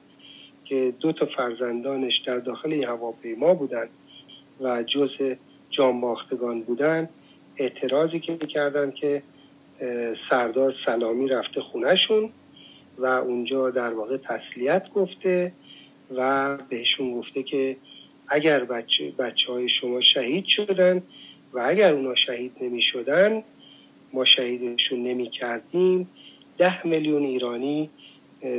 که دو تا فرزندانش در داخل این هواپیما بودند و جز جانباختگان بودن اعتراضی که کردن که سردار سلامی رفته خونهشون و اونجا در واقع تسلیت گفته و بهشون گفته که اگر بچه, بچه های شما شهید شدن و اگر اونا شهید نمی شدن ما شهیدشون نمی کردیم ده میلیون ایرانی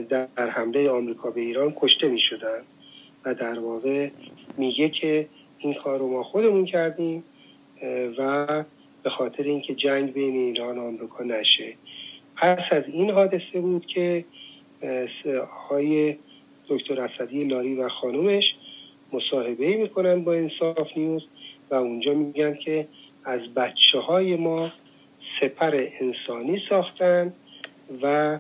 در حمله آمریکا به ایران کشته می شدن و در واقع میگه که این کار رو ما خودمون کردیم و به خاطر اینکه جنگ بین ایران و آمریکا نشه. پس از این حادثه بود که آقای دکتر اسدی لاری و خانومش مصاحبه می‌کنن با انصاف نیوز و اونجا میگن که از بچه های ما سپر انسانی ساختن و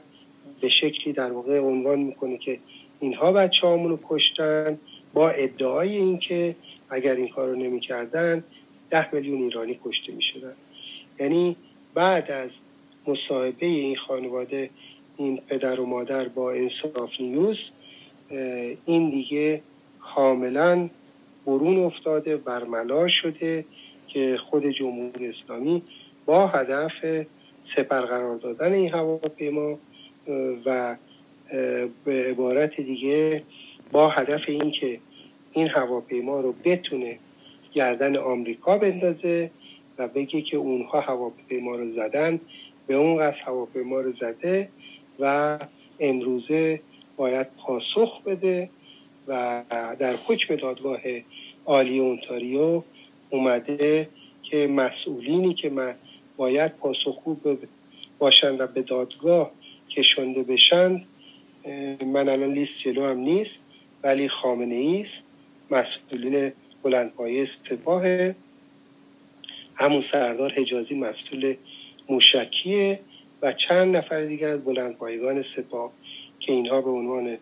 به شکلی در واقع عنوان می‌کنه که اینها بچه رو کشتن با ادعای اینکه اگر این کار رو نمی‌کردن ده میلیون ایرانی کشته می‌شدن. یعنی بعد از مصاحبه این خانواده این پدر و مادر با انصاف نیوز این دیگه کاملا برون افتاده برملا شده که خود جمهوری اسلامی با هدف سپر قرار دادن این هواپیما و به عبارت دیگه با هدف اینکه این هواپیما رو بتونه گردن آمریکا بندازه و بگه که اونها هواپیما رو زدن به اون قصد هواپیما رو زده و امروزه باید پاسخ بده و در حکم دادگاه عالی اونتاریو اومده که مسئولینی که من باید پاسخگو باشن و به دادگاه کشنده بشن من الان لیست جلو هم نیست ولی خامنه ایست مسئولین بلندپایه سپاه همون سردار حجازی مسئول موشکیه و چند نفر دیگر از بلندپایگان سپاه که اینها به عنوان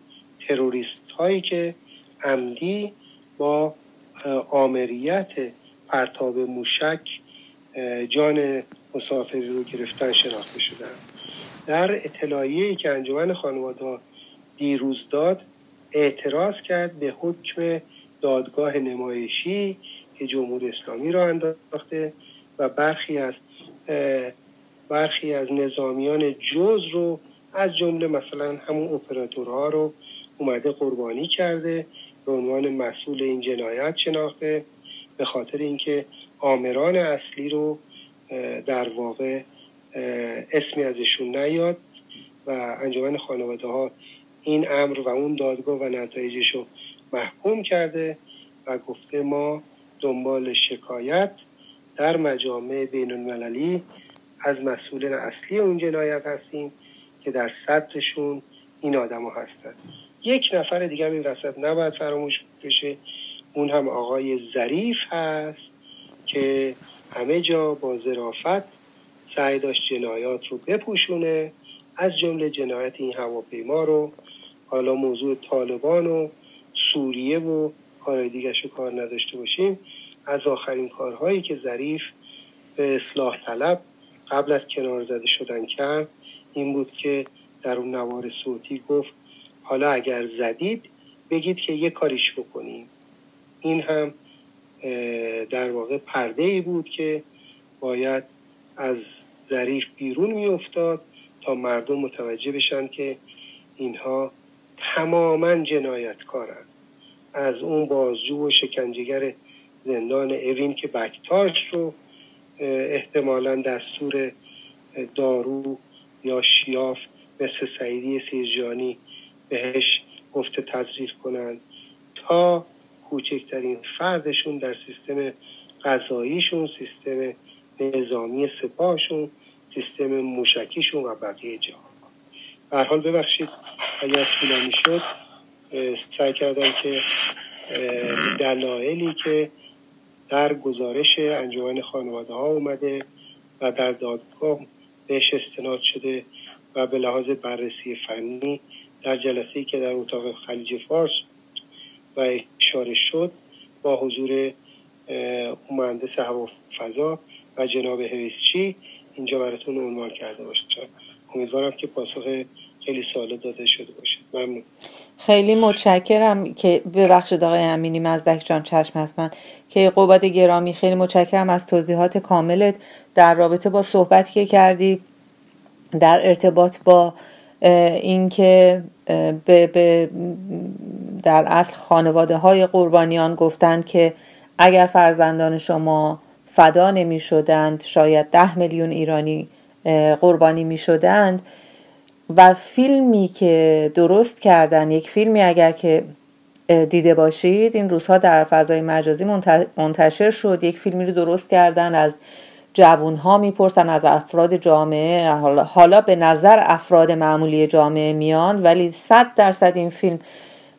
تروریست هایی که عمدی با آمریت پرتاب موشک جان مسافری رو گرفتن شناخته شدن. در اطلاعیه‌ای که انجمن خانواده دیروز داد اعتراض کرد به حکم دادگاه نمایشی که جمهوری اسلامی را انداخته و برخی از برخی از نظامیان جز رو از جمله مثلا همون اپراتورها رو اومده قربانی کرده به عنوان مسئول این جنایت شناخته به خاطر اینکه آمران اصلی رو در واقع اسمی ازشون نیاد و انجمن خانواده ها این امر و اون دادگاه و نتایجش رو محکوم کرده و گفته ما دنبال شکایت در مجامع بین المللی از مسئولین اصلی اون جنایت هستیم که در صدرشون این آدما هستن. یک نفر دیگه این وسط نباید فراموش بشه. اون هم آقای ظریف هست که همه جا با ظرافت سعی داشت جنایات رو بپوشونه از جمله جنایت این هواپیما رو. حالا موضوع طالبان و سوریه و کار دیگه رو کار نداشته باشیم. از آخرین کارهایی که ظریف به اصلاح طلب قبل از کنار زده شدن کرد این بود که در اون نوار صوتی گفت حالا اگر زدید بگید که یه کاریش بکنیم. این هم در واقع پرده ای بود که باید از ظریف بیرون میافتاد تا مردم متوجه بشن که اینها تماما جنایتکارن از اون بازجو و شکنجهگر زندان اوین که بکتاش رو احتمالا دستور دارو یا شیاف مثل سعیدی سیرجانی بهش گفته تزریق کنند تا کوچکترین فردشون در سیستم غذاییشون سیستم نظامی سپاهشون سیستم موشکیشون و بقیه جا به حال ببخشید اگر طولانی شد سعی کردم که دلایلی که در گزارش انجمن خانواده ها اومده و در دادگاه بهش استناد شده و به لحاظ بررسی فنی در جلسه که در اتاق خلیج فارس و اشاره شد با حضور مهندس هوافضا و جناب هویسچی اینجا براتون عنوان کرده باشم امیدوارم که پاسخ خیلی سال داده شده باشه. ممنون. خیلی متشکرم که ببخشید آقای امینی مزدک جان چشم حتما. که قوبت گرامی خیلی متشکرم از توضیحات کاملت در رابطه با صحبتی که کردی در ارتباط با اینکه به در اصل خانواده های قربانیان گفتند که اگر فرزندان شما فدا نمی شدند شاید ده میلیون ایرانی قربانی می شدند و فیلمی که درست کردن یک فیلمی اگر که دیده باشید این روزها در فضای مجازی منتشر شد. یک فیلمی رو درست کردن از جوون ها می‌پرسن از افراد جامعه. حالا به نظر افراد معمولی جامعه میان ولی صد درصد این فیلم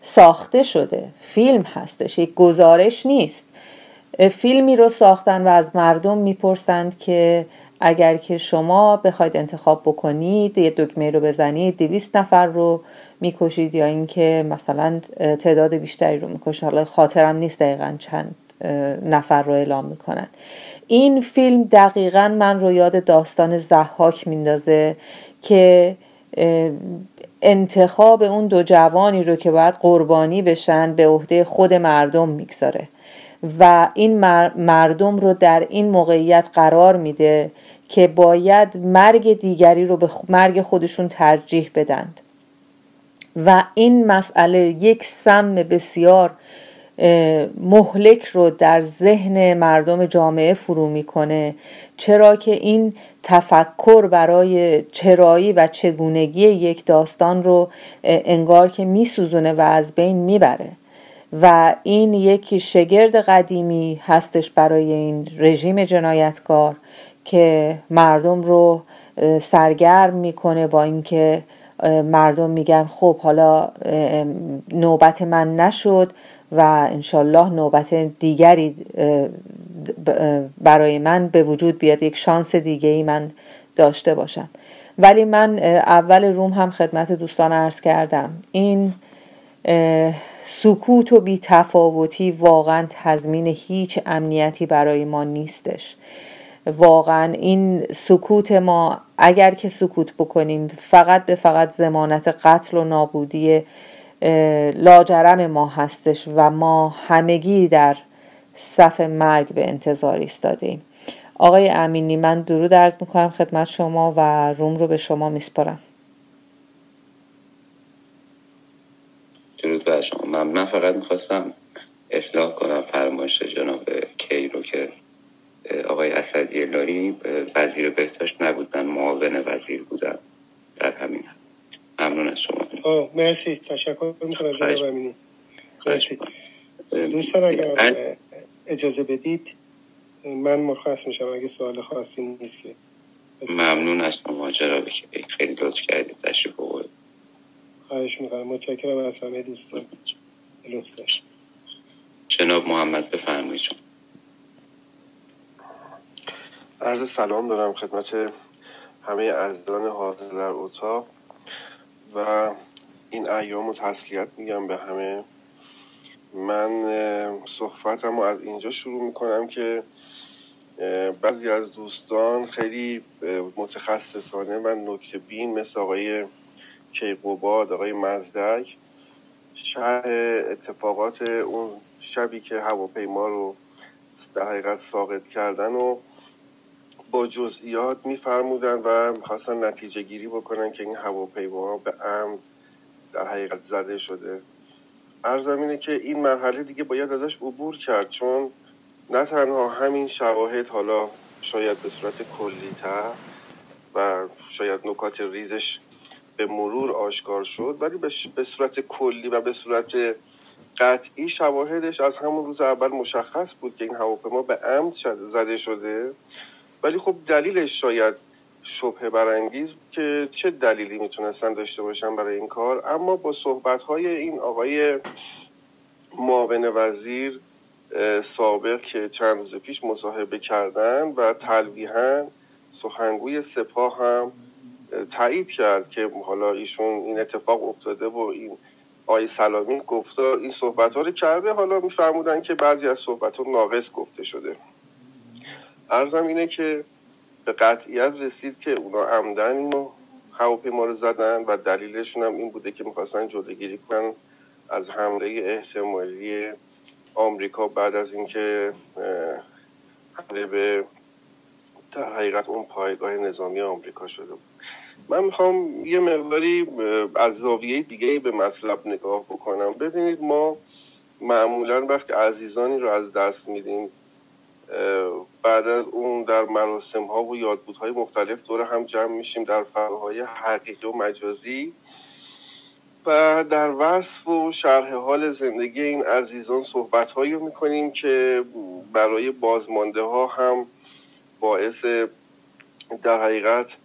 ساخته شده. فیلم هستش یک گزارش نیست. فیلمی رو ساختن و از مردم می‌پرسند که اگر که شما بخواید انتخاب بکنید یه دکمه رو بزنید دویست نفر رو می‌کشید یا اینکه مثلا تعداد بیشتری رو می‌کشید. حالا خاطرم نیست دقیقا چند نفر رو اعلام می‌کنن. این فیلم دقیقا من رو یاد داستان زحاک میندازه که انتخاب اون دو جوانی رو که باید قربانی بشن به عهده خود مردم می‌گذاره. و این مردم رو در این موقعیت قرار میده که باید مرگ دیگری رو به مرگ خودشون ترجیح بدند. و این مسئله یک سم بسیار مهلک رو در ذهن مردم جامعه فرو می‌کنه. چرا که این تفکر برای چرایی و چگونگی یک داستان رو انگار که میسوزونه و از بین می‌بره. و این یک شگرد قدیمی هستش برای این رژیم جنایتکار که مردم رو سرگرم می‌کنه با اینکه مردم میگن خب حالا نوبت من نشد و انشالله نوبت دیگری برای من به وجود بیاد یک شانس دیگه ای من داشته باشم. ولی من اول روم هم خدمت دوستان عرض کردم. این سکوت و بیتفاوتی واقعا تضمین هیچ امنیتی برای ما نیستش. واقعا این سکوت ما اگر که سکوت بکنیم فقط به فقط زمانت قتل و نابودی لاجرم ما هستش و ما همگی در صف مرگ به انتظار ایستادیم آقای امینی من درود عرض می‌کنم خدمت شما و روم رو به شما میسپارم. درود بر شما. من, فقط می‌خواستم اصلاح کنم فرمایش جناب کی رو که آقای اسدی لاری وزیر بهداشت نبودن معاون وزیر بودن در همین ممنون از شما. مرسی. تشکر می‌کنم جناب امینی. مرسی. دوستان اگر اجازه بدید من مرخص میشم. اگه سوال خاصی نیست که. ممنون از شما جناب که خیلی لطف کردید. تشریف بورد خواهش می‌کنم. متشکرم از همه دوستان. لطف جناب محمد بفرمایید عرض سلام دارم خدمت همه عزیزان حاضر در اتاق و این ایام و تسلیت میگم به همه. من صحبتم رو از اینجا شروع می‌کنم که بعضی از دوستان خیلی متخصصانه و نکته بین مثل آقای کیقوباد آقای مزدک. شهر اتفاقات اون شبی که هواپیما رو در حقیقت ساقط کردن و با جزئیات میفرمودن و می‌خواستن نتیجه گیری بکنن که این هواپیما به عمد در حقیقت زده شده. ارزم اینه که این مرحله دیگه باید ازش عبور کرد چون نه تنها همین شواهد حالا شاید به صورت کلی تر و شاید نکات ریزش به مرور آشکار شد ولی به صورت کلی و به صورت قطعی شواهدش از همون روز اول مشخص بود که این هواپیما به عمد زده شده. ولی خب دلیلش شاید شبه برانگیز که چه دلیلی می‌تونستن داشته باشن برای این کار. اما با صحبت های این آقای معاون وزیر سابق که چند روز پیش مصاحبه کردن و تلویحا سخنگوی سپاه هم تایید کرد که حالا ایشون این اتفاق افتاده و این آی سلامی گفتار این صحبت ها رو کرده. حالا میفرمودن که بعضی از صحبت ها ناقص گفته شده. ارزم اینه که به قطعیت رسید که اونا عمدن اینو هواپیما رو زدن و دلیلشون هم این بوده که می‌خواستن جلوگیری کنن از حمله احتمالی آمریکا بعد از اینکه حمله به در حقیقت اون پایگاه نظامی آمریکا شده بود. من می‌خوام یه مقداری از زاویه دیگه به مطلب نگاه بکنم. ببینید ما معمولا وقتی عزیزانی رو از دست میدیم بعد از اون در مراسم ها و یادبودهای مختلف دور هم جمع میشیم در فضاهای حقیقی و مجازی و در وصف و شرح حال زندگی این عزیزان صحبت هایی رو می‌کنیم که برای بازمانده ها هم باعث در حقیقت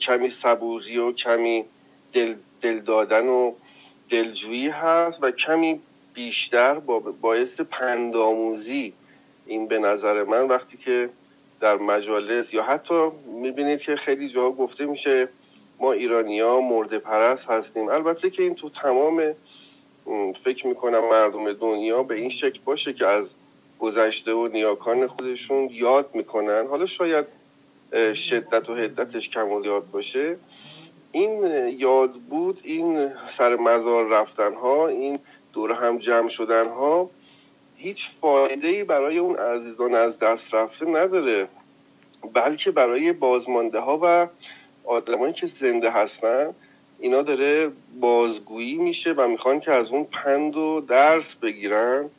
کمی صبوری و کمی دل, دل دادن و دلجویی هست و کمی بیشتر باعث پندآموزی این به نظر من. وقتی که در مجالس یا حتی می‌بینید که خیلی جاها گفته میشه ما ایرانیا مرده پرست هستیم. البته که این تو تمام فکر می‌کنم مردم دنیا به این شکل باشه که از گذشته و نیاکان خودشون یاد می‌کنن. حالا شاید شدت و حدتش کم و زیاد باشه. این یاد بود این سر مزار رفتن ها این دور هم جمع شدن ها هیچ فایده ای برای اون عزیزان از دست رفته نداره. بلکه برای بازمانده ها و آدمایی که زنده هستن اینا داره بازگویی میشه و می‌خوان که از اون پند و درس بگیرن.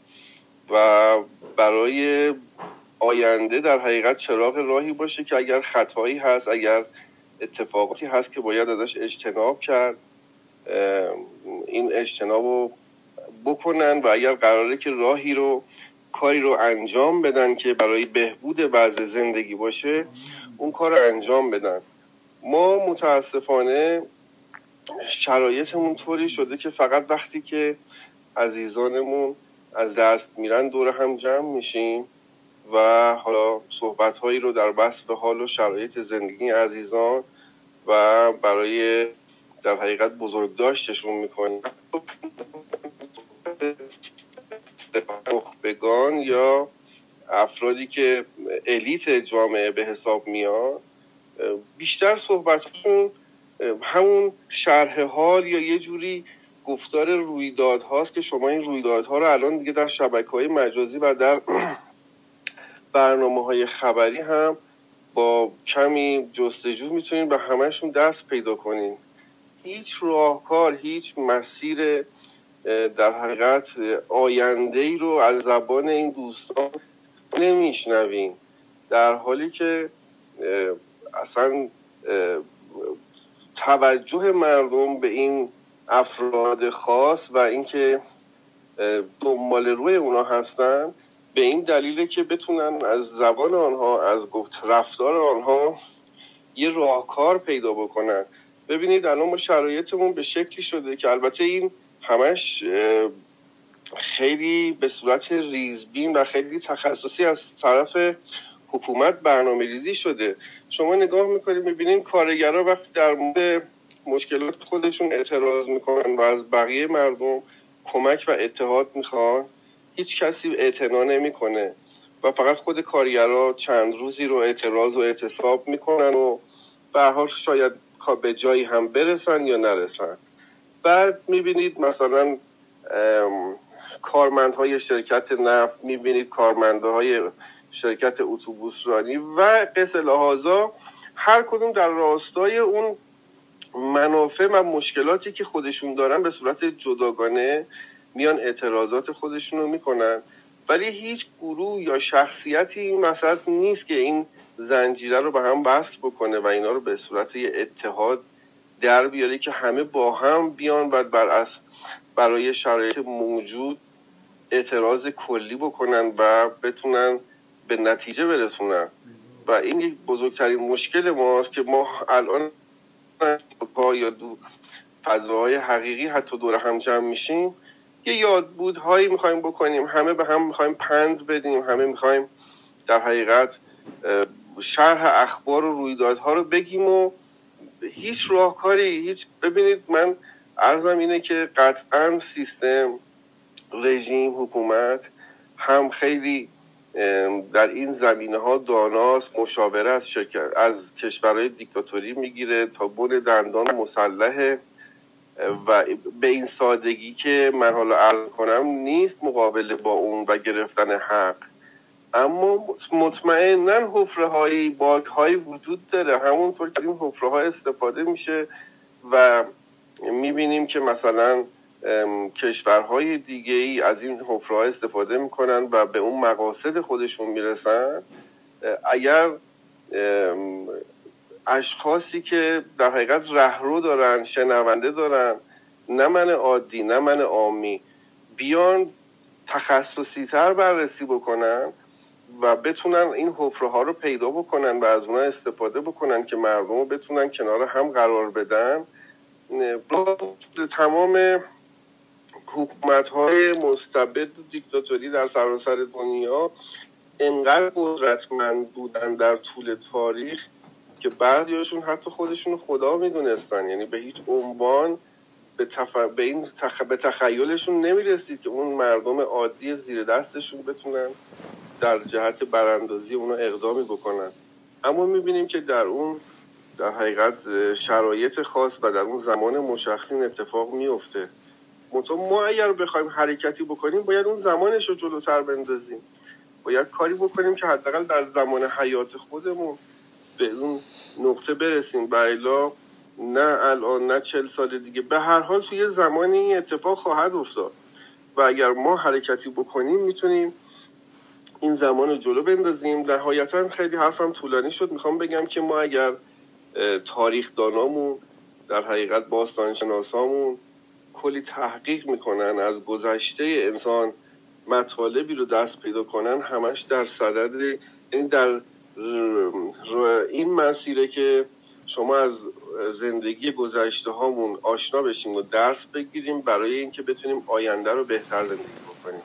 و برای آینده در حقیقت چراغ راهی باشه که اگر خطایی هست اگر اتفاقاتی هست که باید ازش اجتناب کرد این اجتناب رو بکنن و اگر قراره که راهی رو کاری رو انجام بدن که برای بهبود وضع زندگی باشه اون کار رو انجام بدن. ما متاسفانه شرایطمون طوری شده که فقط وقتی که عزیزانمون از دست میرن دور هم جمع میشیم و حالا صحبت هایی رو در وصف حال و شرایط زندگی عزیزان و برای در حقیقت بزرگ داشتشون می‌کنیم. بگان یا افرادی که الیت جامعه به حساب میاد بیشتر صحبتشون همون شرح حال یا یه جوری گفتار رویداد هاست که شما این رویدادها رو الان دیگه در شبکه های مجازی و در <clears throat> برنامه های خبری هم با کمی جستجو می‌تونین به همهشون دست پیدا کنین. هیچ راهکار هیچ مسیر در حقیقت آینده ای رو از زبان این دوستان نمیشنویم در حالی که اصلا توجه مردم به این افراد خاص و اینکه دنبال روی اونا هستن به این دلیله که بتونن از زبان آنها از گفت رفتار آنها یه راهکار پیدا بکنن. ببینید الان ما شرایطمون به شکلی شده که البته این همش خیلی به صورت ریزبین و خیلی تخصصی از طرف حکومت برنامه ریزی شده. شما نگاه می‌کنید می‌بینید کارگرها وقتی در مورد مشکلات خودشون اعتراض می‌کنن و از بقیه مردم کمک و اتحاد می‌خوان هیچ کسی اعتنا نمی‌کنه و فقط خود کارگرها چند روزی رو اعتراض و اعتصاب می‌کنن و به حال شاید به جایی هم برسن یا نرسن. بعد می‌بینید مثلا کارمندهای شرکت نفت می‌بینید کارمندهای شرکت اتوبوس رانی و قصه لحاظا هر کدوم در راستای اون منافع و مشکلاتی که خودشون دارن به صورت جداگانه میان اعتراضات خودشون رو می‌کنن. ولی هیچ گروه یا شخصیتی این مسئله نیست که این زنجیره رو به هم وصل بکنه و اینا رو به صورت یه اتحاد در بیاره که همه با هم بیان و بر برای شرایط موجود اعتراض کلی بکنن و بتونن به نتیجه برسونن. و این یک بزرگترین مشکل ماست که ما الان یا دو فضاهای حقیقی حتی دور هم جمع میشیم یه یادبودهایی می‌خوایم بکنیم. همه به هم می‌خوایم پند بدیم همه می‌خوایم در حقیقت شرح اخبار و رویدادها رو بگیم و هیچ راهکاری هیچ ببینید من عرضم اینه که قطعا سیستم رژیم حکومت هم خیلی در این زمینه ها داناست مشاوره از, شرکت از کشورهای دیکتاتوری می‌گیره تا بن دندان مسلحه. و به این سادگی که من حالا عرض کنم نیست مقابله با اون و گرفتن حق. اما مطمئنا حفره های باگ های وجود داره. همونطور که این حفره ها استفاده میشه و می‌بینیم که مثلا کشورهای دیگه ای از این حفره استفاده می‌کنن و به اون مقاصد خودشون می‌رسن. اگر اشخاصی که در حقیقت رهرو دارن شنونده دارن نه من عادی نه من عامی بیان تخصصی تر بررسی بکنن و بتونن این حفره ها رو پیدا بکنن و از اونها استفاده بکنن که مردم رو بتونن کنار هم قرار بدن. تمام حکومت های مستبد دیکتاتوری در سراسر دنیا انقدر قدرتمند بودن در طول تاریخ که بعضیاشون حتی خودشون خدا می‌دونستن. یعنی به هیچ عنوان به, تف... به این تخ... به تخیلشون نمی‌رسید که اون مردم عادی زیر دستشون بتونن در جهت براندازی اونا اقدامی بکنن. اما می‌بینیم که در اون در حقیقت شرایط خاص و در اون زمان مشخصی اتفاق میفته ما اگر بخوایم حرکتی بکنیم باید اون زمانش رو جلوتر بندازیم. باید کاری بکنیم که حداقل در زمان حیات خودمون به اون نقطه برسیم. و الا نه الان نه چل سال دیگه. به هر حال توی زمانی این اتفاق خواهد افتاد. و اگر ما حرکتی بکنیم می‌تونیم این زمان رو جلو بندازیم. نهایتا خیلی حرفم طولانی شد. می‌خوام بگم که ما اگر تاریخ دانامون در حقیقت باستان شناسامون کلی تحقیق می‌کنن از گذشته انسان مطالبی رو دست پیدا کنن همش در صدد این یعنی در این مسیره که شما از زندگی گذشته هامون آشنا بشیم و درس بگیریم برای اینکه بتونیم آینده رو بهتر زندگی بکنیم.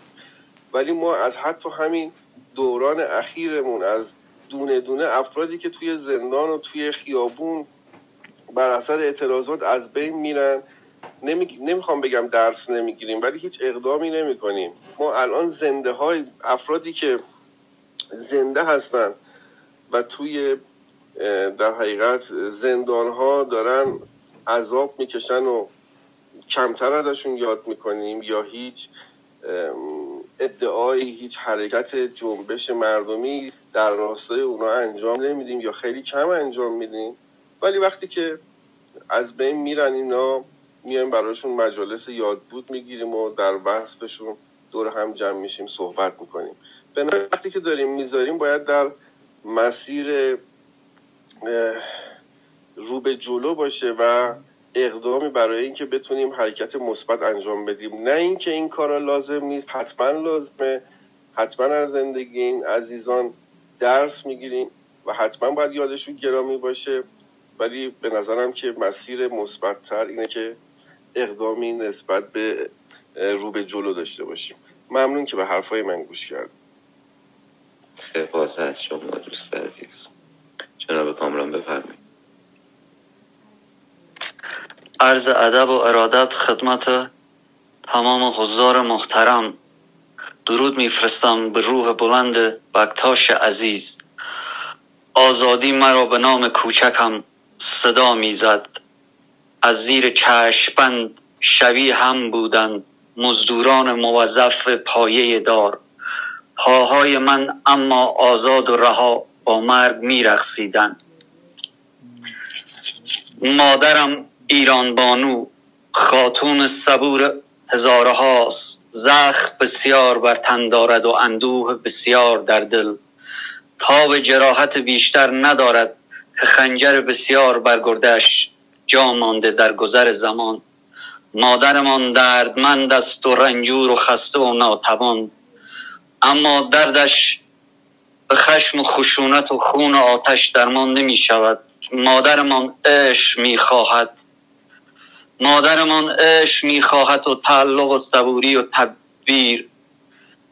ولی ما از حتی همین دوران اخیرمون از دونه دونه افرادی که توی زندان و توی خیابون بر اثر اعتراضات از بین میرن نمی... نمی‌خوام بگم درس نمی‌گیریم ولی هیچ اقدامی نمی کنیم ما الان زنده های افرادی که زنده هستن و توی در حقیقت زندان ها دارن عذاب می‌کشن و کمتر ازشون یاد می‌کنیم یا هیچ ادعایی هیچ حرکت جنبش مردمی در راستای اونا انجام نمیدیم یا خیلی کم انجام میدیم. ولی وقتی که از بین میرن اینا میایم براشون مجالس یادبود می‌گیریم و در وصفشون دور هم جمع میشیم صحبت می‌کنیم. به وقتی که داریم می‌ذاریم باید در مسیر رو به جلو باشه و اقدامی برای اینکه بتونیم حرکت مثبت انجام بدیم. نه اینکه این کارا لازم نیست حتما لازمه. حتما از زندگی این عزیزان درس می‌گیریم و حتما باید یادشون گرامی باشه. ولی به نظرم که مسیر مثبتتر اینه که اقدامی نسبت به رو به جلو داشته باشیم. ممنون که به حرفای من گوش کرد سپاس از شما دوست عزیز. جناب کامران بفرمایید. عرض ادب و ارادت خدمت تمام حضار محترم. درود میفرستم به روح بلند بکتاش عزیز. آزادی مرا به نام کوچکم صدا می‌زد. از زیر چشمبند شبیه هم بودند مزدوران موظف پایه دار. پاهای من اما آزاد و رها با مرگ میرقصیدند. مادرم ایران بانو خاتون صبور هزاره هاست زخم بسیار بر تن دارد و اندوه بسیار در دل. تاب جراحت بیشتر ندارد که خنجر بسیار بر گردش جا مانده در گذر زمان. مادرمان دردمند است و رنجور و خسته و ناتوان. اما دردش به خشم و خشونت و خون و آتش درمان نمی شود. مادرمان عشق می خواهد. مادرمان عشق می خواهد و تعلق و صبوری و تدبیر.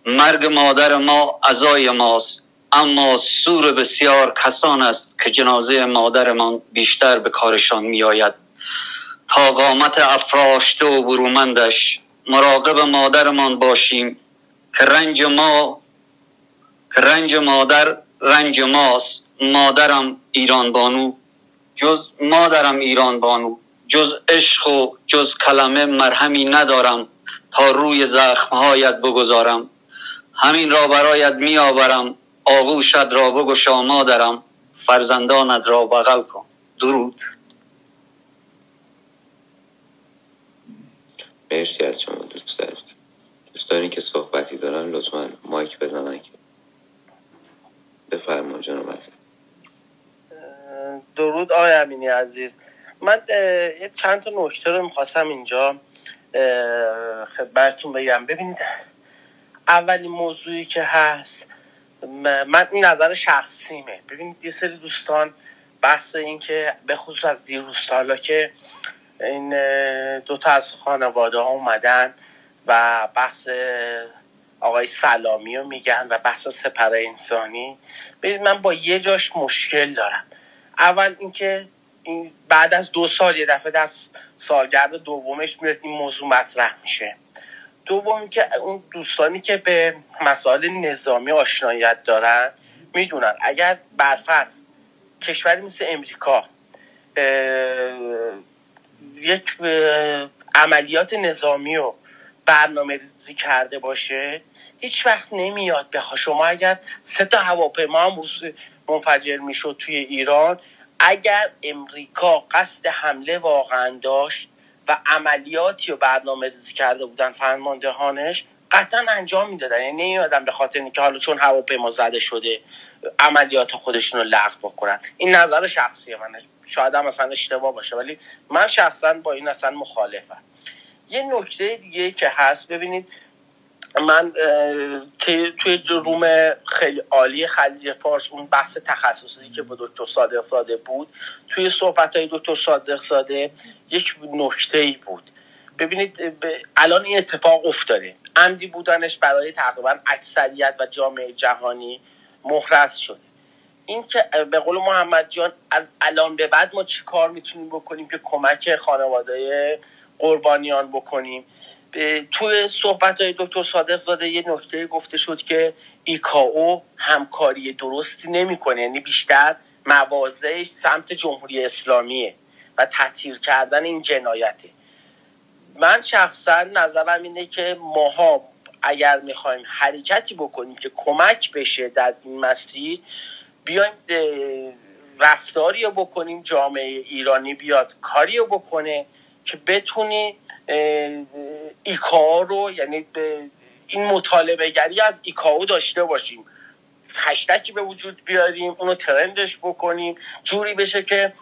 مرگ مادر ما عزای ماست. اما سور بسیار کسان است که جنازه مادرمان بیشتر به کارشان می آید تا قامت افراشته و برومندش مراقب مادرمان باشیم که رنج ما که رنج مادر رنج ماست. مادرم ایران بانو جز مادرم ایران بانو. جز عشق و جز کلمه مرهمی ندارم. تا روی زخمهایت بگذارم. همین را برایت می آورم آغوشت را بگشا مادرم فرزندانت را بغل کن. درود. مرسی از شما دوست عزیز دوستانی که صحبتی دارن لطفا مایک بزنن که بفرما جناب درود آقای امینی عزیز. من یه چند تا نکته رو می‌خواستم اینجا خدمتتون بگم. ببینید اولین موضوعی که هست من این نظر شخصیمه ببینید یه سری دوستان بحث این که به خصوص از دیروز سالا که این دوتا از خانواده ها اومدن و بحث آقای سلامی رو میگن و بحث سپر انسانی. ببینید من با یه جاش مشکل دارم. اول اینکه این بعد از دو سال یه دفعه در سالگرد دومش میاد این موضوع مطرح میشه. دوم که اون دوستانی که به مسائل نظامی آشنایت دارن می‌دونن. اگر برفرض کشوری مثل امریکا یک عملیات نظامی رو برنامه ریزی کرده باشه هیچ وقت نمیاد بخوا شما اگر سه تا هواپیما هم منفجر می‌شد توی ایران اگر امریکا قصد حمله واقعا داشت و عملیاتی رو برنامه ریزی کرده بودن فرماندهانش قطعا انجام می‌دادن. یعنی نمیادن به خاطر اینکه حالا چون هواپیما زده شده عملیات خودشون رو لغو بکنن. این نظر شخصی منه شاید هم مثلا اشتباه باشه ولی من شخصا با این اصلا مخالفم. یه نکته دیگه که هست ببینید من توی روم خیلی عالی خلیج فارس اون بحث تخصصی که با دکتر صادق ساده بود توی صحبت های دکتر صادق ساده یک نکته ای بود. ببینید الان این اتفاق افتاده. عمدی بودنش برای تقریبا اکثریت و جامعه جهانی محرز شده. این که به قول محمد جان از الان به بعد ما چی کار می‌تونیم بکنیم که کمک خانواده قربانیان بکنیم؟ توی صحبت های دکتر صادق زاده یه نکته گفته شد که ایکاو همکاری درستی نمی‌کنه یعنی بیشتر موازهش سمت جمهوری اسلامیه و تطهیر کردن این جنایته. من شخصا نظرم اینه که ماها اگر می‌خوایم حرکتی بکنیم که کمک بشه در این مسیر بیایم رفتاری رو بکنیم جامعه ایرانی بیاد کاری بکنه که بتونی ایکا رو یعنی به این مطالبه گری از ایکاو داشته باشیم. هشتکی به وجود بیاریم اونو ترندش بکنیم. جوری بشه که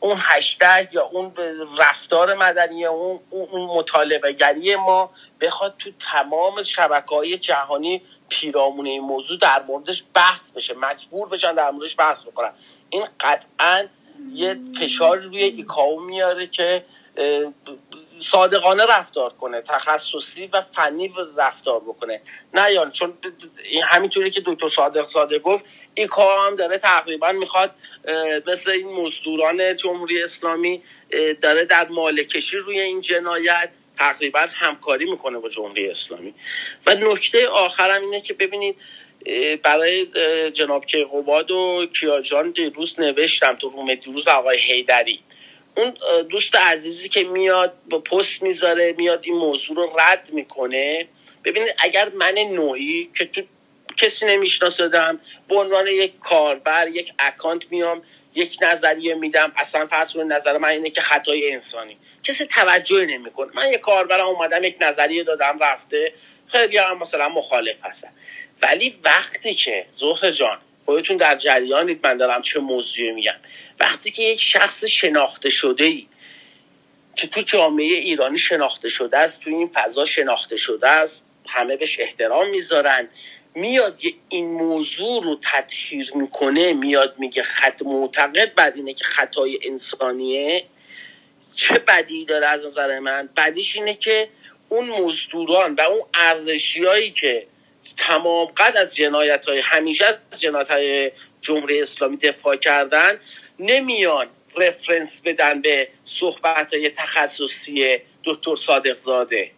اون هشتگ یا اون رفتار مدنی اون اون مطالبه گری ما بخواد تو تمام شبکه های جهانی پیرامون این موضوع در موردش بحث بشه مجبور بشن در موردش بحث بکنن. این قطعا یه فشار روی ایکاو میاره که صادقانه رفتار کنه تخصصی و فنی رفتار بکنه. نه یان چون همینطوری که دکتر صادق صادق گفت ایکا هم داره تقریبا می‌خواد مثل این مزدوران جمهوری اسلامی داره در مالکشی روی این جنایت تقریبا همکاری می‌کنه با جمهوری اسلامی. و نکته آخرم اینه که ببینید برای جناب کیقوباد و کیاجان دیروز نوشتم تو روم دیروز آقای هیدری اون دوست عزیزی که میاد با پست می‌ذاره میاد این موضوع رو رد می‌کنه. ببینید اگر من نوعی که تو کسی نمیشناسدم به عنوان یک کاربر یک اکانت میام یک نظریه میدم اصلا فرض کنید نظر من اینه که خطای انسانی. کسی توجه نمی‌کنه. من یک کاربرم اومدم یک نظریه دادم رفته. خیلی هم مثلا مخالف هستن. ولی وقتی که زهر جان خودتون در جریانید من دارم چه موضوعی میگم. وقتی که یک شخص شناخته شده ای که تو جامعه ایرانی شناخته شده است تو این فضا شناخته شده است همه بهش احترام می‌ذارن میاد این موضوع رو تطهیر می‌کنه میاد میگه خط معتقد بر اینه که خطای انسانیه. چه بدی داره از نظر من؟ بدیش اینه که اون مزدوران و اون ارزشیایی که تمام قد از جنایت های همیشه از جنایت های جمهوری اسلامی دفاع کردن نمیان رفرنس بدن به صحبت های تخصصی دکتر صادق زاده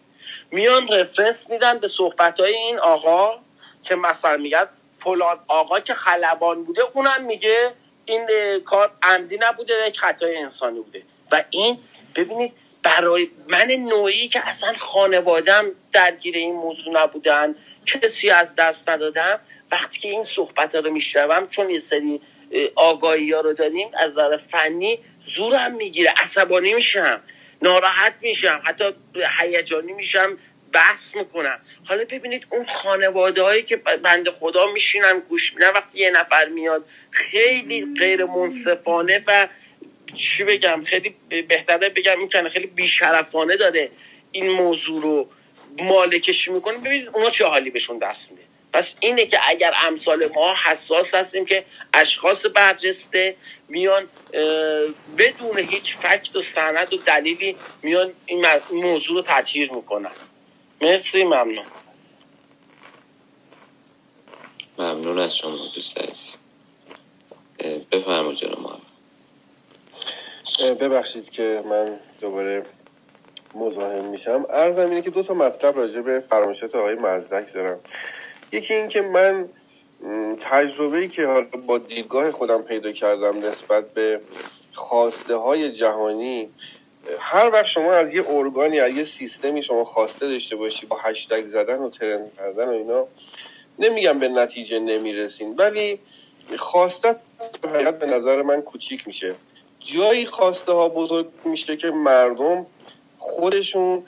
میان رفرنس میدن به صحبت های این آقا که مثلا میگن فلان آقا که خلبان بوده اونم میگه این کار عمدی نبوده و یک خطای انسانی بوده. و این ببینید برای من نوعی که اصلا خانوادم درگیر این موضوع نبودن کسی از دست ندادم وقتی که این صحبت ها رو میشنوم چون یه سری آگاهی ها رو داریم از نظر فنی زورم می‌گیره. عصبانی میشم ناراحت میشم حتی هیجانی میشم بحث می‌کنم. حالا ببینید اون خانواده هایی که بند خدا میشینن گوش میدن وقتی یه نفر میاد خیلی غیر منصفانه و چی بگم؟ خیلی بهتره بگم این کنه خیلی بیشرفانه داره این موضوع رو مالکشی می‌کنه. ببینید اونا چه حالی بهشون دست میده. پس اینه که اگر امثال ما حساس هستیم که اشخاص برجسته میان بدون هیچ فکت و سند و دلیلی میان این موضوع رو تطهیر می‌کنن. مرسی ممنون. ممنون از شما دوست عزیز. بفرما جناب ببخشید که من دوباره مزاحم میشم. ارزم اینه که دو تا مطلب راجع به فرمایشات آقای مزدک دارم. یکی این که من تجربه که حالا با دیدگاه خودم پیدا کردم نسبت به خواسته های جهانی هر وقت شما از یه ارگانی از یه سیستمی شما خواسته داشته باشی با هشتگ زدن و ترند کردن و اینا نمیگم به نتیجه نمی‌رسین ولی خواسته به نظر من کوچیک میشه. جایی خواسته ها بزرگ میشه که مردم خودشون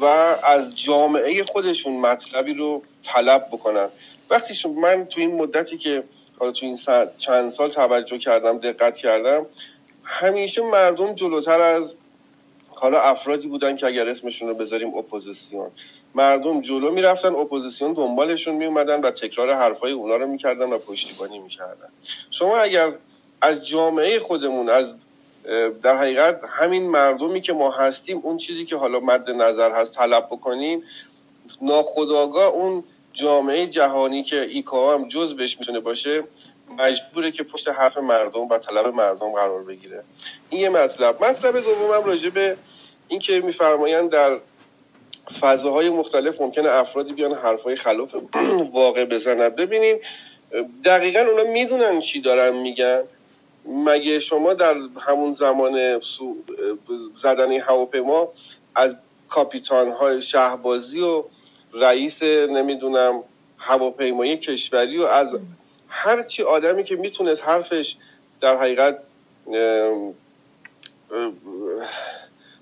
و از جامعه خودشون مطلبی رو طلب بکنن. وقتی من تو این مدتی که حالا تو این چند سال توجه کردم دقت کردم همیشه مردم جلوتر از حالا افرادی بودن که اگر اسمشون رو بذاریم اپوزیسیون. مردم جلو می‌رفتن اپوزیسیون دنبالشون میومدن و تکرار حرفای اونا رو می‌کردن و پشتیبانی می‌کردن. شما اگر از جامعه خودمون از در حقیقت همین مردمی که ما هستیم اون چیزی که حالا مد نظر هست طلب بکنیم ناخودآگاه اون جامعه جهانی که ایکائو هم جز بهش می‌تونه باشه مجبوره که پشت حرف مردم و طلب مردم قرار بگیره. این یه مطلب. مطلب دومم راجع به این که میفرمایند در فضاهای مختلف ممکنه افرادی بیان حرفای خلاف <clears throat> واقع بزنن. ببینین دقیقا اونا می‌دونن چی دارن میگن. مگه شما در همون زمان زدن هواپیما از کاپیتان های شهبازی و رئیس نمی‌دونم هواپیمایی کشوری و از هرچی آدمی که می‌تونست حرفش در حقیقت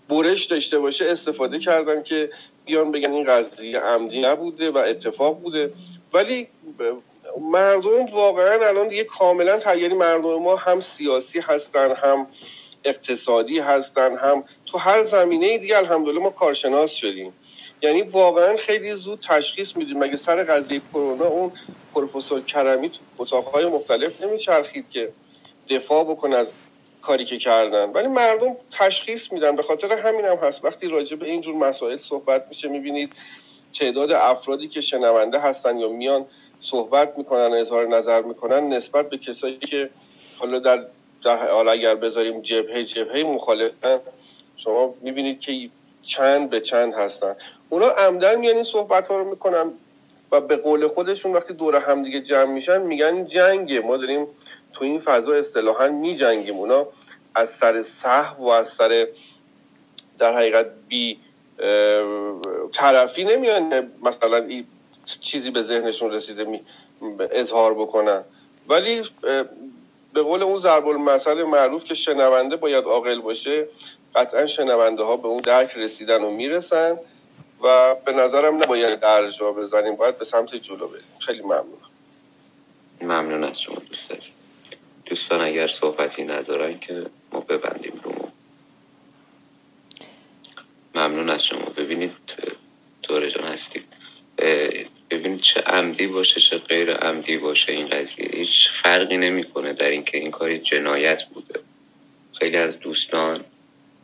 برش داشته باشه استفاده کردن که بیان بگن این قضیه عمدی نبوده و اتفاق بوده. ولی مردم واقعا الان دیگه کاملا یعنی مردم ما هم سیاسی هستن هم اقتصادی هستن هم تو هر زمینه دیگه الحمدلله ما کارشناس شدیم. یعنی واقعا خیلی زود تشخیص میدیم. مگه سر قضیه کرونا اون پروفسور کرمی تو اتاقهای مختلف نمیچرخید که دفاع بکنه از کاری که کردن؟ ولی مردم تشخیص میدن. به خاطر همین هم هست. وقتی راجع به اینجور مسائل صحبت میشه می‌بینید تعداد افرادی که شنونده هستن یا میان صحبت می‌کنن اظهار نظر می‌کنن نسبت به کسایی که حالا در در حال اگر بذاریم جبهه جبهه مخالفن شما می‌بینید که چند به چند هستن. اونا عمدن میان این صحبت ها رو می‌کنن و به قول خودشون وقتی دور همدیگه جمع میشن میگن جنگه. ما داریم تو این فضا اصطلاحا میجنگیم. اونا از سر صح و از سر در حقیقت بی طرفی نمیان. مثلا چیزی به ذهنشون رسیده می اظهار بکنن. ولی به قول اون ضرب المثل معروف که شنونده باید عاقل باشه قطعا شنونده ها به اون درک رسیدن و می‌رسن و به نظرم نباید در جا بزنیم باید به سمت جلو بریم. خیلی ممنون. ممنون از شما دوست دوستان اگر صحبتی ندارن که ما ببندیم رو ممنون از شما. ببینید دوره جان هستید. ببینید چه عمدی باشه چه غیر عمدی باشه این قضیه. هیچ فرقی نمی‌کنه در اینکه این کاری جنایت بوده. خیلی از دوستان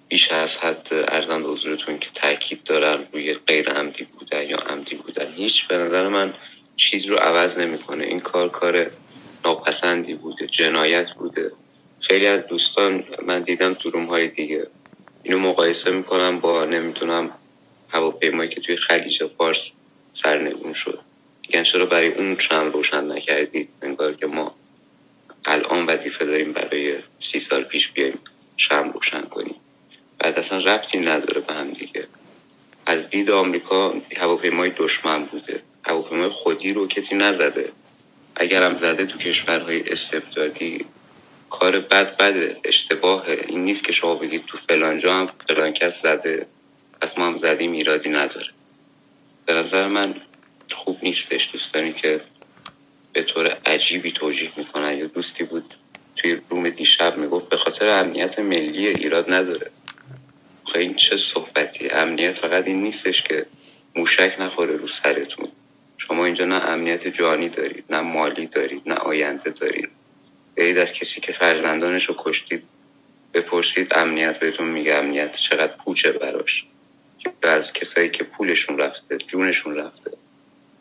بیش از حد ارزم به حضورتون که تاکید دارن روی غیر عمدی بودن یا عمدی بودن. هیچ به نظر من چیز رو عوض نمی‌کنه. این کار کار ناپسندی بوده جنایت بوده. خیلی از دوستان من دیدم تو روم های دیگه اینو مقایسه می‌کنم با نمی‌دونم هواپیمایی که توی خلیج فارس سرنگون شد. میگن چرا برای اون شم روشن نکردید؟ انگار که ما الان وظیفه داریم برای سی سال پیش بیایم شم روشن کنیم. بعد اصلا ربطی نداره به هم دیگه. از دید آمریکا هواپیمای دشمن بوده. هواپیمای خودی رو کسی نزده. اگرم زده تو کشورهای استبدادی کار بد بده اشتباهه. این نیست که شما بگید تو فلانجا هم فلان کس زده. پس ما هم زدیم ایرادی نداره. به نظر من خوب نیستش. دوست داریم که به طور عجیبی توجیه می‌کنن. یا دوستی بود توی روم دیشب می‌گفت به خاطر امنیت ملی ایراد نداره. خیلی این چه صحبتی امنیت فقط این نیستش که موشک نخوره رو سرتون. شما اینجا نه امنیت جانی دارید نه مالی دارید نه آینده دارید. برید از کسی که فرزندانش رو کشتید بپرسید امنیت بهتون میگه امنیت چقدر پوچه براش. از کسایی که پولشون رفته جونشون رفته.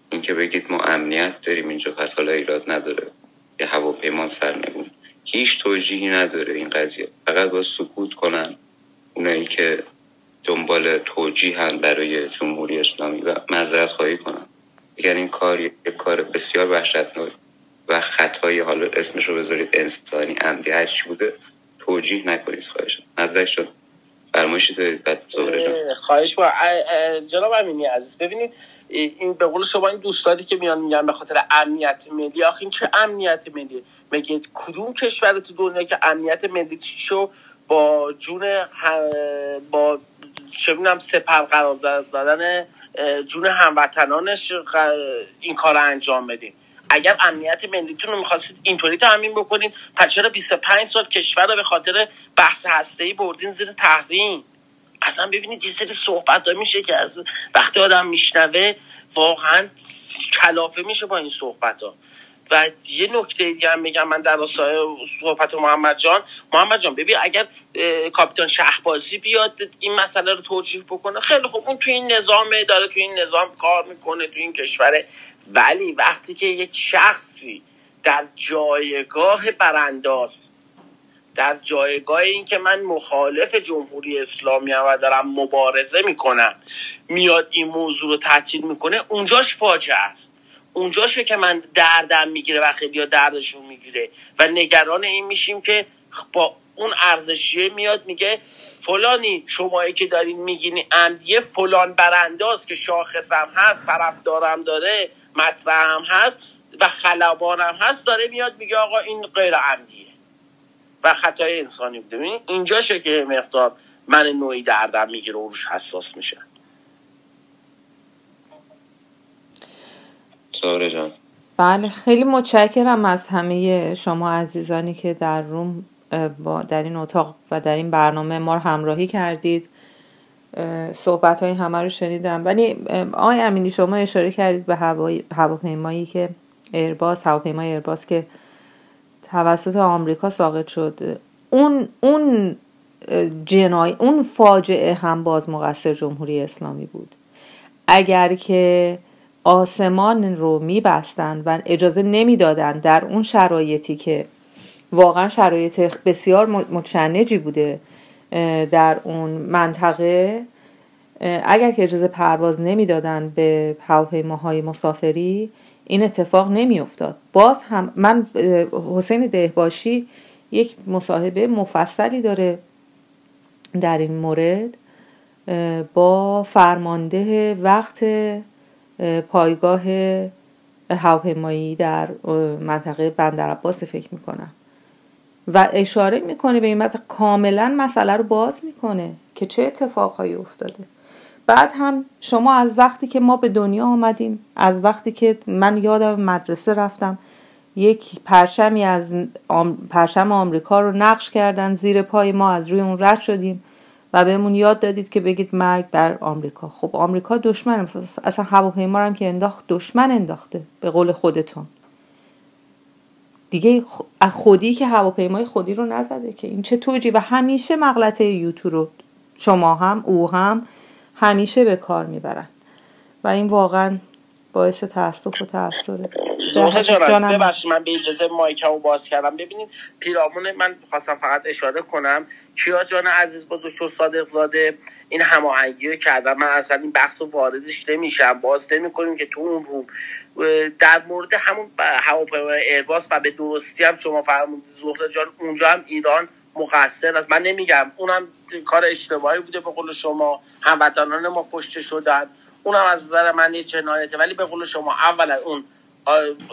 اینکه بگید ما امنیت داریم اینجا پس حالا ایراد نداره. یه هواپیما سرنگون هیچ توجیهی نداره این قضیه. فقط با سکوت کنن اونایی که دنبال توجیه هم برای جمهوری اسلامی و مذرت خواهی کنن. اگر این کار یک کار بسیار وحشتناک و خطای حالا اسمش رو بذارید انسانی عمدی هرچی بوده توجیه نکنید خواهش نزدک شد فرمایشی دارید بعد خواهش با جناب امینی عزیز ببینید این به قول شما این دوستانی که میان میگن به خاطر امنیت ملی آخه این چه امنیت ملی؟ مگه کدوم کشور تو دنیا که امنیت ملی شو با جون با چه سپر قرار دادن جون هموطنانش این کار انجام بدیم اگر امنیت ملیتون رو می‌خواستید اینطوری تامین بکنید پس چرا 25 سال کشور رو به خاطر بحث هسته بردین زیر تحریم؟ اصلا ببینید یه سری صحبت ها میشه که از وقتی آدم میشنوه واقعا کلافه میشه با این صحبت ها و یه نکته دیگه هم میگم من در صحبت محمد جان. محمد جان ببین اگر کاپیتان شهبازی بیاد این مسئله رو توجیه بکنه خیلی خوب. اون تو این نظام داره تو این نظام کار می‌کنه تو این کشوره ولی وقتی که یک شخصی در جایگاه برانداز در جایگاه این که من مخالف جمهوری اسلامی هم و دارم مبارزه می‌کنم میاد این موضوع رو تعطیل می‌کنه اونجاش فاجعه است. اونجاشه که من دردم می‌گیره و خیلی دردشون می‌گیره. و نگران این میشیم که با اون ارزشیه میاد میگه فلانی شمایی که دارین میگین عمدیه فلان برانداز که شاخصم هست طرفدارم داره مطرحم هست و خلبانم هست داره میاد میگه آقا این غیر عمدیه و خطای انسانی بوده. اینجاشه که مقدار من نوعی دردم می‌گیره و روش حساس میشه. ساره جان. بله خیلی متشکرم از همه شما عزیزانی که در روم با در این اتاق و در این برنامه ما رو همراهی کردید. صحبت های همه رو شنیدم. ولی آقای امینی شما اشاره کردید به هواپیمایی که ایرباس هواپیمای ایرباس که توسط آمریکا ساقط شد. اون اون جنای اون فاجعه هم باز مقصر جمهوری اسلامی بود. اگر که آسمان رو میبستند و اجازه نمی‌دادند در اون شرایطی که واقعا شرایط بسیار متشنجی بوده در اون منطقه. اگر که اجازه پرواز نمی‌دادند به هواپیماهای مسافری این اتفاق نمیافتاد. باز هم من حسین دهباشی یک مصاحبه مفصلی داره در این مورد با فرمانده وقت پایگاه هواپیمایی در منطقه بندر عباس فکر می‌کنم. و اشاره می‌کنه به این مثلا کاملا مسئله رو باز می‌کنه که چه اتفاقهایی افتاده. بعد هم شما از وقتی که ما به دنیا آمدیم از وقتی که من یادم مدرسه رفتم یک پرچمی از پرچم آمریکا رو نقش کردن زیر پای ما از روی اون رد شدیم و بهمون یاد دادید که بگید مرگ بر آمریکا. خب آمریکا دشمن اصلا هواپیما هم که انداخت دشمن انداخته به قول خودتون. دیگه خودی که هواپیمای خودی رو نزده که. این چه توجی؟ و همیشه مغلطه یوتو رو. شما هم او هم همیشه به کار می‌برن. و این واقعا باعث تاسف و تاثره زهره جان ببخشید من به اجازه مایکمو باز کردم. ببینید پیرامون من خواستم فقط اشاره کنم. کیا جان عزیز با دکتر صادق زاده این هماهنگی رو کردن. من اصلا این بحث رو واردش نمیشم. باز نمی‌کنیم که تو اون روم. در مورد همون هواپیمای ایرباس و به درستی هم شما فرمودید. زهره جان اونجا هم ایران مقصر است. من نمیگم اونم کار اشتباهی بوده به قول شما. هموطنان ما کشته شدن. اونم از نظر من یه جنایته. ولی به قول شما اولا اون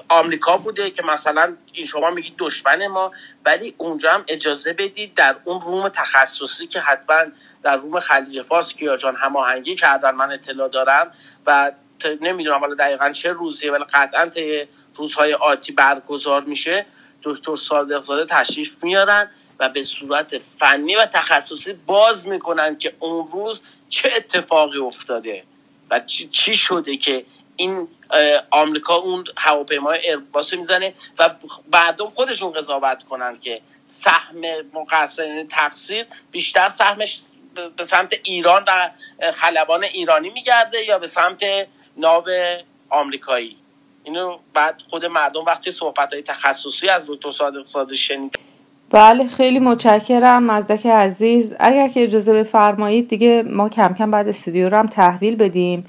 آمریکا بوده که مثلا این شما میگید دشمن ما ولی اونجا هم اجازه بدید در اون روم تخصصی که حتما در روم خلیج فارس کیا جان هماهنگی کردن من اطلاع دارم و نمی‌دونم حالا دقیقا چه روزیه ولی قطعا طی روزهای آتی برگزار میشه. دکتر صادق زاده تشریف میارن و به صورت فنی و تخصصی باز می‌کنن که اون روز چه اتفاقی افتاده و چی شده که این آمریکا اون هواپیمای ایرباس می‌زنه و بعدم خودشون قضاوت کنن که سهم مقصر یعنی تقصیر بیشتر سهمش به سمت ایران و خلبان ایرانی میگرده یا به سمت ناو آمریکایی. اینو بعد خود مردم وقتی صحبت های تخصصی از دکتر صادق صادق شنید. بله خیلی متشکرم. مزدک عزیز اگر که اجازه بفرمایید دیگه ما کم کم بعد استودیو رو هم تحویل بدیم.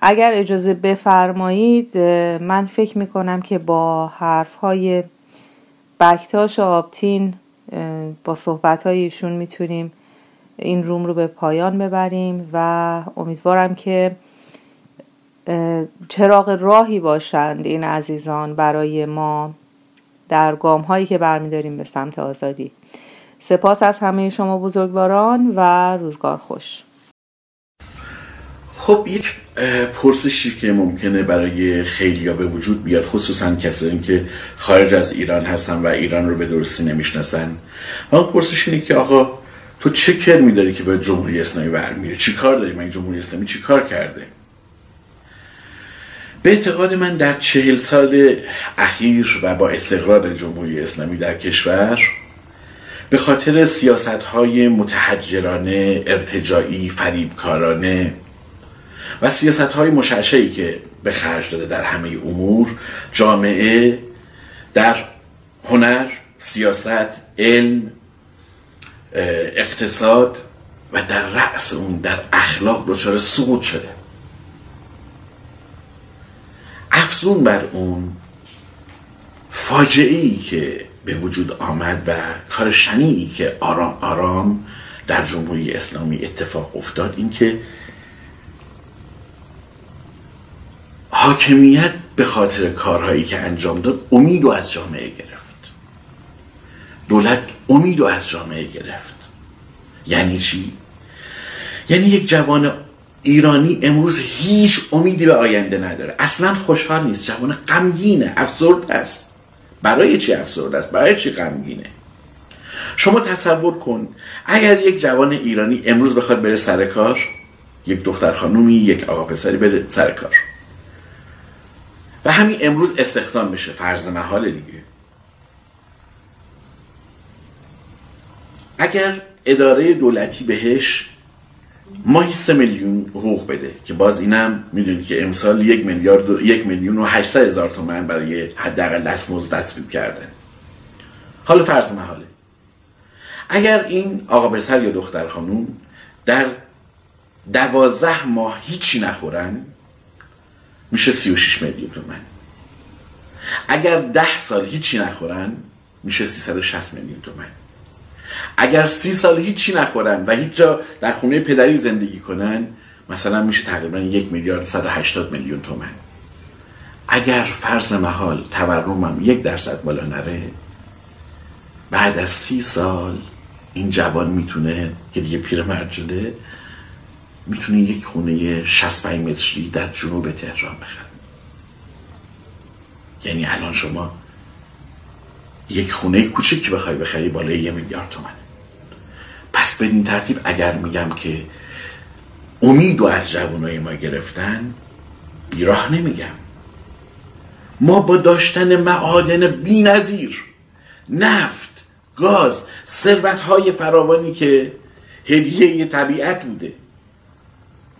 اگر اجازه بفرمایید من فکر می‌کنم که با حرف های بکتاش و آبتین با صحبت های ایشون می‌تونیم این روم رو به پایان ببریم و امیدوارم که چراغ راهی باشند این عزیزان برای ما در گام هایی که برمیداریم به سمت آزادی. سپاس از همه شما بزرگواران و روزگار خوش. خب یک پرسشی که ممکنه برای خیلیا به وجود بیاد خصوصا کسایی که خارج از ایران هستن و ایران رو به درستی نمی‌شناسن. اون پرسش اینه که آقا تو چه کر میداری که به جمهوری اسلامی برمیره چی کار داری؟ من جمهوری اسلامی چی کار کرده؟ به اعتقاد من در چهل سال اخیر و با استقرار جمهوری اسلامی در کشور به خاطر سیاست های متحجرانه ارتجاعی فریبکارانه و سیاست های مشعشعی که به خرج داده در همه امور جامعه در هنر سیاست علم اقتصاد و در رأس اون در اخلاق دچار سقوط شده. افزون بر اون فاجعه ای که به وجود آمد و کار شنیعی که آرام آرام در جمهوری اسلامی اتفاق افتاد این که حاکمیت به خاطر کارهایی که انجام داد امید و از جامعه گرفت. دولت امید و از جامعه گرفت. یعنی چی؟ یعنی یک جوان ایرانی امروز هیچ امیدی به آینده نداره. اصلا خوشحال نیست. جوان غمگینه افسرد است. برای چی افسرد است؟ برای چی غمگینه؟ شما تصور کن اگر یک جوان ایرانی امروز بخواد بره سر کار یک دختر خانومی یک آقا پسری بره سر کار. و همین امروز استخدام بشه. فرض محال دیگه. اگر اداره دولتی بهش ماهی سه میلیون حقوق بده که باز اینم می‌دونی که امسال یک میلیارد یک میلیون و 800 هزار تومن برای حداقل دستمزد تصویب کرده. حالا فرض محاله. اگر این آقا پسر یا دختر خانوم در دوازده ماه هیچی نخورن میشه 36 میلیون تومن اگر ده سال هیچی نخورن میشه 360 میلیون تومن اگر سی سال هیچی نخورن و هیچ جا در خونه پدری زندگی کنن مثلا میشه تقریبا یک میلیارد 180 میلیون تومن. اگر فرض محال تورمم یک درصد بالا نره بعد از سی سال این جوان می‌تونه که دیگه پیرمرد شده می‌تونه یک خونه 65 متری در جنوب تهران بخره یعنی الان شما یک خونه کوچکی بخوای بخری بالای یه میلیارد تومن پس به این ترتیب اگر میگم که امید و از جوانای ما گرفتن بیراه نمیگم. ما با داشتن معادن بی نظیر نفت گاز ثروت های فراوانی که هدیه طبیعت بوده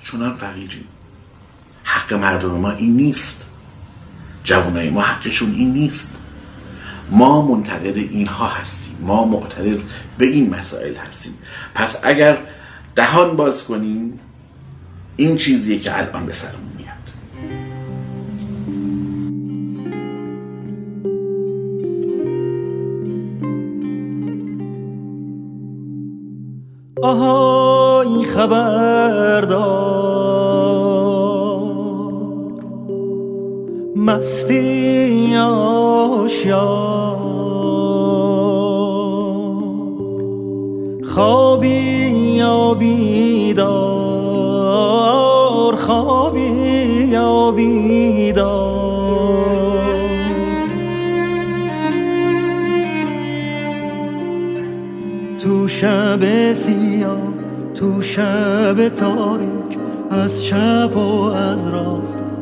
چونان فقیریم. حق مردم ما این نیست. جوانای ما حقشون این نیست. ما منتقد اینها هستیم. ما معترض به این مسائل هستیم. پس اگر دهان باز کنیم این چیزیه که الان به سرمون آهای خبردار مستی آشیار خوابی یا بیدار خوابی یا بیدار. تو شب سیاه تو شب تاریک از چپ و از راست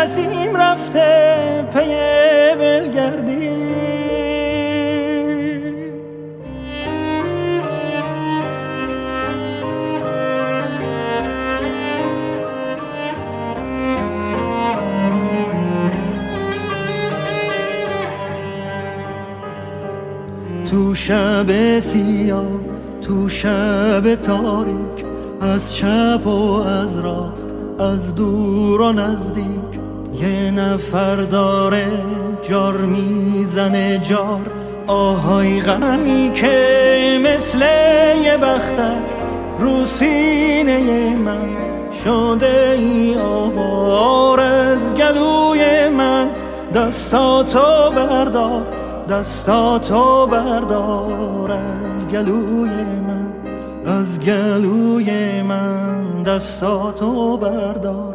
نسیم رفته پی ولگردی. تو شب سیاه تو شب تاریک از چپ و از راست از دور و نزدیک. یه نفر داره جار می‌زنه جار. آهای غمی که مثل یه بختک رو سینه من شده ای آوار از گلوی من دستاتو بردار دستاتو بردار. از گلوی من از گلوی من دستاتو بردار.